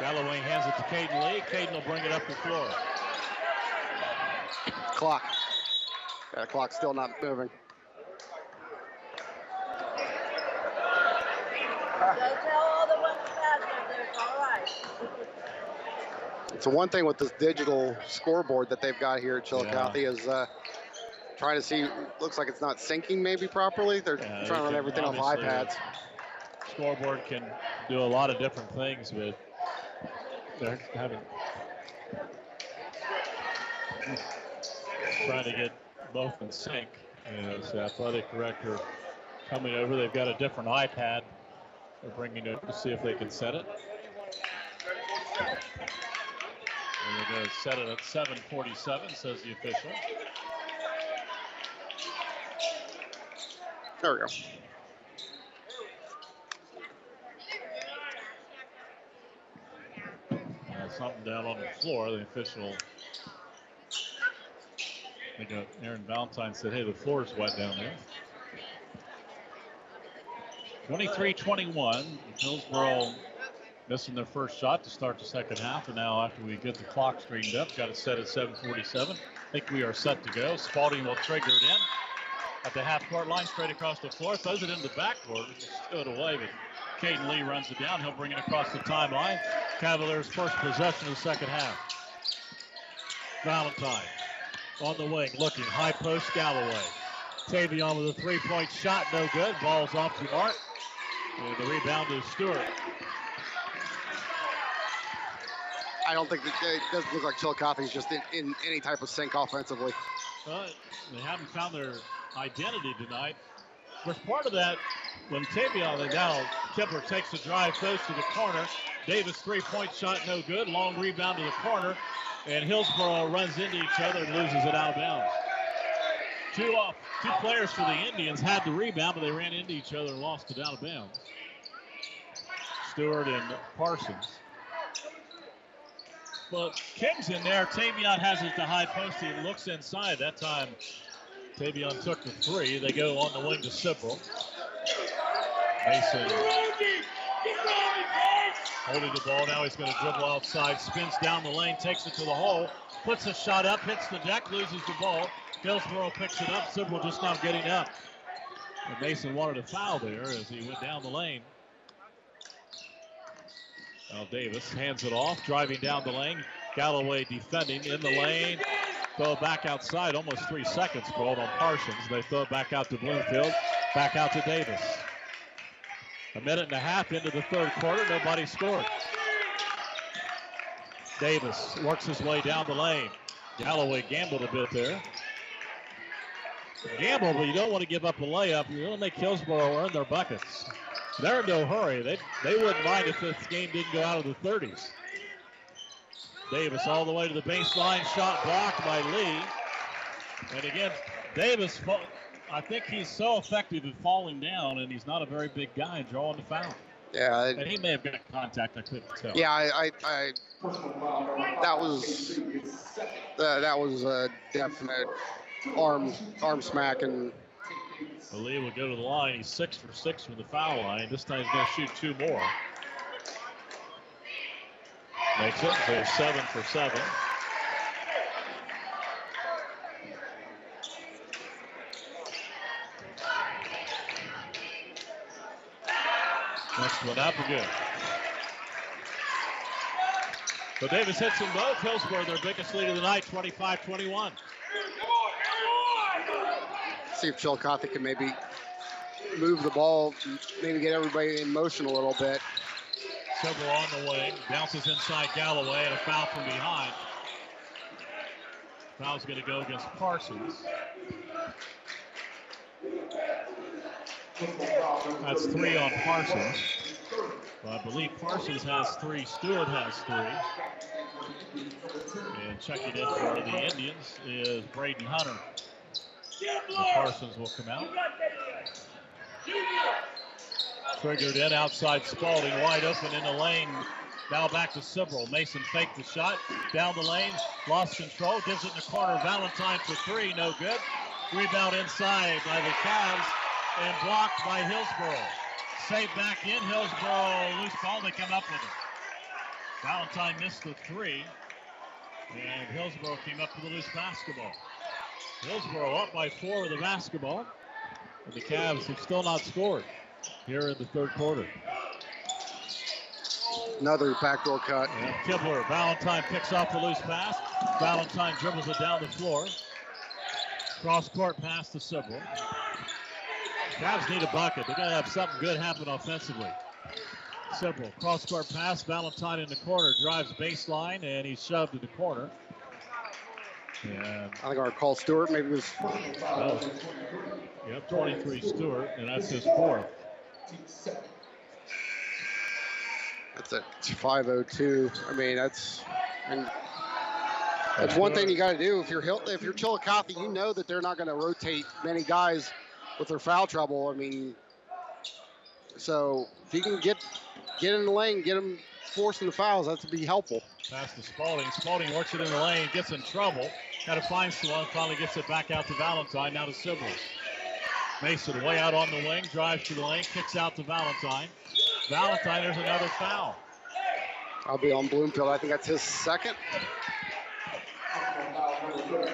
Speaker 2: Galloway hands it to Caden Lee. Caden will bring it up the floor.
Speaker 3: clock. The clock's still not moving. It's the one thing with this digital scoreboard that they've got here at Chillicothe is uh, trying to see. Looks like it's not syncing maybe properly. They're
Speaker 2: Yeah,
Speaker 3: trying to run everything
Speaker 2: uh,
Speaker 3: iPads.
Speaker 2: Scoreboard can do a lot of different things, but they're having trying to get both in sync. As the athletic director coming over, they've got a different iPad. They're bringing it to see if they can set it. And they're going to set it at 7:47, says the official.
Speaker 3: There we go.
Speaker 2: Uh, something down on the floor. The official, I think Aaron Valentine said, hey, the floor is wet down there. 23-21. Hillsboro missing their first shot to start the second half. And now after we get the clock straightened up, got it set at 747. I think we are set to go. Spalding will trigger it in at the half court line, straight across the floor. Throws it into the backcourt. It away, but Caden Lee runs it down. He'll bring it across the timeline. Cavaliers' first possession of the second half. Valentine on the wing, looking high post Galloway. Tavion with a three-point shot, no good. Ball's off the arc. And the rebound is Stewart.
Speaker 3: I don't think that it doesn't look like Chillicothe's just in, in any type of sync offensively.
Speaker 2: But they haven't found their identity tonight. Of part of that, when Tavion now Kepler takes the drive close to the corner. Davis three-point shot no good. Long rebound to the corner, and Hillsboro runs into each other and loses it out of bounds. Two off, two players for the Indians had the rebound, but they ran into each other and lost it out of bounds. Stewart and Parsons. Well, King's in there. Tavion has it to high post. He looks inside. That time, Tavion took the three. They go on the wing to Sibrel. Mason holding the ball. Now he's going to dribble outside, spins down the lane, takes it to the hole, puts a shot up, hits the deck, loses the ball. Hillsboro picks it up. Sibrel just not getting up. And Mason wanted a foul there as he went down the lane. Now Davis hands it off, driving down the lane. Galloway defending in the lane. Throw back outside, almost three seconds called on Parsons. They throw it back out to Bloomfield, back out to Davis. A minute and a half into the third quarter, nobody scored. Davis works his way down the lane. Galloway gambled a bit there. Gamble, but you don't want to give up a layup. You want to make Hillsboro earn their buckets. They're in no hurry. They, they wouldn't mind if this game didn't go out of the 30s. Davis all the way to the baseline, shot blocked by Lee. And again, Davis, I think he's so effective at falling down, and he's not a very big guy and drawing the foul.
Speaker 3: Yeah,
Speaker 2: and he may have got contact. I couldn't tell.
Speaker 3: Yeah, I, I, I that was uh, that was a definite arm arm smack and
Speaker 2: Ali will go to the line. He's six for six from the foul line. This time he's going to shoot two more. Makes it. So seven for seven. Next one up, good. So Davis hits them both. Hillsboro, their biggest lead of the night, 25-21
Speaker 3: see if Chillicothe can maybe move the ball, maybe get everybody in motion a little bit.
Speaker 2: Sibrel on the wing, bounces inside Galloway, and a foul from behind. Foul's going to go against Parsons. That's three on Parsons. Well, I believe Parsons has three, Stewart has three. And checking in for the Indians is Braden Hunter. Parsons will come out. Triggered in outside Spalding, wide open in the lane. Now back to Sibrel. Mason faked the shot. Down the lane. Lost control. Gives it in the corner. Valentine for three. No good. Rebound inside by the Cavs and blocked by Hillsboro. Saved back in. Hillsboro loose ball. They come up with it. Valentine missed the three. And Hillsboro came up with a loose basketball. Hillsboro up by four with the basketball. And the Cavs have still not scored here in the third quarter.
Speaker 3: Another backdoor cut.
Speaker 2: And Kibler, Valentine picks off the loose pass. Valentine dribbles it down the floor. Cross court pass to Sibrel. Cavs need a bucket. They got to have something good happen offensively. Sibrel, cross court pass. Valentine in the corner drives baseline and he's shoved in the corner.
Speaker 3: And I think our call Stewart maybe was.
Speaker 2: Oh, yep, 23 Stewart, and that's his fourth.
Speaker 3: That's a 502. I mean, that's. And that's one thing you got to do if you're if you're Chillicothe, you know that they're not going to rotate many guys with their foul trouble. I mean, so if you can get get in the lane, get them forcing the fouls, that would be helpful.
Speaker 2: Pass to Spalding. Spalding works it in the lane, gets in trouble. Got to find someone. Finally gets it back out to Valentine. Now to Sibrel. Mason way out on the wing, drives to the lane, kicks out to Valentine. Valentine, there's another foul.
Speaker 3: I'll be on Bloomfield. I think that's his second.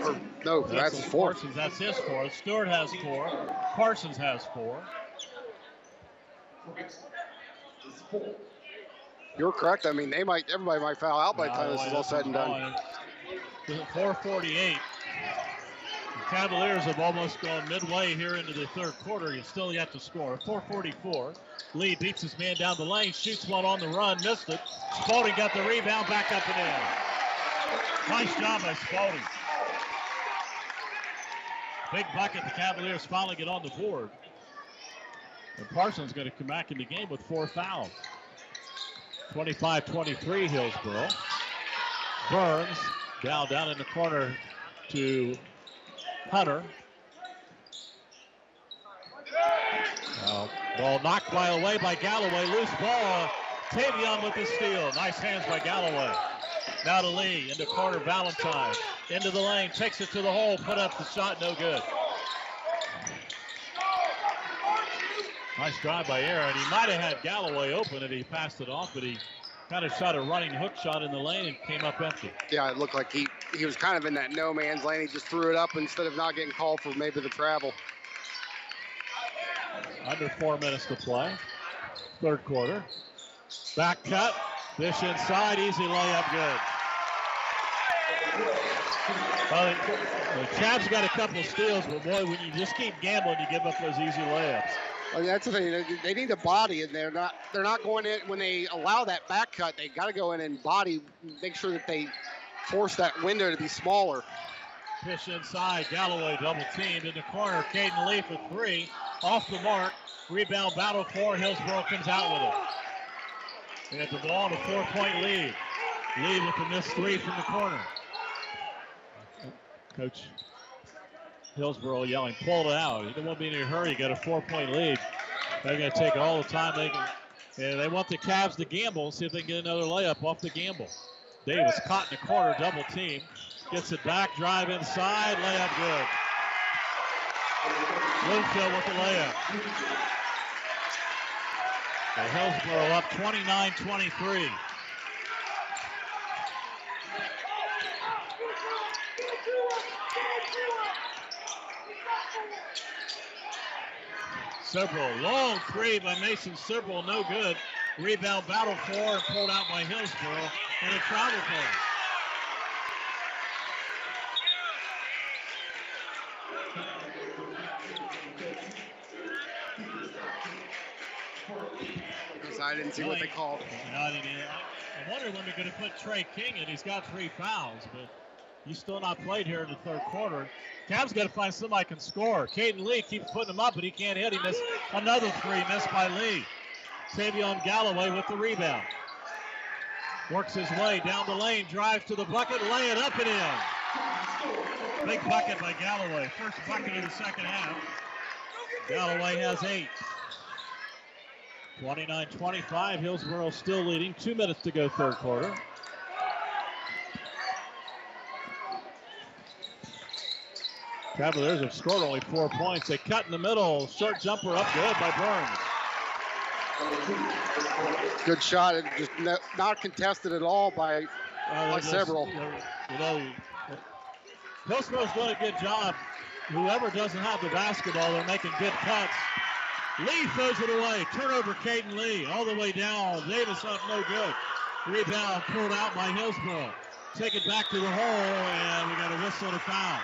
Speaker 3: Or, no, that's, that's his fourth.
Speaker 2: Parsons, that's his fourth. Stewart has four. Parsons has four.
Speaker 3: You're correct. I mean, they might, everybody might foul out by the time this is all said and done.
Speaker 2: 448. The Cavaliers have almost gone midway here into the third quarter. You still yet to score. 444. Lee beats his man down the lane, shoots one on the run, missed it. Spalding got the rebound, back up and in. Nice job by Spalding. Big bucket. The Cavaliers finally get on the board. And Parsons going to come back in the game with four fouls. 25-23 Hillsboro. Burns down down in the corner to Hunter. Uh, ball knocked by away by Galloway. Loose ball. Tavion with the steal. Nice hands by Galloway. Now to Lee. Into corner Valentine. Into the lane. Takes it to the hole. Put up the shot. No good. Nice drive by Aaron. He might have had Galloway open if he passed it off, but he kind of shot a running hook shot in the lane and came up empty.
Speaker 3: Yeah, it looked like he, he was kind of in that no man's lane. He just threw it up instead of not getting called for maybe the travel.
Speaker 2: Under four minutes to play. Third quarter. Back cut. Dish inside. Easy layup. Good. Well, the Cavs got a couple steals, but boy, when you just keep gambling, you give up those easy layups.
Speaker 3: That's the thing. They, need a body, and they're not. They're not going in when they allow that back cut. They got to go in and body, make sure that they force that window to be smaller.
Speaker 2: Fish inside. Galloway double teamed in the corner. Caden Lee for three. Off the mark. Rebound battle for Hillsboro comes out with it. They have the ball and a four-point lead. Lee with the missed three from the corner. Coach Hillsboro yelling, pull it out. You don't want to be in a hurry. You got a four-point lead. They're going to take all the time they can. And they want the Cavs to gamble, see if they can get another layup off the gamble. Davis caught in the corner, double team. Gets it back, drive inside, layup good. Winfield with the layup. The Hillsboro up 29-23. Sibrel, long three by Mason Sibrel, no good. Rebound battle for pulled out by Hillsboro and a travel play.
Speaker 3: Because I didn't see what they called.
Speaker 2: I, didn't. I wonder when they're going to put Trey King in. He's got three fouls, but he's still not played here in the third quarter. Cavs got to find somebody can score. Caden Lee keeps putting him up, but he can't hit. He missed another three, missed by Lee. Tavion Galloway with the rebound. Works his way down the lane, drives to the bucket, lay it up and in. Big bucket by Galloway. First bucket of the second half. Galloway has eight. 29-25. Hillsboro still leading. Two minutes to go third quarter. Cavaliers have scored only four points. They cut in the middle. Short jumper up good by Burns.
Speaker 3: Good shot. It just not contested at all by,
Speaker 2: Uh,
Speaker 3: by several.
Speaker 2: You know, Hillsboro's done a good job. Whoever doesn't have the basketball, they're making good cuts. Lee throws it away. Turnover, Caden Lee, all the way down. Davis up, no good. Rebound pulled out by Hillsboro. Take it back to the hole, and we got a whistle to foul.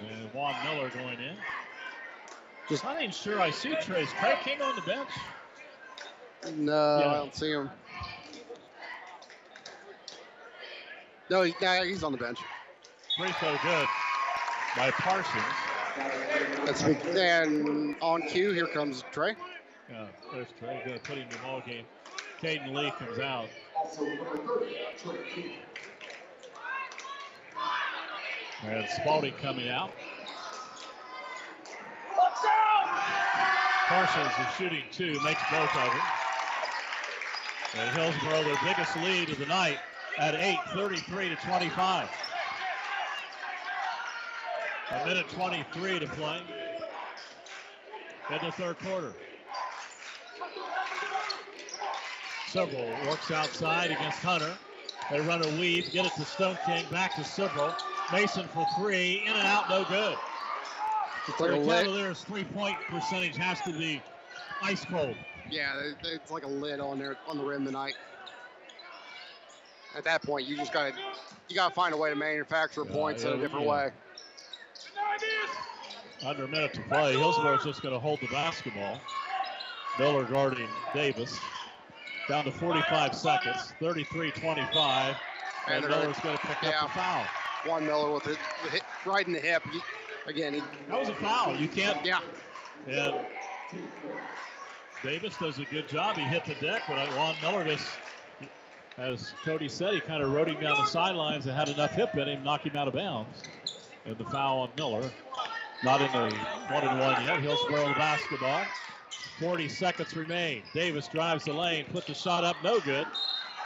Speaker 2: And Juan Miller going in.
Speaker 3: Just
Speaker 2: I ain't sure I see. Trey King on the bench.
Speaker 3: No,
Speaker 2: Yeah.
Speaker 3: I don't see him. No, he, nah, he's on the bench.
Speaker 2: Free throw good by Parsons.
Speaker 3: That's big. And on cue, here comes Trey.
Speaker 2: Yeah, there's Trey. Going to put in the ball game. Caden Lee comes out. And Spalding coming out. Parsons is shooting two, makes both of them. And Hillsboro, their biggest lead of the night at 8, 33 to 25. A minute 23 to play in the third quarter. Sibrel works outside against Hunter. They run a weave, get it to Stone King, back to Sibrel. Mason for three, in and out, no good.
Speaker 3: It's like a.
Speaker 2: Cavaliers' three-point percentage has to be ice cold.
Speaker 3: Yeah, it's like a lid on there on the rim tonight. At that point, you just got to you got to find a way to manufacture points in a different
Speaker 2: yeah.
Speaker 3: way.
Speaker 2: Under a minute to play. Hillsboro's just going to hold the basketball. Miller guarding Davis. Down to 45 seconds. 33-25. And,
Speaker 3: And gonna-
Speaker 2: Miller's going to pick
Speaker 3: yeah.
Speaker 2: up the foul.
Speaker 3: Juan Miller with it hit right in the hip. He, again, he,
Speaker 2: That was a foul. You can't.
Speaker 3: Yeah.
Speaker 2: And Davis does a good job. He hit the deck, but uh, Juan Miller just, as Cody said, he kind of rode him down the sidelines and had enough hip in him, knock him out of bounds. And the foul on Miller. Not in the one and one yet. He'll Hillsboro the basketball. 40 seconds remain. Davis drives the lane, put the shot up, no good.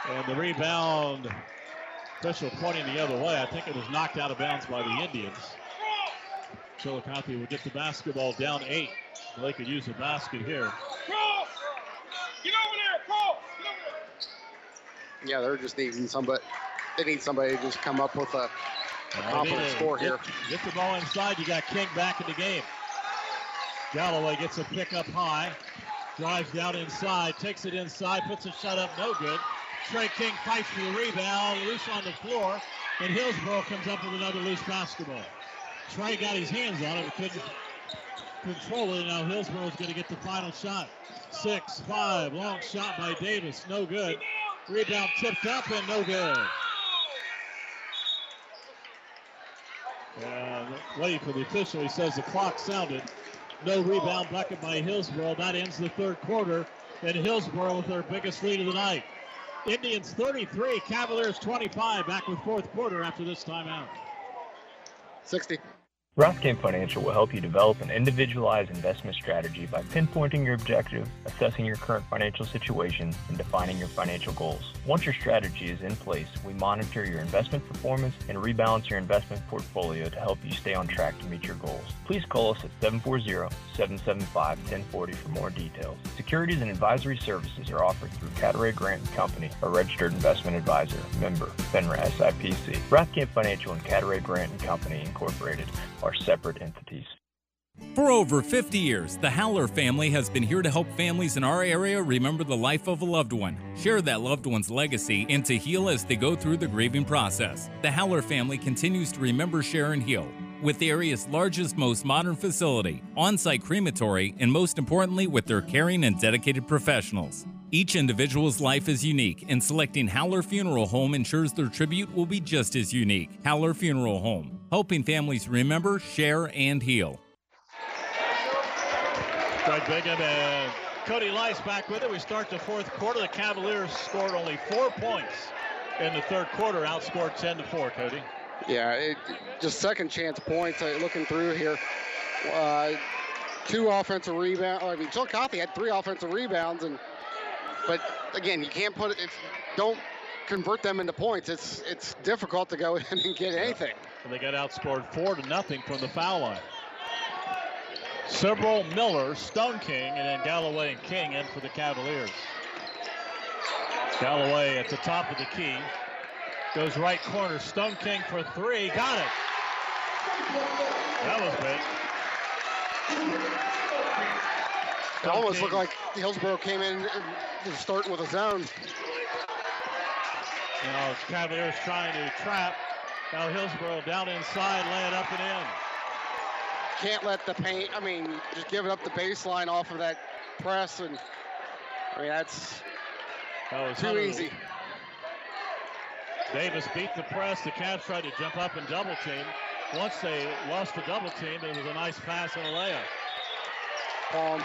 Speaker 2: And the rebound, official pointing the other way. I think it was knocked out of bounds by the Indians. Chillicothe will get the basketball down eight. They could use a basket here.
Speaker 3: yeah, they're just needing somebody. They need somebody to just come up with a, a confident score
Speaker 2: get,
Speaker 3: here.
Speaker 2: Get the ball inside. You got King back in the game. Galloway gets a pick up high, drives down inside, takes it inside, puts a shot up, no good. Trey King fights for the rebound, loose on the floor, and Hillsboro comes up with another loose basketball. Trey got his hands on it, but couldn't control it. Now Hillsboro's going to get the final shot. Six, five, long shot by Davis, no good. Rebound tipped up and no good. And waiting for the official, he says the clock sounded. No rebound bucket by Hillsboro. That ends the third quarter. And Hillsboro with their biggest lead of the night. Indians 33, Cavaliers 25. Back with fourth quarter after this timeout.
Speaker 3: 60.
Speaker 7: Rothkamp Financial will help you develop an individualized investment strategy by pinpointing your objective, assessing your current financial situation, and defining your financial goals. Once your strategy is in place, we monitor your investment performance and rebalance your investment portfolio to help you stay on track to meet your goals. Please call us at 740-775-1040 for more details. Securities and advisory services are offered through Cadaret Grant Company, a registered investment advisor, member, FINRA SIPC. Rothkamp Financial and Cadaret Grant Company Incorporated are separate entities.
Speaker 8: For over 50 years, the Haller family has been here to help families in our area remember the life of a loved one, share that loved one's legacy, and to heal as they go through the grieving process. The Haller family continues to remember, share, and heal with the area's largest, most modern facility, on site crematory, and most importantly, with their caring and dedicated professionals. Each individual's life is unique, and selecting Haller Funeral Home ensures their tribute will be just as unique. Haller Funeral Home, helping families remember, share, and heal.
Speaker 2: Greg Bigham and Cody Lice back with it. We start the fourth quarter. The Cavaliers scored only four points in the third quarter, outscored 10 to 4, Cody.
Speaker 3: Yeah, it, just second chance points. Uh, looking through here, uh, two offensive rebounds. I mean, Chillicothe had three offensive rebounds, and but again, you can't put it. Don't convert them into points, it's it's difficult to go in and get anything.
Speaker 2: And they got outscored four to nothing from the foul line. Sibrel Miller, Stone King, and then Galloway and King in for the Cavaliers. Galloway at the top of the key. Goes right corner. Stone King for three. Got it. That was big.
Speaker 3: It almost looked like Hillsboro came in starting with a zone.
Speaker 2: Now uh, Cavaliers trying to trap. Now Hillsboro down inside, lay it up and in.
Speaker 3: Can't let the paint. I mean, just giving up the baseline off of that press, and I mean that's
Speaker 2: That
Speaker 3: too easy.
Speaker 2: Davis beat the press. The Cavs tried to jump up and double team. Once they lost the double team, it was a nice pass and a layup.
Speaker 3: Palm.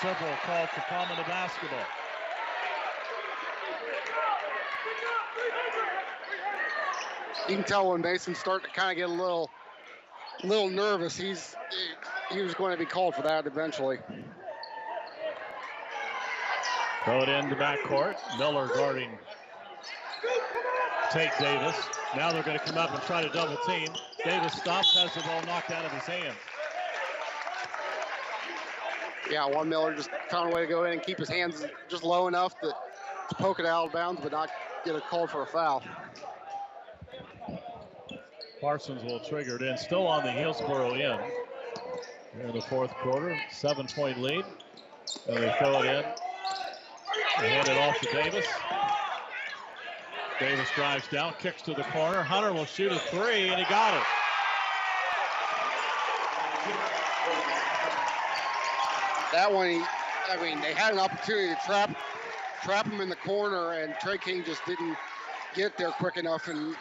Speaker 2: Sibrel called for palm in the basketball.
Speaker 3: You can tell when Mason's starting to kind of get a little, little nervous. He's he, he was going to be called for that eventually.
Speaker 2: Throw it into backcourt. Miller guarding Tate Davis. Now they're going to come up and try to double team. Davis stops, has the ball knocked out of his hand.
Speaker 3: Yeah, Juan Miller just found a way to go in and keep his hands just low enough to, poke it out of bounds, but not get a call for a foul.
Speaker 2: Parsons will trigger it in. Still on the Hillsboro end. Here in the fourth quarter, seven point lead. And they throw it in. They hand it off to Davis. Davis drives down, kicks to the corner. Hunter will shoot a three, and he got it.
Speaker 3: That one, he, I mean, they had an opportunity to trap trap him in the corner, and Trey King just didn't get there quick enough and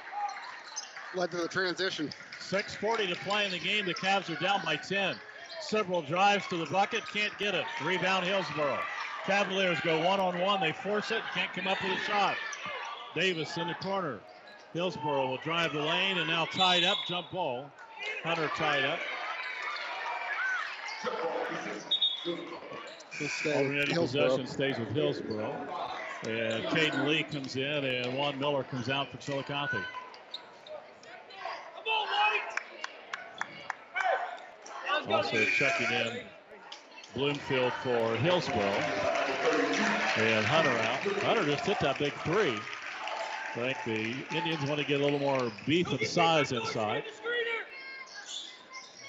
Speaker 3: led to the transition.
Speaker 2: 6.40 to play in the game. The Cavs are down by 10. Sibrel drives to the bucket, can't get it. Rebound Hillsboro. Cavaliers go one on one. They force it, can't come up with a shot. Davis in the corner. Hillsboro will drive the lane and now tied up. Jump ball. Hunter tied up. Alternating uh, possession stays with Hillsboro. And Caden Lee comes in and Juan Miller comes out for Chillicothe. Also checking in Bloomfield for Hillsboro. And Hunter out. Hunter just hit that big three. I think the Indians want to get a little more beef and size inside.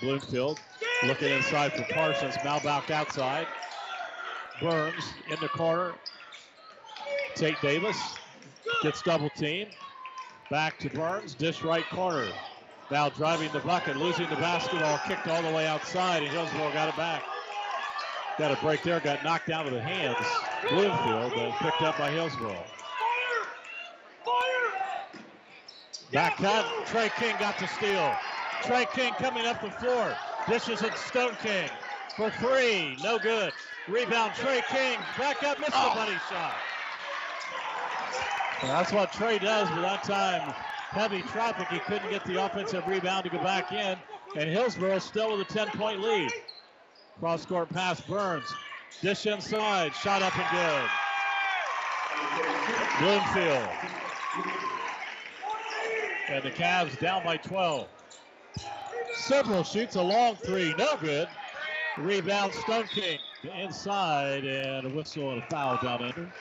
Speaker 2: Bloomfield looking inside for Parsons. Now back outside. Burns in the corner. Tate Davis gets double teamed. Back to Burns. Dish right corner. Now driving the bucket, losing the basketball, kicked all the way outside, and Hillsboro got it back. Got a break there, got knocked out of the hands. Bloomfield, but picked up by Hillsboro. Back cut, Trey King got to steal. Trey King coming up the floor. Dishes at Stone King for three, no good. Rebound, Trey King, back up, missed the oh. money shot. Well, that's what Trey does, but that time heavy traffic. He couldn't get the offensive rebound to go back in. And Hillsboro still with a 10 point lead. Cross court pass Burns. Dish inside. Shot up and good. Bloomfield. And the Cavs down by 12. Sibrel shoots a long three. No good. Rebound Stone King inside and a whistle and a foul down under.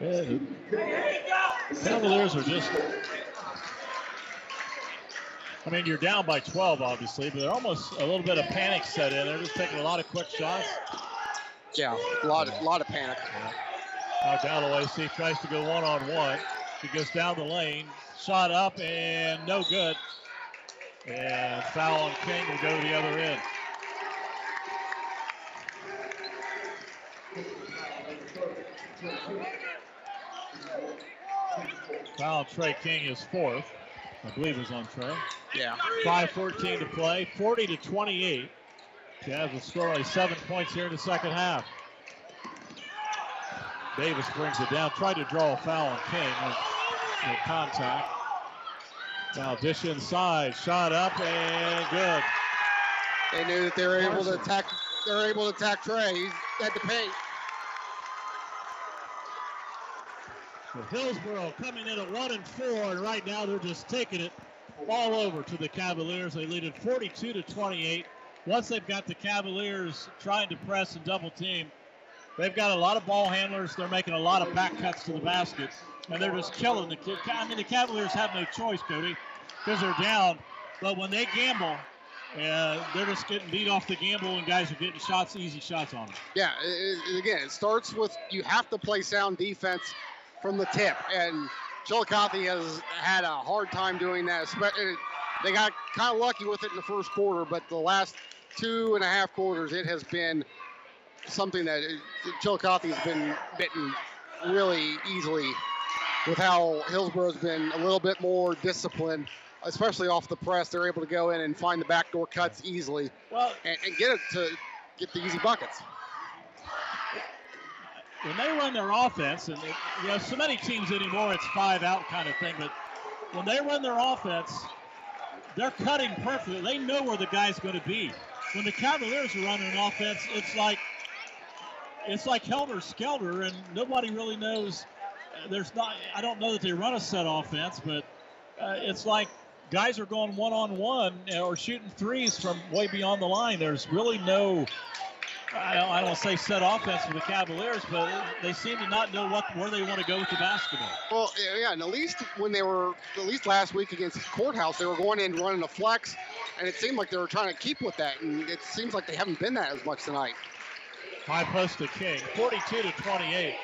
Speaker 2: Yeah, Cavaliers are just. I mean, you're down by 12, obviously, but they're almost a little bit of panic set in. They're just taking a lot of quick shots.
Speaker 3: Yeah, a lot, a lot of panic.
Speaker 2: Now Galloway see tries to go one on one. He goes down the lane, shot up and no good. And foul on King will go to the other end. Foul Trey King is fourth. I believe is on Trey.
Speaker 3: Yeah.
Speaker 2: 5.14 to play, 40 to 28. Cavs will score only seven points here in the second half. Davis brings it down, tried to draw a foul on King with, with contact. Now dish inside, shot up and good.
Speaker 3: They knew that they were able to attack. They were able to attack Trey. He's at the paint.
Speaker 2: So Hillsboro coming in at one and four, and right now they're just taking it all over to the Cavaliers. They lead it 42 to 28. Once they've got the Cavaliers trying to press and double team, they've got a lot of ball handlers. They're making a lot of back cuts to the basket, and they're just killing the kid. I mean, the Cavaliers have no choice, Cody, because they're down. But when they gamble, uh, they're just getting beat off the gamble, and guys are getting shots, easy shots on them.
Speaker 3: Yeah, it, it- again, it starts with you have to play sound defense from the tip, and Chillicothe has had a hard time doing that. uh, They got kind of lucky with it in the first quarter, but the last two and a half quarters, it has been something that uh, Chillicothe has been bitten really easily with how Hillsboro's been a little bit more disciplined, especially off the press. They're able to go in and find the backdoor cuts easily
Speaker 2: Well,
Speaker 3: and, and get it to get the easy buckets.
Speaker 2: when they run their offense, and it, you know, so many teams anymore, it's five out kind of thing. But when they run their offense, they're cutting perfectly. They know where the guy's going to be. When the Cavaliers are running an offense, it's like it's like helter skelter, and nobody really knows. uh, There's not. I don't know that they run a set offense, but uh, it's like guys are going one on one or shooting threes from way beyond the line. There's really no I don't, I don't say set offense for the Cavaliers, but they seem to not know what where they want to go with the basketball.
Speaker 3: Well, yeah, and at least when they were, at least last week against Courthouse, they were going in running a flex, and it seemed like they were trying to keep with that, and it seems like they haven't been that as much tonight.
Speaker 2: High post to King, 42 to 28.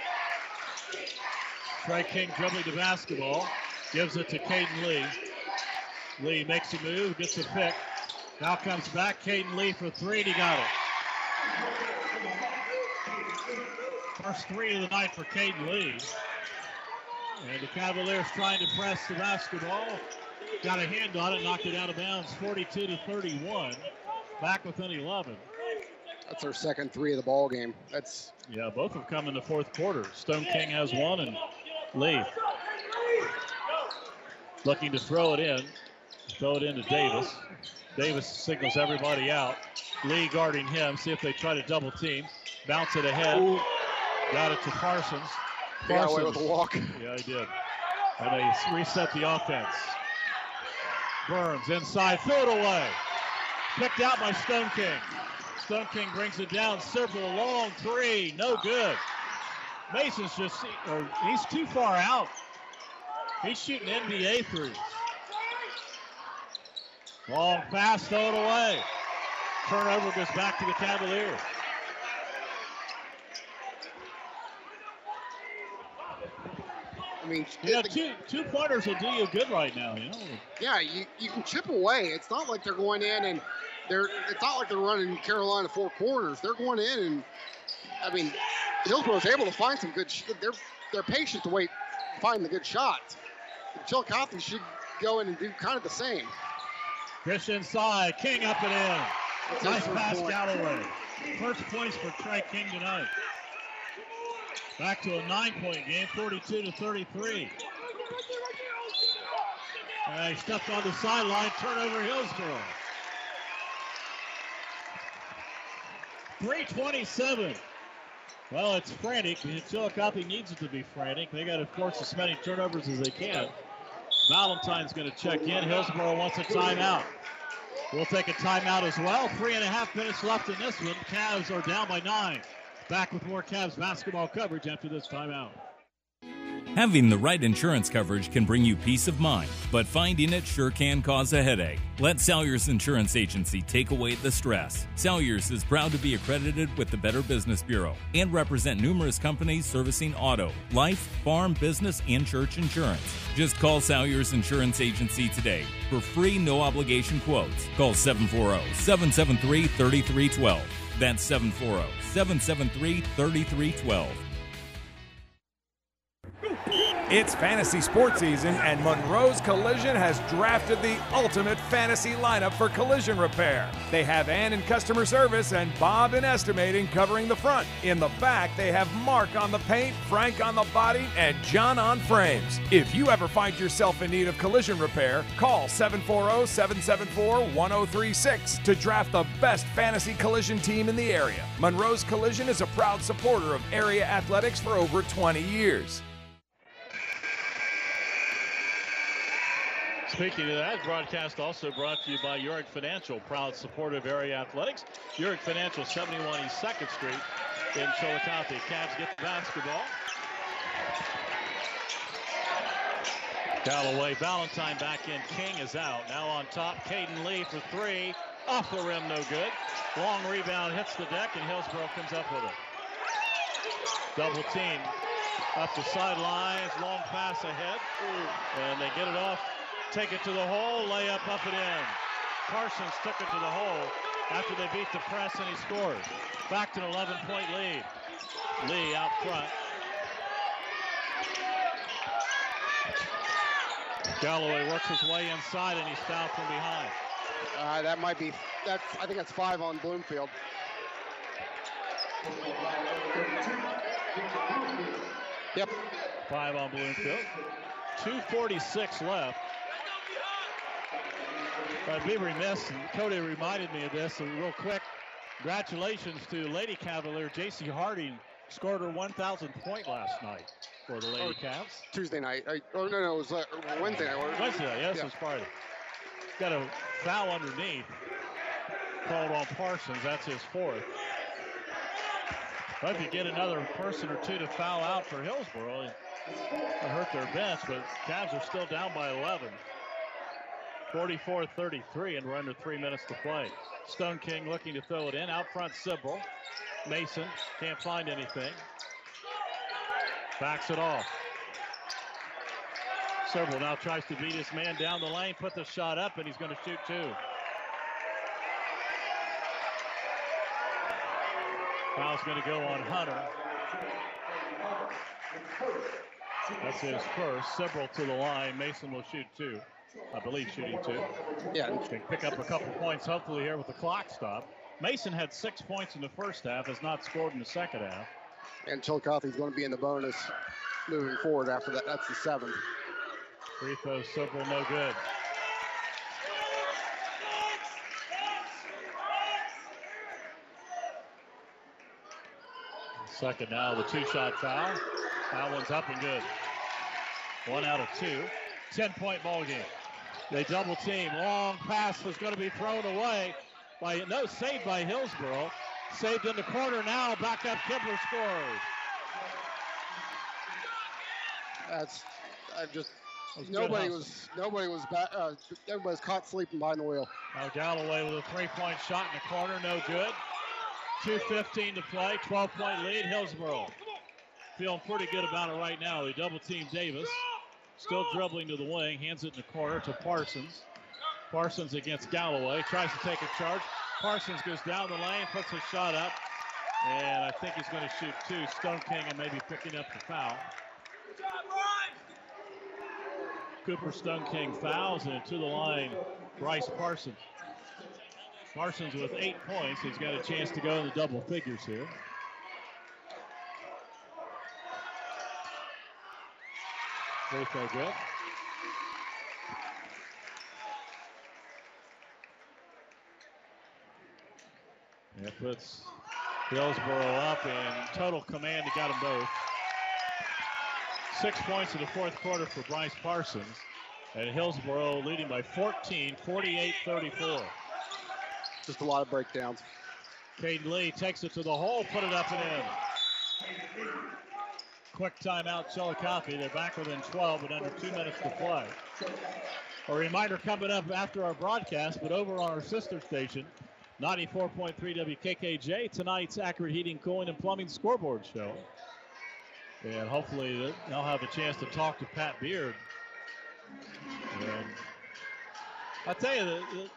Speaker 2: Trey King dribbling the basketball, gives it to Caden Lee. Lee makes a move, gets a pick. Now comes back, Caden Lee for three, and he got it. First three of the night for Caden Lee. And the Cavaliers trying to press the basketball. Got a hand on it, knocked it out of bounds, 42 to 31. Back within 11.
Speaker 3: That's our second three of the ball game. That's
Speaker 2: Yeah, both have come in the fourth quarter. Stone King has one, and Lee looking to throw it in. Throw it into Davis. Davis signals everybody out. Lee guarding him. See if they try to double team. Bounce it ahead. Got it to Parsons.
Speaker 3: Parsons. got away with a walk.
Speaker 2: Yeah, he did. And they reset the offense. Burns inside, throw it away. Picked out by Stone King. Stone King brings it down, a long three, no good. Mason's just, or he's too far out. He's shooting NBA threes. Long pass, throw it away. Turnover goes back to the Cavaliers.
Speaker 3: I mean,
Speaker 2: Yeah, two two pointers will do you good right now. You know,
Speaker 3: yeah, you, you can chip away. It's not like they're going in and they're. It's not like they're running Carolina four corners. They're going in and, I mean, Hillsboro's able to find some good. Sh- they're they're patient to wait, find the good shots. Chillicothe should go in and do kind of the same.
Speaker 2: Chris inside, King up and in.
Speaker 3: That's
Speaker 2: nice pass
Speaker 3: point.
Speaker 2: Galloway. First points for Trey King tonight. Back to a nine-point game, 42 to 33. Uh, he stepped on the sideline, turnover Hillsboro. 327. Well, it's frantic. Chillicothe needs it to be frantic. They got to force as many turnovers as they can. Valentine's going to check in. Hillsboro wants a timeout. We'll take a timeout as well. Three and a half minutes left in this one. Cavs are down by nine. Back with more Cavs basketball coverage after this timeout.
Speaker 8: Having the right insurance coverage can bring you peace of mind, but finding it sure can cause a headache. Let Salyers Insurance Agency take away the stress. Salyers is proud to be accredited with the Better Business Bureau and represent numerous companies servicing auto, life, farm, business, and church insurance. Just call Salyers Insurance Agency today for free no obligation quotes. Call 740 773 3312. That's 740 773 3312.
Speaker 9: It's fantasy sports season, and Monroe's Collision has drafted the ultimate fantasy lineup for collision repair. They have Ann in customer service and Bob in estimating covering the front. In the back, they have Mark on the paint, Frank on the body, and John on frames. If you ever find yourself in need of collision repair, call 740 774 1036 to draft the best fantasy collision team in the area. Monroe's Collision is a proud supporter of area athletics for over 20 years.
Speaker 2: Speaking of that, broadcast also brought to you by Uric Financial, proud supporter of area athletics. Uric Financial, 71 East 2nd Street in Chillicothe. Cavs get the basketball. Galloway, Valentine back in. King is out. Now on top, Caden Lee for three. Off the rim, no good. Long rebound hits the deck, and Hillsboro comes up with it. Double team up the sidelines, long pass ahead, and they get it off. Take it to the hole, layup up and in. Parsons took it to the hole after they beat the press, and he scores. Back to an 11-point lead. Lee out front. Galloway works his way inside, and he's fouled from behind.
Speaker 3: Uh, that might be. That's. I think that's five on Bloomfield. Yep.
Speaker 2: Five on Bloomfield. 246 left. I'd be remiss, and Cody reminded me of this, so real quick. Congratulations to Lady Cavalier J.C. Harding scored her 1,000th point last night for the Lady
Speaker 3: Oh,
Speaker 2: Cavs.
Speaker 3: Tuesday night. I, oh no, no, it was uh, Wednesday night. it?
Speaker 2: Wednesday, night, yes,
Speaker 3: Yeah.
Speaker 2: it's Friday. Got a foul underneath. Called on Parsons. That's his fourth. Well, if you get another person or two to foul out for Hillsboro, it hurt their bench, but Cavs are still down by 11. 44-33, and we're under three minutes to play. Stone King looking to throw it in. Out front, Sibrel. Mason can't find anything. Backs it off. Sibrel now tries to beat his man down the lane, put the shot up, and he's going to shoot two. Foul's going to go on Hunter. That's his first. Sibrel to the line. Mason will shoot two. I believe shooting two.
Speaker 3: Yeah.
Speaker 2: Can pick up a couple points hopefully here with the clock stop. Mason had six points in the first half, has not scored in the second half.
Speaker 3: And Chillicothe's going to be in the bonus moving forward after that. That's the seventh.
Speaker 2: Free throw, Sibrel, no good. Second now, the two-shot foul. That one's up and good. One out of two. 10-point ball game. They double team. Long pass was going to be thrown away by no saved by Hillsboro. Saved in the corner now. Back up. Kibler scores.
Speaker 3: That's I just
Speaker 2: was
Speaker 3: nobody was nobody was back. Uh, everybody's caught sleeping behind the wheel.
Speaker 2: Now Galloway with a three-point shot in the corner, no good. 2.15 to play, 12-point lead, Hillsboro. Feeling pretty good about it right now. They double-team Davis. Still dribbling to the wing, hands it in the corner to Parsons. Parsons against Galloway, tries to take a charge. Parsons goes down the lane, puts a shot up, and I think he's going to shoot two. Stone King and maybe picking up the foul. Cooper Stone King fouls and to the line, Bryce Parsons. Parsons with eight points. He's got a chance to go in the double figures here. Free throw good. That puts Hillsboro up in total command. He got them both. Six points in the fourth quarter for Bryce Parsons. And Hillsboro leading by 14, 48 34.
Speaker 3: Just a lot of breakdowns.
Speaker 2: Caden Lee takes it to the hole, put it up and in. Quick timeout, Chillicothe. They're back within 12 with under two minutes to play. A reminder coming up after our broadcast, but over on our sister station, 94.3 WKKJ, tonight's Accurate Heating, Cooling, and Plumbing scoreboard show. And hopefully they'll have a chance to talk to Pat Beard. And I tell you, the, the,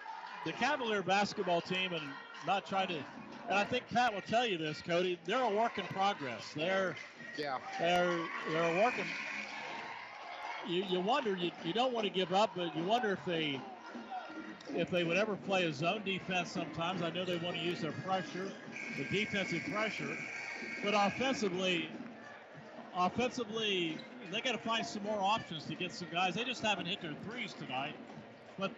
Speaker 2: the Cavalier basketball team, and not trying to, and I think Pat will tell you this, Cody. They're a work in progress. They're
Speaker 3: yeah,
Speaker 2: they're they're working. You you wonder you, you don't want to give up, but you wonder if they if they would ever play a zone defense. Sometimes I know they want to use their pressure, the defensive pressure, but offensively, offensively they got to find some more options to get some guys. They just haven't hit their threes tonight, but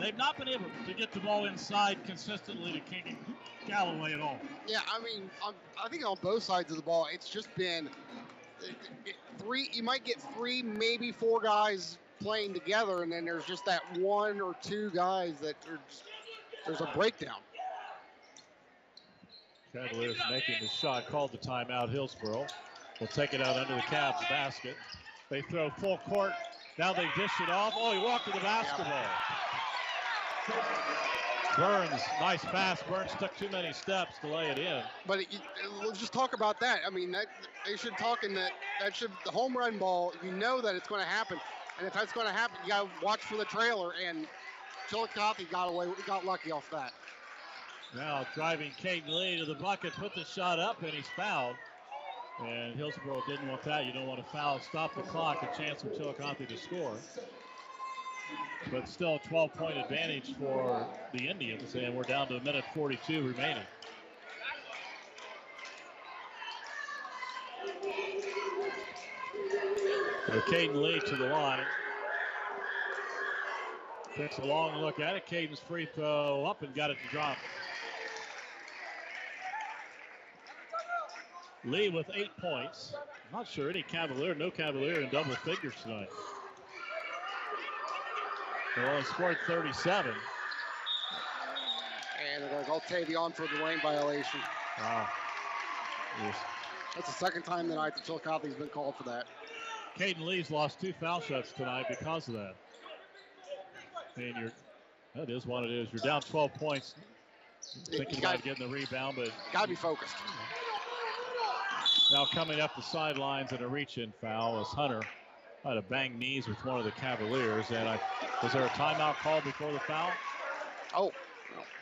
Speaker 2: they've not been able to get the ball inside consistently to King Galloway at all.
Speaker 3: Yeah, I mean, on, I think on both sides of the ball, it's just been it, it, three. You might get three, maybe four guys playing together, and then there's just that one or two guys that are just, there's a breakdown.
Speaker 2: Cavaliers making the shot, called the timeout. Hillsboro will take it out under the Cavs basket. They throw full court. Now they dish it off. Oh, he walked to the basketball. Burns, nice pass. Burns took too many steps to lay it in.
Speaker 3: But it, it, let's just talk about that. I mean, that they should talk in that that should the home run ball. You know that it's going to happen, and if that's going to happen, you got to watch for the trailer. And Chillicothe got away, got lucky off that.
Speaker 2: Now driving Caden Lee to the bucket, put the shot up, and he's fouled. And Hillsboro didn't want that. You don't want to foul, stop the clock, a chance for Chillicothe to score. But still a 12 point advantage for the Indians, and we're down to a minute 42 remaining. Caden Lee to the line. Takes a long look at it. Caden's free throw up and got it to drop. Lee with eight points. Not sure any Cavalier, no Cavalier in double figures tonight. They only scored 37.
Speaker 3: And they're going to call Tavion for the lane violation.
Speaker 2: Wow.
Speaker 3: That's the second time tonight that Chillicothe's been called for that.
Speaker 2: Caden Lee's lost two foul shots tonight because of that. And you're, that is what it is. You're down 12 points. Thinking
Speaker 3: gotta-
Speaker 2: about getting the rebound, but
Speaker 3: Got to be focused.
Speaker 2: now coming up the sidelines and a reach-in foul is Hunter. Had to bang knees with one of the Cavaliers. And I, was there a timeout call before the foul?
Speaker 3: Oh,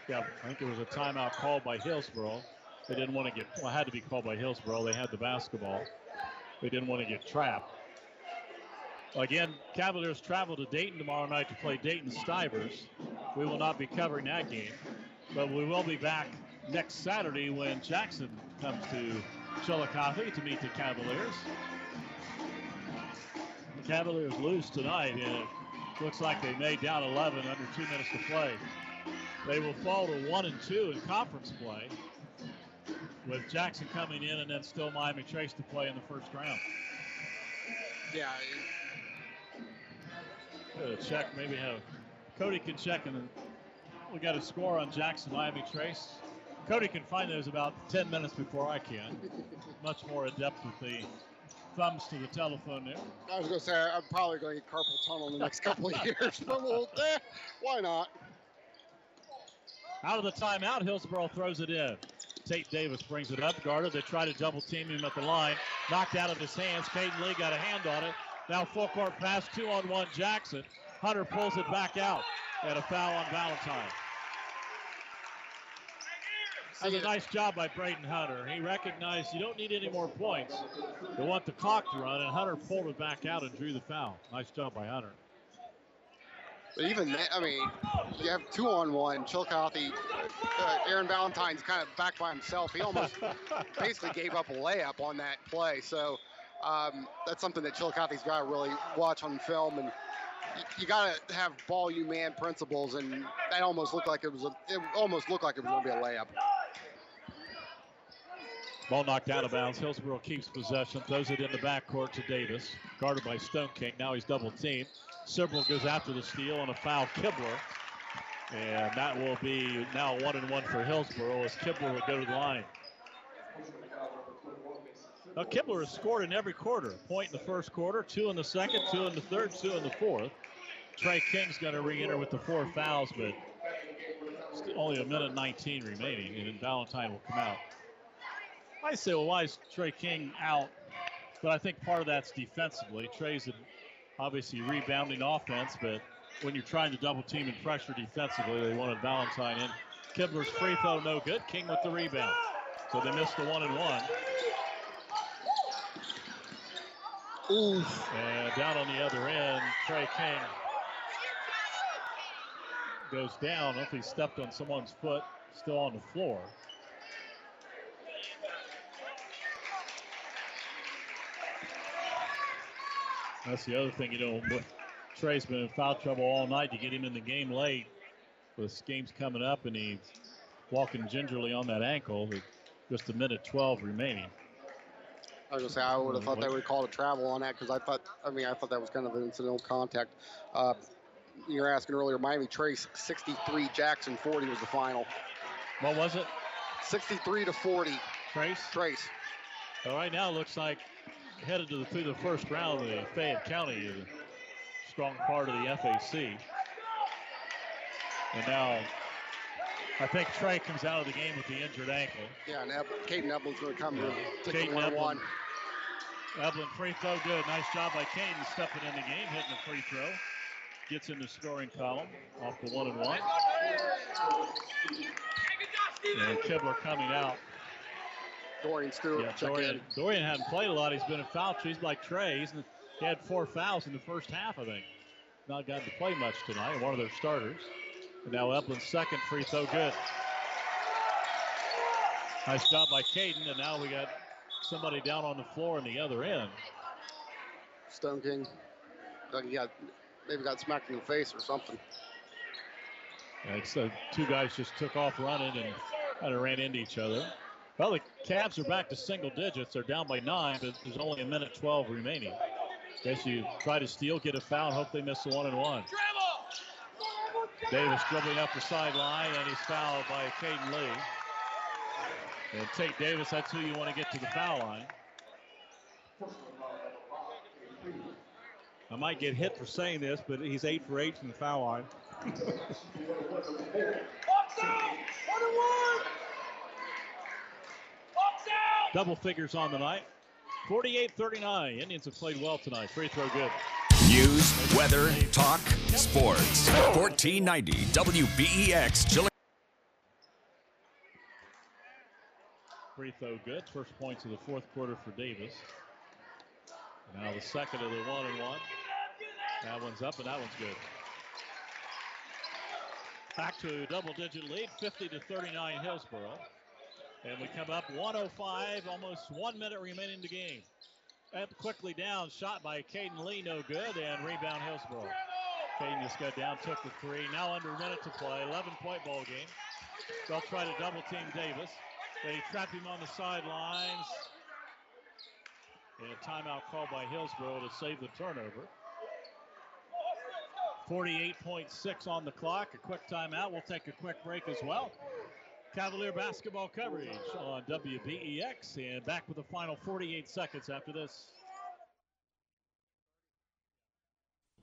Speaker 2: Yeah, I think it was a timeout called by Hillsboro. They didn't want to get, well, it had to be called by Hillsboro. They had the basketball. They didn't want to get trapped. Again, Cavaliers travel to Dayton tomorrow night to play Dayton Stivers. We will not be covering that game, but we will be back next Saturday when Jackson comes to Chillicothe to meet the Cavaliers. The Cavaliers lose tonight, and looks like they made down 11 under two minutes to play. They will fall to one and two in conference play, with Jackson coming in and then still Miami Trace to play in the first round.
Speaker 3: Yeah.
Speaker 2: Check, maybe have Cody can check, and we got a score on Jackson Miami Trace. Cody can find those about 10 minutes before I can. Much more adept with the thumbs to the telephone there.
Speaker 3: I was going to say, I'm probably going to get carpal tunnel in the next couple of years, but we'll, eh, why not?
Speaker 2: Out of the timeout, Hillsboro throws it in. Tate Davis brings it up, guarded. They try to double team him at the line. Knocked out of his hands. Caden Lee got a hand on it. Now full court pass, two on one Jackson. Hunter pulls it back out. And a foul on Valentine. That's a nice job by Braden Hunter. He recognized you don't need any more points. They want the clock to run, and Hunter pulled it back out and drew the foul. Nice job by Hunter.
Speaker 3: But even that, I mean, you have two on one. Chillicothe, uh, Aaron Valentine's kind of back by himself. He almost basically gave up a layup on that play. So um, that's something that Chillicothe's got to really watch on film. And you, you got to have ball you man principles. And that almost looked like it was a, it almost looked like it was going to be a layup.
Speaker 2: Ball knocked out of bounds. Hillsboro keeps possession, throws it in the backcourt to Davis. Guarded by Stone King. Now he's double teamed. Sibrel goes after the steal and a foul Kibler. And that will be now one and one for Hillsboro as Kibler would go to the line. Now Kibler has scored in every quarter. Point in the first quarter, two in the second, two in the third, two in the fourth. Trey King's going to re-enter with the four fouls, but only a minute 19 remaining, and then Valentine will come out. I say, well, why is Trey King out? But I think part of that's defensively. Trey's an obviously rebounding offense, but when you're trying to double team and pressure defensively, they wanted Valentine in. Kibler's free throw no good. King with the rebound. So they missed the one and one. And down on the other end, Trey King goes down. I don't know if he stepped on someone's foot, still on the floor. That's the other thing, you know. Trey's been in foul trouble all night. You get him in the game late. This game's coming up, and he's walking gingerly on that ankle. with Just a minute 12 remaining.
Speaker 3: I was gonna say I would have thought they would have called a travel on that because I thought I mean I thought that was kind of an incidental contact. Uh, you were asking earlier, Miami Trace 63, Jackson 40 was the final.
Speaker 2: What was it?
Speaker 3: 63 to 40.
Speaker 2: Trace.
Speaker 3: Trace.
Speaker 2: All right, now, it looks like headed to the, through the first round of the Fayette County, a strong part of the FAC. And now, I think Trey comes out of the game with the injured ankle.
Speaker 3: Yeah, and Eb- Caden Eblin's going to come in and take
Speaker 2: Caden
Speaker 3: the one one.
Speaker 2: Eblin free throw good. Nice job by Caden stepping in the game, hitting the free throw. Gets in the scoring column off the one and one. And Kibler coming out.
Speaker 3: Dorian Stewart.
Speaker 2: Yeah, Dorian. Dorian hadn't played a lot. He's been in foul trees like Trey. He's, he had four fouls in the first half, I think. Not gotten to play much tonight. One of their starters. And now Eblin's second free throw good. Nice job by Caden, and now we got somebody down on the floor in the other end.
Speaker 3: Stone King. Like he got maybe got smacked in the face or something.
Speaker 2: And it's, uh, two guys just took off running and kind of ran into each other. Well, the Cavs are back to single digits. They're down by nine, but there's only a minute 12 remaining. Guess you try to steal, get a foul, hope they miss the one and one. Davis dribbling up the sideline, and he's fouled by Caden Lee. And Tate Davis, that's who you want to get to the foul line. I might get hit for saying this, but he's eight for eight from the foul line. Double figures on the night. 48 39. Indians have played well tonight. Free throw good.
Speaker 11: News, weather, talk, sports. 1490 WBEX Chillicothe.
Speaker 2: Free throw good. First points of the fourth quarter for Davis. Now the second of the one and one. That one's up and that one's good. Back to double digit lead, 50 to 39 Hillsboro. And we come up 105, almost one minute remaining in the game. Up quickly down, shot by Caden Lee, no good, and rebound Hillsboro. Caden just got down, took the three. Now under a minute to play, 11 point ball game. They'll try to double team Davis. They trap him on the sidelines. And a timeout called by Hillsboro to save the turnover. 48.6 on the clock. A quick timeout. We'll take a quick break as well. Cavalier basketball coverage on WBEX and back with the final 48 seconds after this.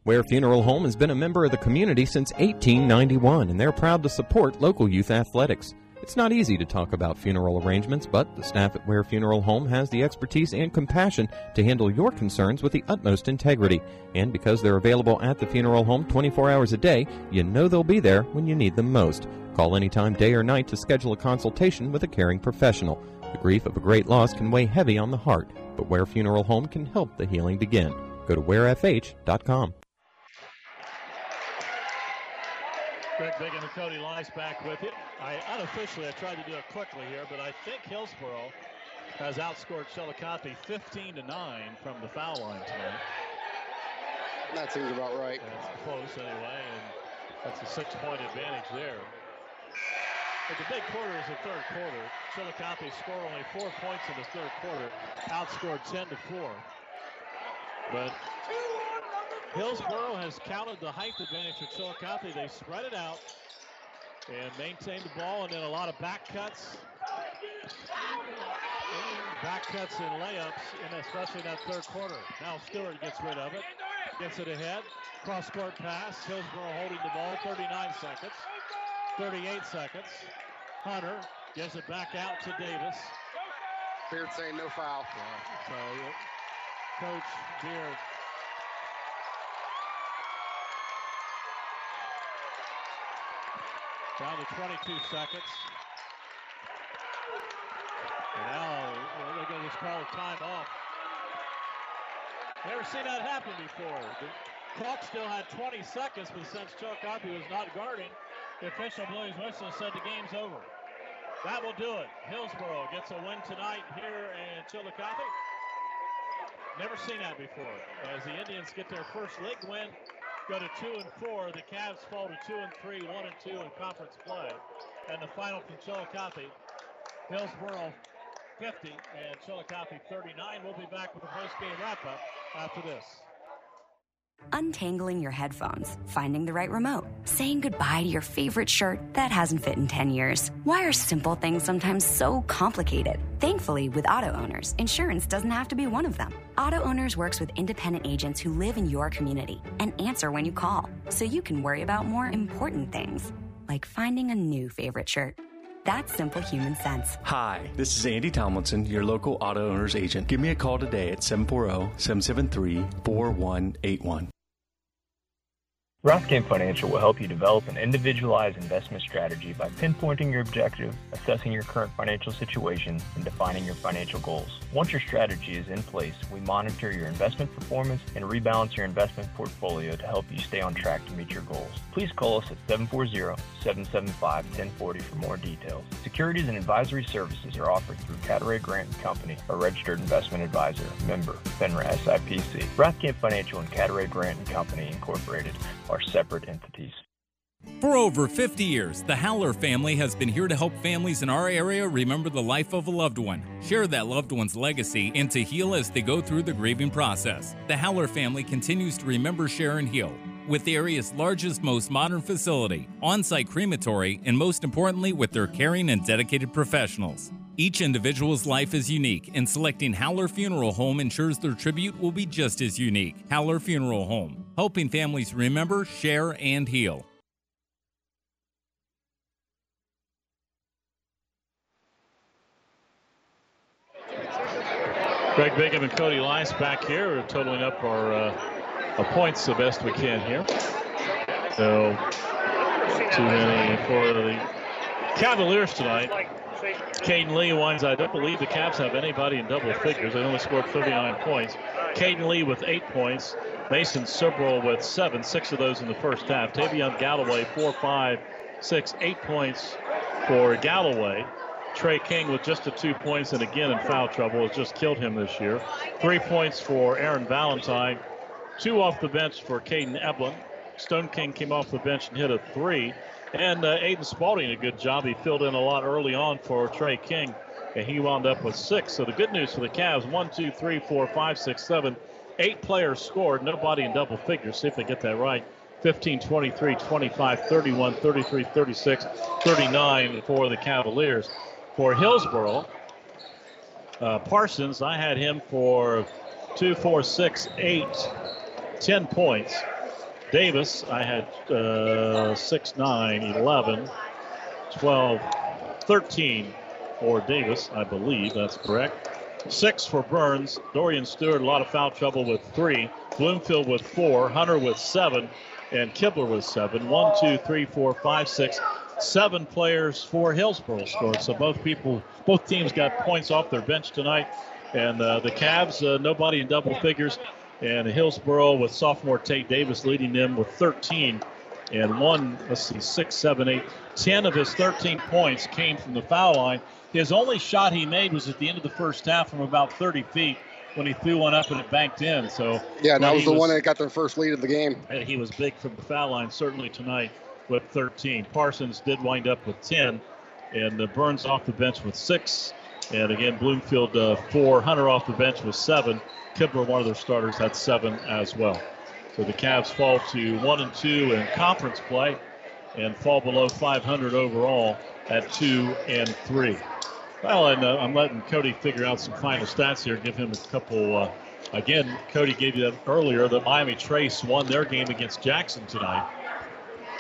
Speaker 4: Ware Funeral Home has been a member of the community since 1891, and they're proud to support local youth athletics. It's not easy to talk about funeral arrangements, but the staff at Ware Funeral Home has the expertise and compassion to handle your concerns with the utmost integrity. And because they're available at the funeral home 24 hours a day, you know they'll be there when you need them most. Call anytime, day or night, to schedule a consultation with a caring professional. The grief of a great loss can weigh heavy on the heart, but Ware Funeral Home can help the healing begin. Go to warefh.com.
Speaker 2: Greg Bigham and Cody Lice back with you. I unofficially I tried to do it quickly here, but I think Hillsboro has outscored Chillicothe 15 to 9 from the foul line tonight.
Speaker 3: That seems about right.
Speaker 2: That's close anyway, and that's a six-point advantage there. But the big quarter is the third quarter. Chillicothe scored only four points in the third quarter, outscored 10 to 4. But Hillsboro has counted the height advantage for Chillicothe. They spread it out and maintain the ball, and then a lot of back cuts. Back cuts and layups, and especially that third quarter. Now Stewart gets rid of it, gets it ahead. Cross court pass. Hillsboro holding the ball, 39 seconds. 38 seconds. Hunter gives it back out to Davis.
Speaker 3: Beard saying no foul.
Speaker 2: So, Coach Beard Down to 22 seconds. And now they're going to just call a time off. Never seen that happen before. The clock still had 20 seconds, but since Chillicothe was not guarding, the official blew his whistle and said the game's over. That will do it. Hillsboro gets a win tonight here in Chillicothe. Never seen that before. As the Indians get their first league win, go to two and four. The Cavs fall to two and three, one and two in conference play. And the final from Chillicothe, Hillsboro 50 and Chillicothe 39. We'll be back with the post-game wrap-up after this.
Speaker 5: Untangling your headphones, finding the right remote, saying goodbye to your favorite shirt that hasn't fit in 10 years. Why are simple things sometimes so complicated? Thankfully, with auto owners, insurance doesn't have to be one of them. Auto Owners works with independent agents who live in your community and answer when you call, so you can worry about more important things, like finding a new favorite shirt. That's simple human sense.
Speaker 6: Hi, this is Andy Tomlinson, your local auto owner's agent. Give me a call today at 740 773 4181.
Speaker 7: Rothkamp Financial will help you develop an individualized investment strategy by pinpointing your objective, assessing your current financial situation, and defining your financial goals. Once your strategy is in place, we monitor your investment performance and rebalance your investment portfolio to help you stay on track to meet your goals. Please call us at 740-775-1040 for more details. Securities and advisory services are offered through Cadaret Grant & Company, a registered investment advisor, member, FINRA SIPC. Rothkamp Financial and Cadaret Grant & Company Incorporated are separate entities.
Speaker 8: For over 50 years, the Haller family has been here to help families in our area remember the life of a loved one, share that loved one's legacy, and to heal as they go through the grieving process. The Haller family continues to remember, share, and heal with the area's largest, most modern facility, on site crematory, and most importantly, with their caring and dedicated professionals. Each individual's life is unique, and selecting Haller Funeral Home ensures their tribute will be just as unique. Haller Funeral Home, helping families remember, share, and heal.
Speaker 2: Greg Bigham and Cody Lice back here, We're totaling up our, uh, our points the best we can here. So, too many for the Cavaliers tonight. Caden Lee winds. I don't believe the Cavs have anybody in double figures. They only scored 39 points. Caden Lee with eight points. Mason Sibrel with seven, six of those in the first half. Tavion Galloway, four, five, six, eight points for Galloway. Trey King with just the two points and again in foul trouble has just killed him this year. Three points for Aaron Valentine. Two off the bench for Caden Eblin. Stone King came off the bench and hit a three. And uh, Aiden Spalding, a good job. He filled in a lot early on for Trey King, and he wound up with six. So the good news for the Cavs one, two, three, four, five, six, seven, eight players scored. Nobody in double figures. See if they get that right. 15, 23, 25, 31, 33, 36, 39 for the Cavaliers. For Hillsboro, uh, Parsons, I had him for two, four, six, eight, 10 points. Davis, I had uh, 6, 9, 11, 12, 13 for Davis, I believe that's correct. Six for Burns. Dorian Stewart, a lot of foul trouble with three. Bloomfield with four. Hunter with seven. And Kibler with seven. One, two, three, four, five, six, seven players for Hillsboro scored. So both people, both teams got points off their bench tonight. And uh, the Cavs, uh, nobody in double figures. And Hillsboro with sophomore Tate Davis leading them with 13. And one, let's see, six, seven, eight, 10 of his 13 points came from the foul line. His only shot he made was at the end of the first half from about 30 feet when he threw one up and it banked in. So
Speaker 3: Yeah, that was
Speaker 2: he
Speaker 3: the one that got their first lead of the game.
Speaker 2: and he was big from the foul line, certainly tonight with 13. Parsons did wind up with 10, and uh, Burns off the bench with six. And again, Bloomfield uh, four. Hunter off the bench with seven. Kibler, one of their starters, had seven as well. So the Cavs fall to one and two in conference play, and fall below 500 overall at two and three. Well, and uh, I'm letting Cody figure out some final stats here. Give him a couple. Uh, again, Cody gave you that earlier. that Miami Trace won their game against Jackson tonight.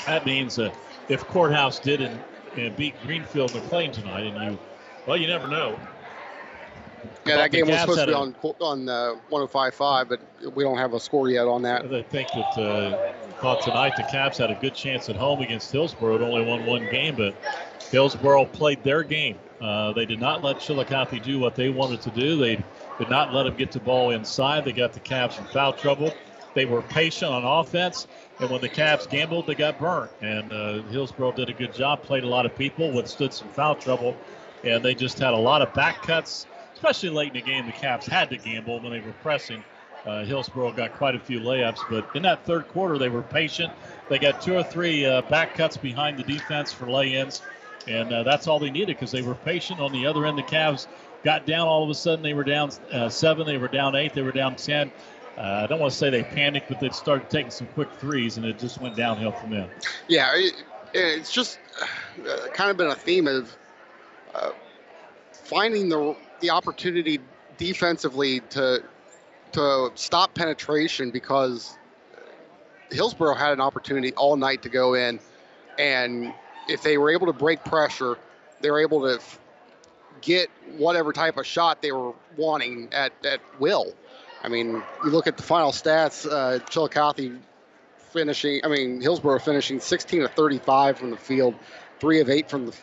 Speaker 2: That means that if Courthouse did and, and beat Greenfield, they're tonight, and you, well, you never know.
Speaker 3: Yeah, that game was supposed to be on on uh, 105.5, but we don't have a score yet on that.
Speaker 2: I think that uh, thought tonight the Cavs had a good chance at home against Hillsboro. It only won one game, but Hillsboro played their game. Uh, they did not let Chillicothe do what they wanted to do. They did not let them get the ball inside. They got the Cavs in foul trouble. They were patient on offense, and when the Cavs gambled, they got burnt. And uh, Hillsboro did a good job, played a lot of people, withstood some foul trouble, and they just had a lot of back cuts, especially late in the game. The Cavs had to gamble when they were pressing. Uh, Hillsboro got quite a few layups, but in that third quarter, they were patient. They got two or three uh, back cuts behind the defense for lay-ins, and uh, that's all they needed because they were patient. On the other end, the Cavs got down. All of a sudden, they were down uh, seven. They were down eight. They were down ten. Uh, I don't want to say they panicked, but they started taking some quick threes, and it just went downhill from there.
Speaker 3: Yeah, it, it's just uh, kind of been a theme of finding the the opportunity defensively to to stop penetration because Hillsboro had an opportunity all night to go in, and if they were able to break pressure, they were able to get whatever type of shot they were wanting at, at will. I mean, you look at the final stats, uh, Chillicothe finishing, I mean, Hillsboro finishing 16 to 35 from the field, 3 of 8 from the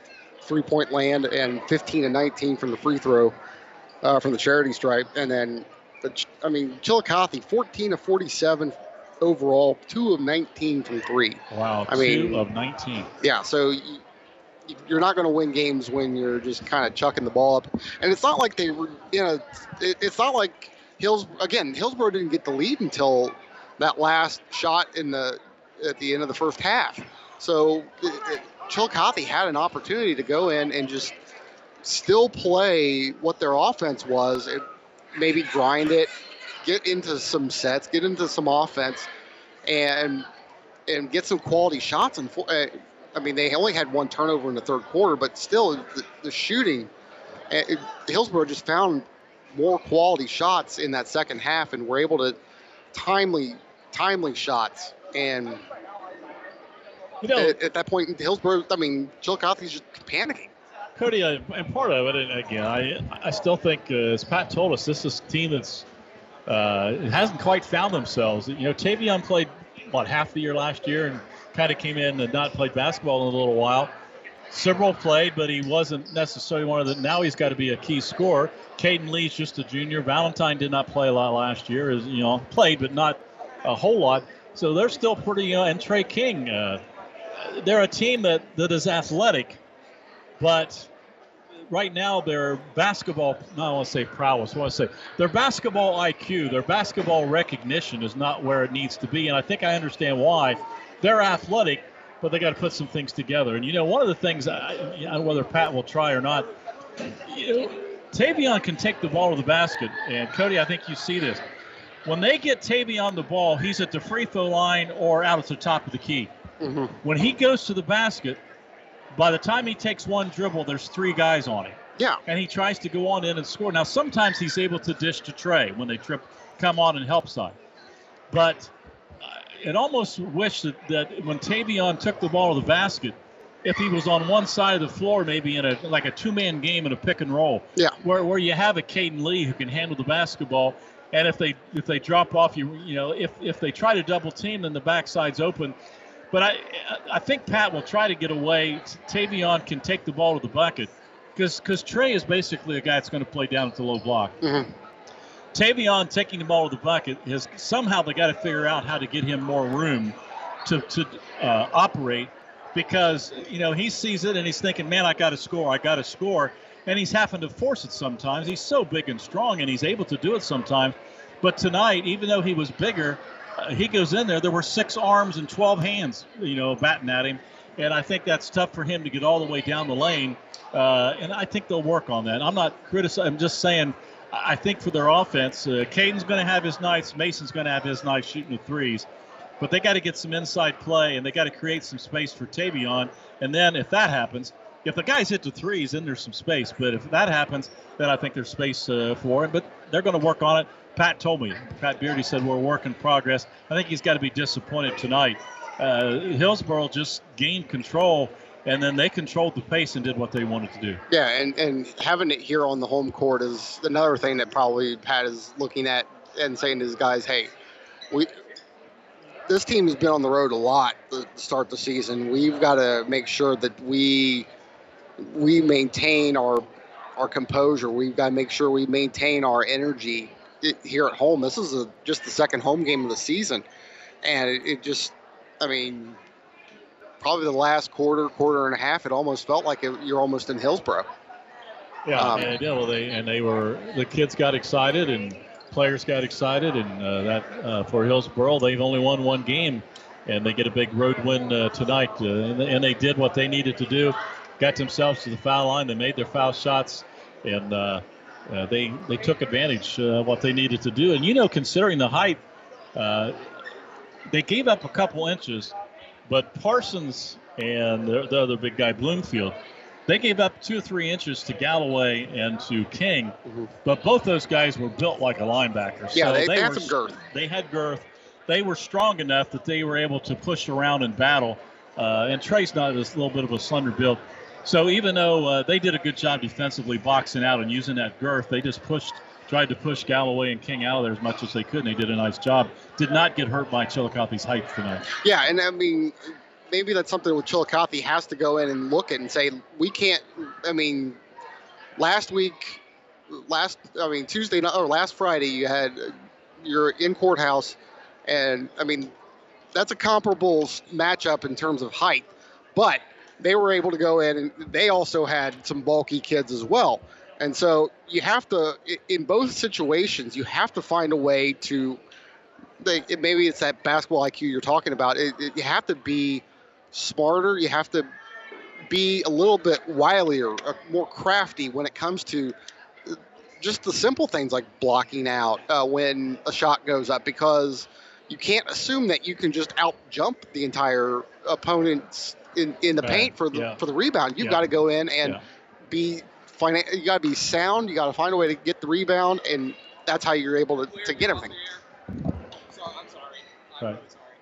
Speaker 3: three point land, and 15 and 19 from the free throw uh, from the charity stripe. And then, the, I mean, Chillicothe 14 to 47 overall, 2 of 19 from 3.
Speaker 2: Wow,
Speaker 3: I mean,
Speaker 2: two of 19.
Speaker 3: yeah, so you, you're not going to win games when you're just kind of chucking the ball up. And it's not like they were, you know, it, it's not like Hills again. Hillsboro didn't get the lead until that last shot in the at the end of the first half. So it, it, Chillicothe had an opportunity to go in and just still play what their offense was, and maybe grind it, get into some sets, get into some offense, and and get some quality shots. And uh, I mean, they only had one turnover in the third quarter, but still, the, the shooting And it, Hillsboro just found more quality shots in that second half and were able to timely, timely shots. And
Speaker 2: You know,
Speaker 3: at, at that point, Hillsboro, I mean, Chillicothe's just panicking.
Speaker 2: Cody, uh, and part of it, and again, I I still think, uh, as Pat told us, this is a team that's uh, it hasn't quite found themselves. You know, Tavion played what half the year last year and kind of came in and not played basketball in a little while. Several played, but he wasn't necessarily one of the. Now he's got to be a key scorer. Caden Lee's just a junior. Valentine did not play a lot last year. Is you know played, but not a whole lot. So they're still pretty. Uh, and Trey King, uh, they're a team that that is athletic, but right now their basketball. No, I want to say prowess. I want to say their basketball IQ, their basketball recognition is not where it needs to be, and I think I understand why. They're athletic, but they got to put some things together. And you know, one of the things, I, don't know whether Pat will try or not, you know, Tavion can take the ball to the basket. And Cody, I think you see this. When they get Tavion the ball, he's at the free throw line or out at the top of the key. Mm-hmm. When he goes to the basket, by the time he takes one dribble, there's three guys on him.
Speaker 3: Yeah.
Speaker 2: And he tries to go on in and score. Now, sometimes he's able to dish to Trey when they trip, come on and help side. But it almost wish that, that when Tavion took the ball to the basket, if he was on one side of the floor, maybe in a like a two-man game in a pick and roll,
Speaker 3: Yeah.
Speaker 2: where, where you have a Caden Lee who can handle the basketball, and if they if they drop off, you you know if if they try to double team, then the backside's open. But I I think Pat will try to get away. Tavion can take the ball to the bucket because because Trey is basically a guy that's going to play down at the low block. Tavion taking the ball to the bucket has somehow they got to figure out how to get him more room to to uh, operate because you know he sees it and he's thinking, man, I got to score, I got to score, and he's having to force it sometimes. He's so big and strong and he's able to do it sometimes. But tonight, even though he was bigger, uh, he goes in there. There were six arms and 12 hands, you know, batting at him. And I think that's tough for him to get all the way down the lane. Uh, and I think they'll work on that. I'm not criticizing. I'm just saying. I think for their offense, uh, Caden's going to have his nights. Mason's going to have his nights shooting the threes. But they got to get some inside play and they got to create some space for Tavion. And then if that happens, if the guys hit the threes, then there's some space. But if that happens, then I think there's space uh, for it. But they're going to work on it. Pat told me. Pat Beardy said we're a work in progress. I think he's got to be disappointed tonight. Uh, Hillsboro just gained control, and then they controlled the pace and did what they wanted to do.
Speaker 3: Yeah, and, and having it here on the home court is another thing that probably Pat is looking at and saying to his guys, hey, we this team has been on the road a lot to start the season. We've got to make sure that we we maintain our our composure. We've got to make sure we maintain our energy here at home. This is a, just the second home game of the season, and it, it just, I mean, probably the last quarter, quarter and a half, it almost felt like it, you're almost in Hillsboro.
Speaker 2: Yeah,
Speaker 3: Um,
Speaker 2: and, yeah, well, they and they were the kids got excited and players got excited, and uh, that uh, for Hillsboro they've only won one game, and they get a big road win uh, tonight, uh, and, and they did what they needed to do, got themselves to the foul line, they made their foul shots, and uh, they they took advantage uh, of what they needed to do, and you know considering the height, uh, they gave up a couple inches, but Parsons and the, the other big guy Bloomfield. They gave up two or three inches to Galloway and to King, but both those guys were built like a linebacker.
Speaker 3: Yeah,
Speaker 2: so
Speaker 3: they- they had
Speaker 2: were,
Speaker 3: some girth.
Speaker 2: They had girth. They were strong enough that they were able to push around and battle. Uh, and Trey's not a little bit of a slender build. So even though uh, they did a good job defensively boxing out and using that girth, they just pushed, tried to push Galloway and King out of there as much as they could, and they did a nice job. Did not get hurt by Chillicothe's height tonight.
Speaker 3: Yeah, and I mean, maybe that's something with Chillicothe has to go in and look at and say we can't. I mean, last week, last I mean Tuesday or last Friday, you had uh, your in courthouse, and I mean that's a comparable matchup in terms of height, but they were able to go in and they also had some bulky kids as well. And so you have to, in both situations, you have to find a way to maybe it's that basketball IQ you're talking about. It, it- you have to be smarter. You have to be a little bit wilier, uh, more crafty when it comes to uh, just the simple things like blocking out uh, when a shot goes up because you can't assume that you can just out jump the entire opponent's in, in the
Speaker 2: Right,
Speaker 3: paint for the
Speaker 2: yeah.
Speaker 3: for the rebound. You've
Speaker 2: Yeah.
Speaker 3: got to go in and
Speaker 2: Yeah.
Speaker 3: be finan- you got to be sound. You got to find a way to get the rebound, and that's how you're able to, to get everything.
Speaker 2: Right.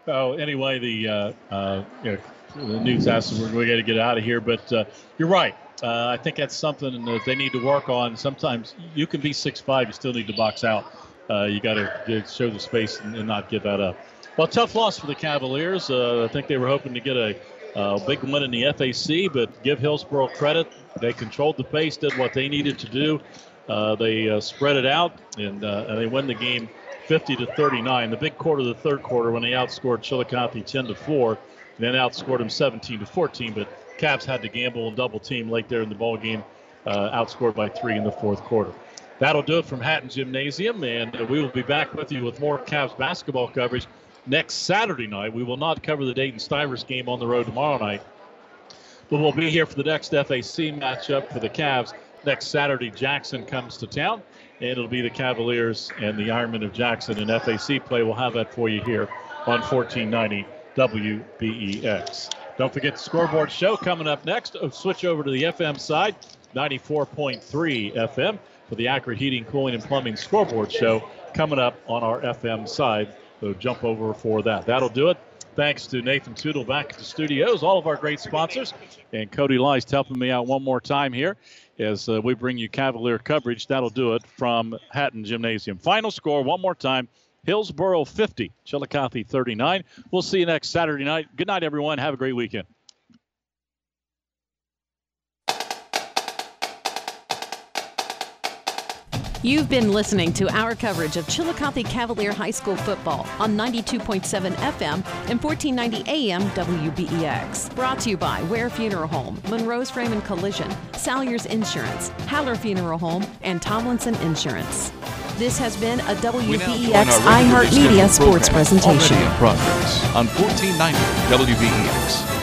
Speaker 2: Oh, anyway, the uh, uh, you know, the news asks we're we got to get out of here, but uh, you're right. Uh, I think that's something that they need to work on. Sometimes you can be six five, you still need to box out. Uh, you got to show the space and, and, not give that up. Well, tough loss for the Cavaliers. Uh, I think they were hoping to get a, a big win in the FAC, but give Hillsboro credit. They controlled the pace, did what they needed to do. Uh, they uh, spread it out, and, and they win the game 50 to 39. The big quarter the third quarter when they outscored Chillicothe 10 to 4, then outscored them 17 to 14. But Cavs had to gamble and double team late there in the ball game, uh, outscored by three in the fourth quarter. That'll do it from Hatton Gymnasium, and we will be back with you with more Cavs basketball coverage next Saturday night. We will not cover the Dayton Stivers game on the road tomorrow night, but we'll be here for the next FAC matchup for the Cavs next Saturday. Jackson comes to town, and it'll be the Cavaliers and the Ironmen of Jackson in FAC play. We'll have that for you here on 1490 WBEX. Don't forget the scoreboard show coming up next. Oh, switch over to the FM side, 94.3 FM for the Accurate Heating, Cooling, and Plumbing scoreboard show coming up on our FM side. So jump over for that. That'll do it. Thanks to Nathan Tootle back at the studios, all of our great sponsors, and Cody Lice helping me out one more time here as uh, we bring you Cavalier coverage. That'll do it from Hatton Gymnasium. Final score one more time. Hillsboro 50, Chillicothe 39. We'll see you next Saturday night. Good night, everyone. Have a great weekend.
Speaker 1: You've been listening to our coverage of Chillicothe Cavalier High School football on 92.7 FM and 1490 AM WBEX. Brought to you by Ware Funeral Home, Monroe's Frame and Collision, Salyers Insurance, Haller Funeral Home, and Tomlinson Insurance. This has been a WBEX iHeartMedia sports presentation.
Speaker 11: Already in progress on 1490 WBEX.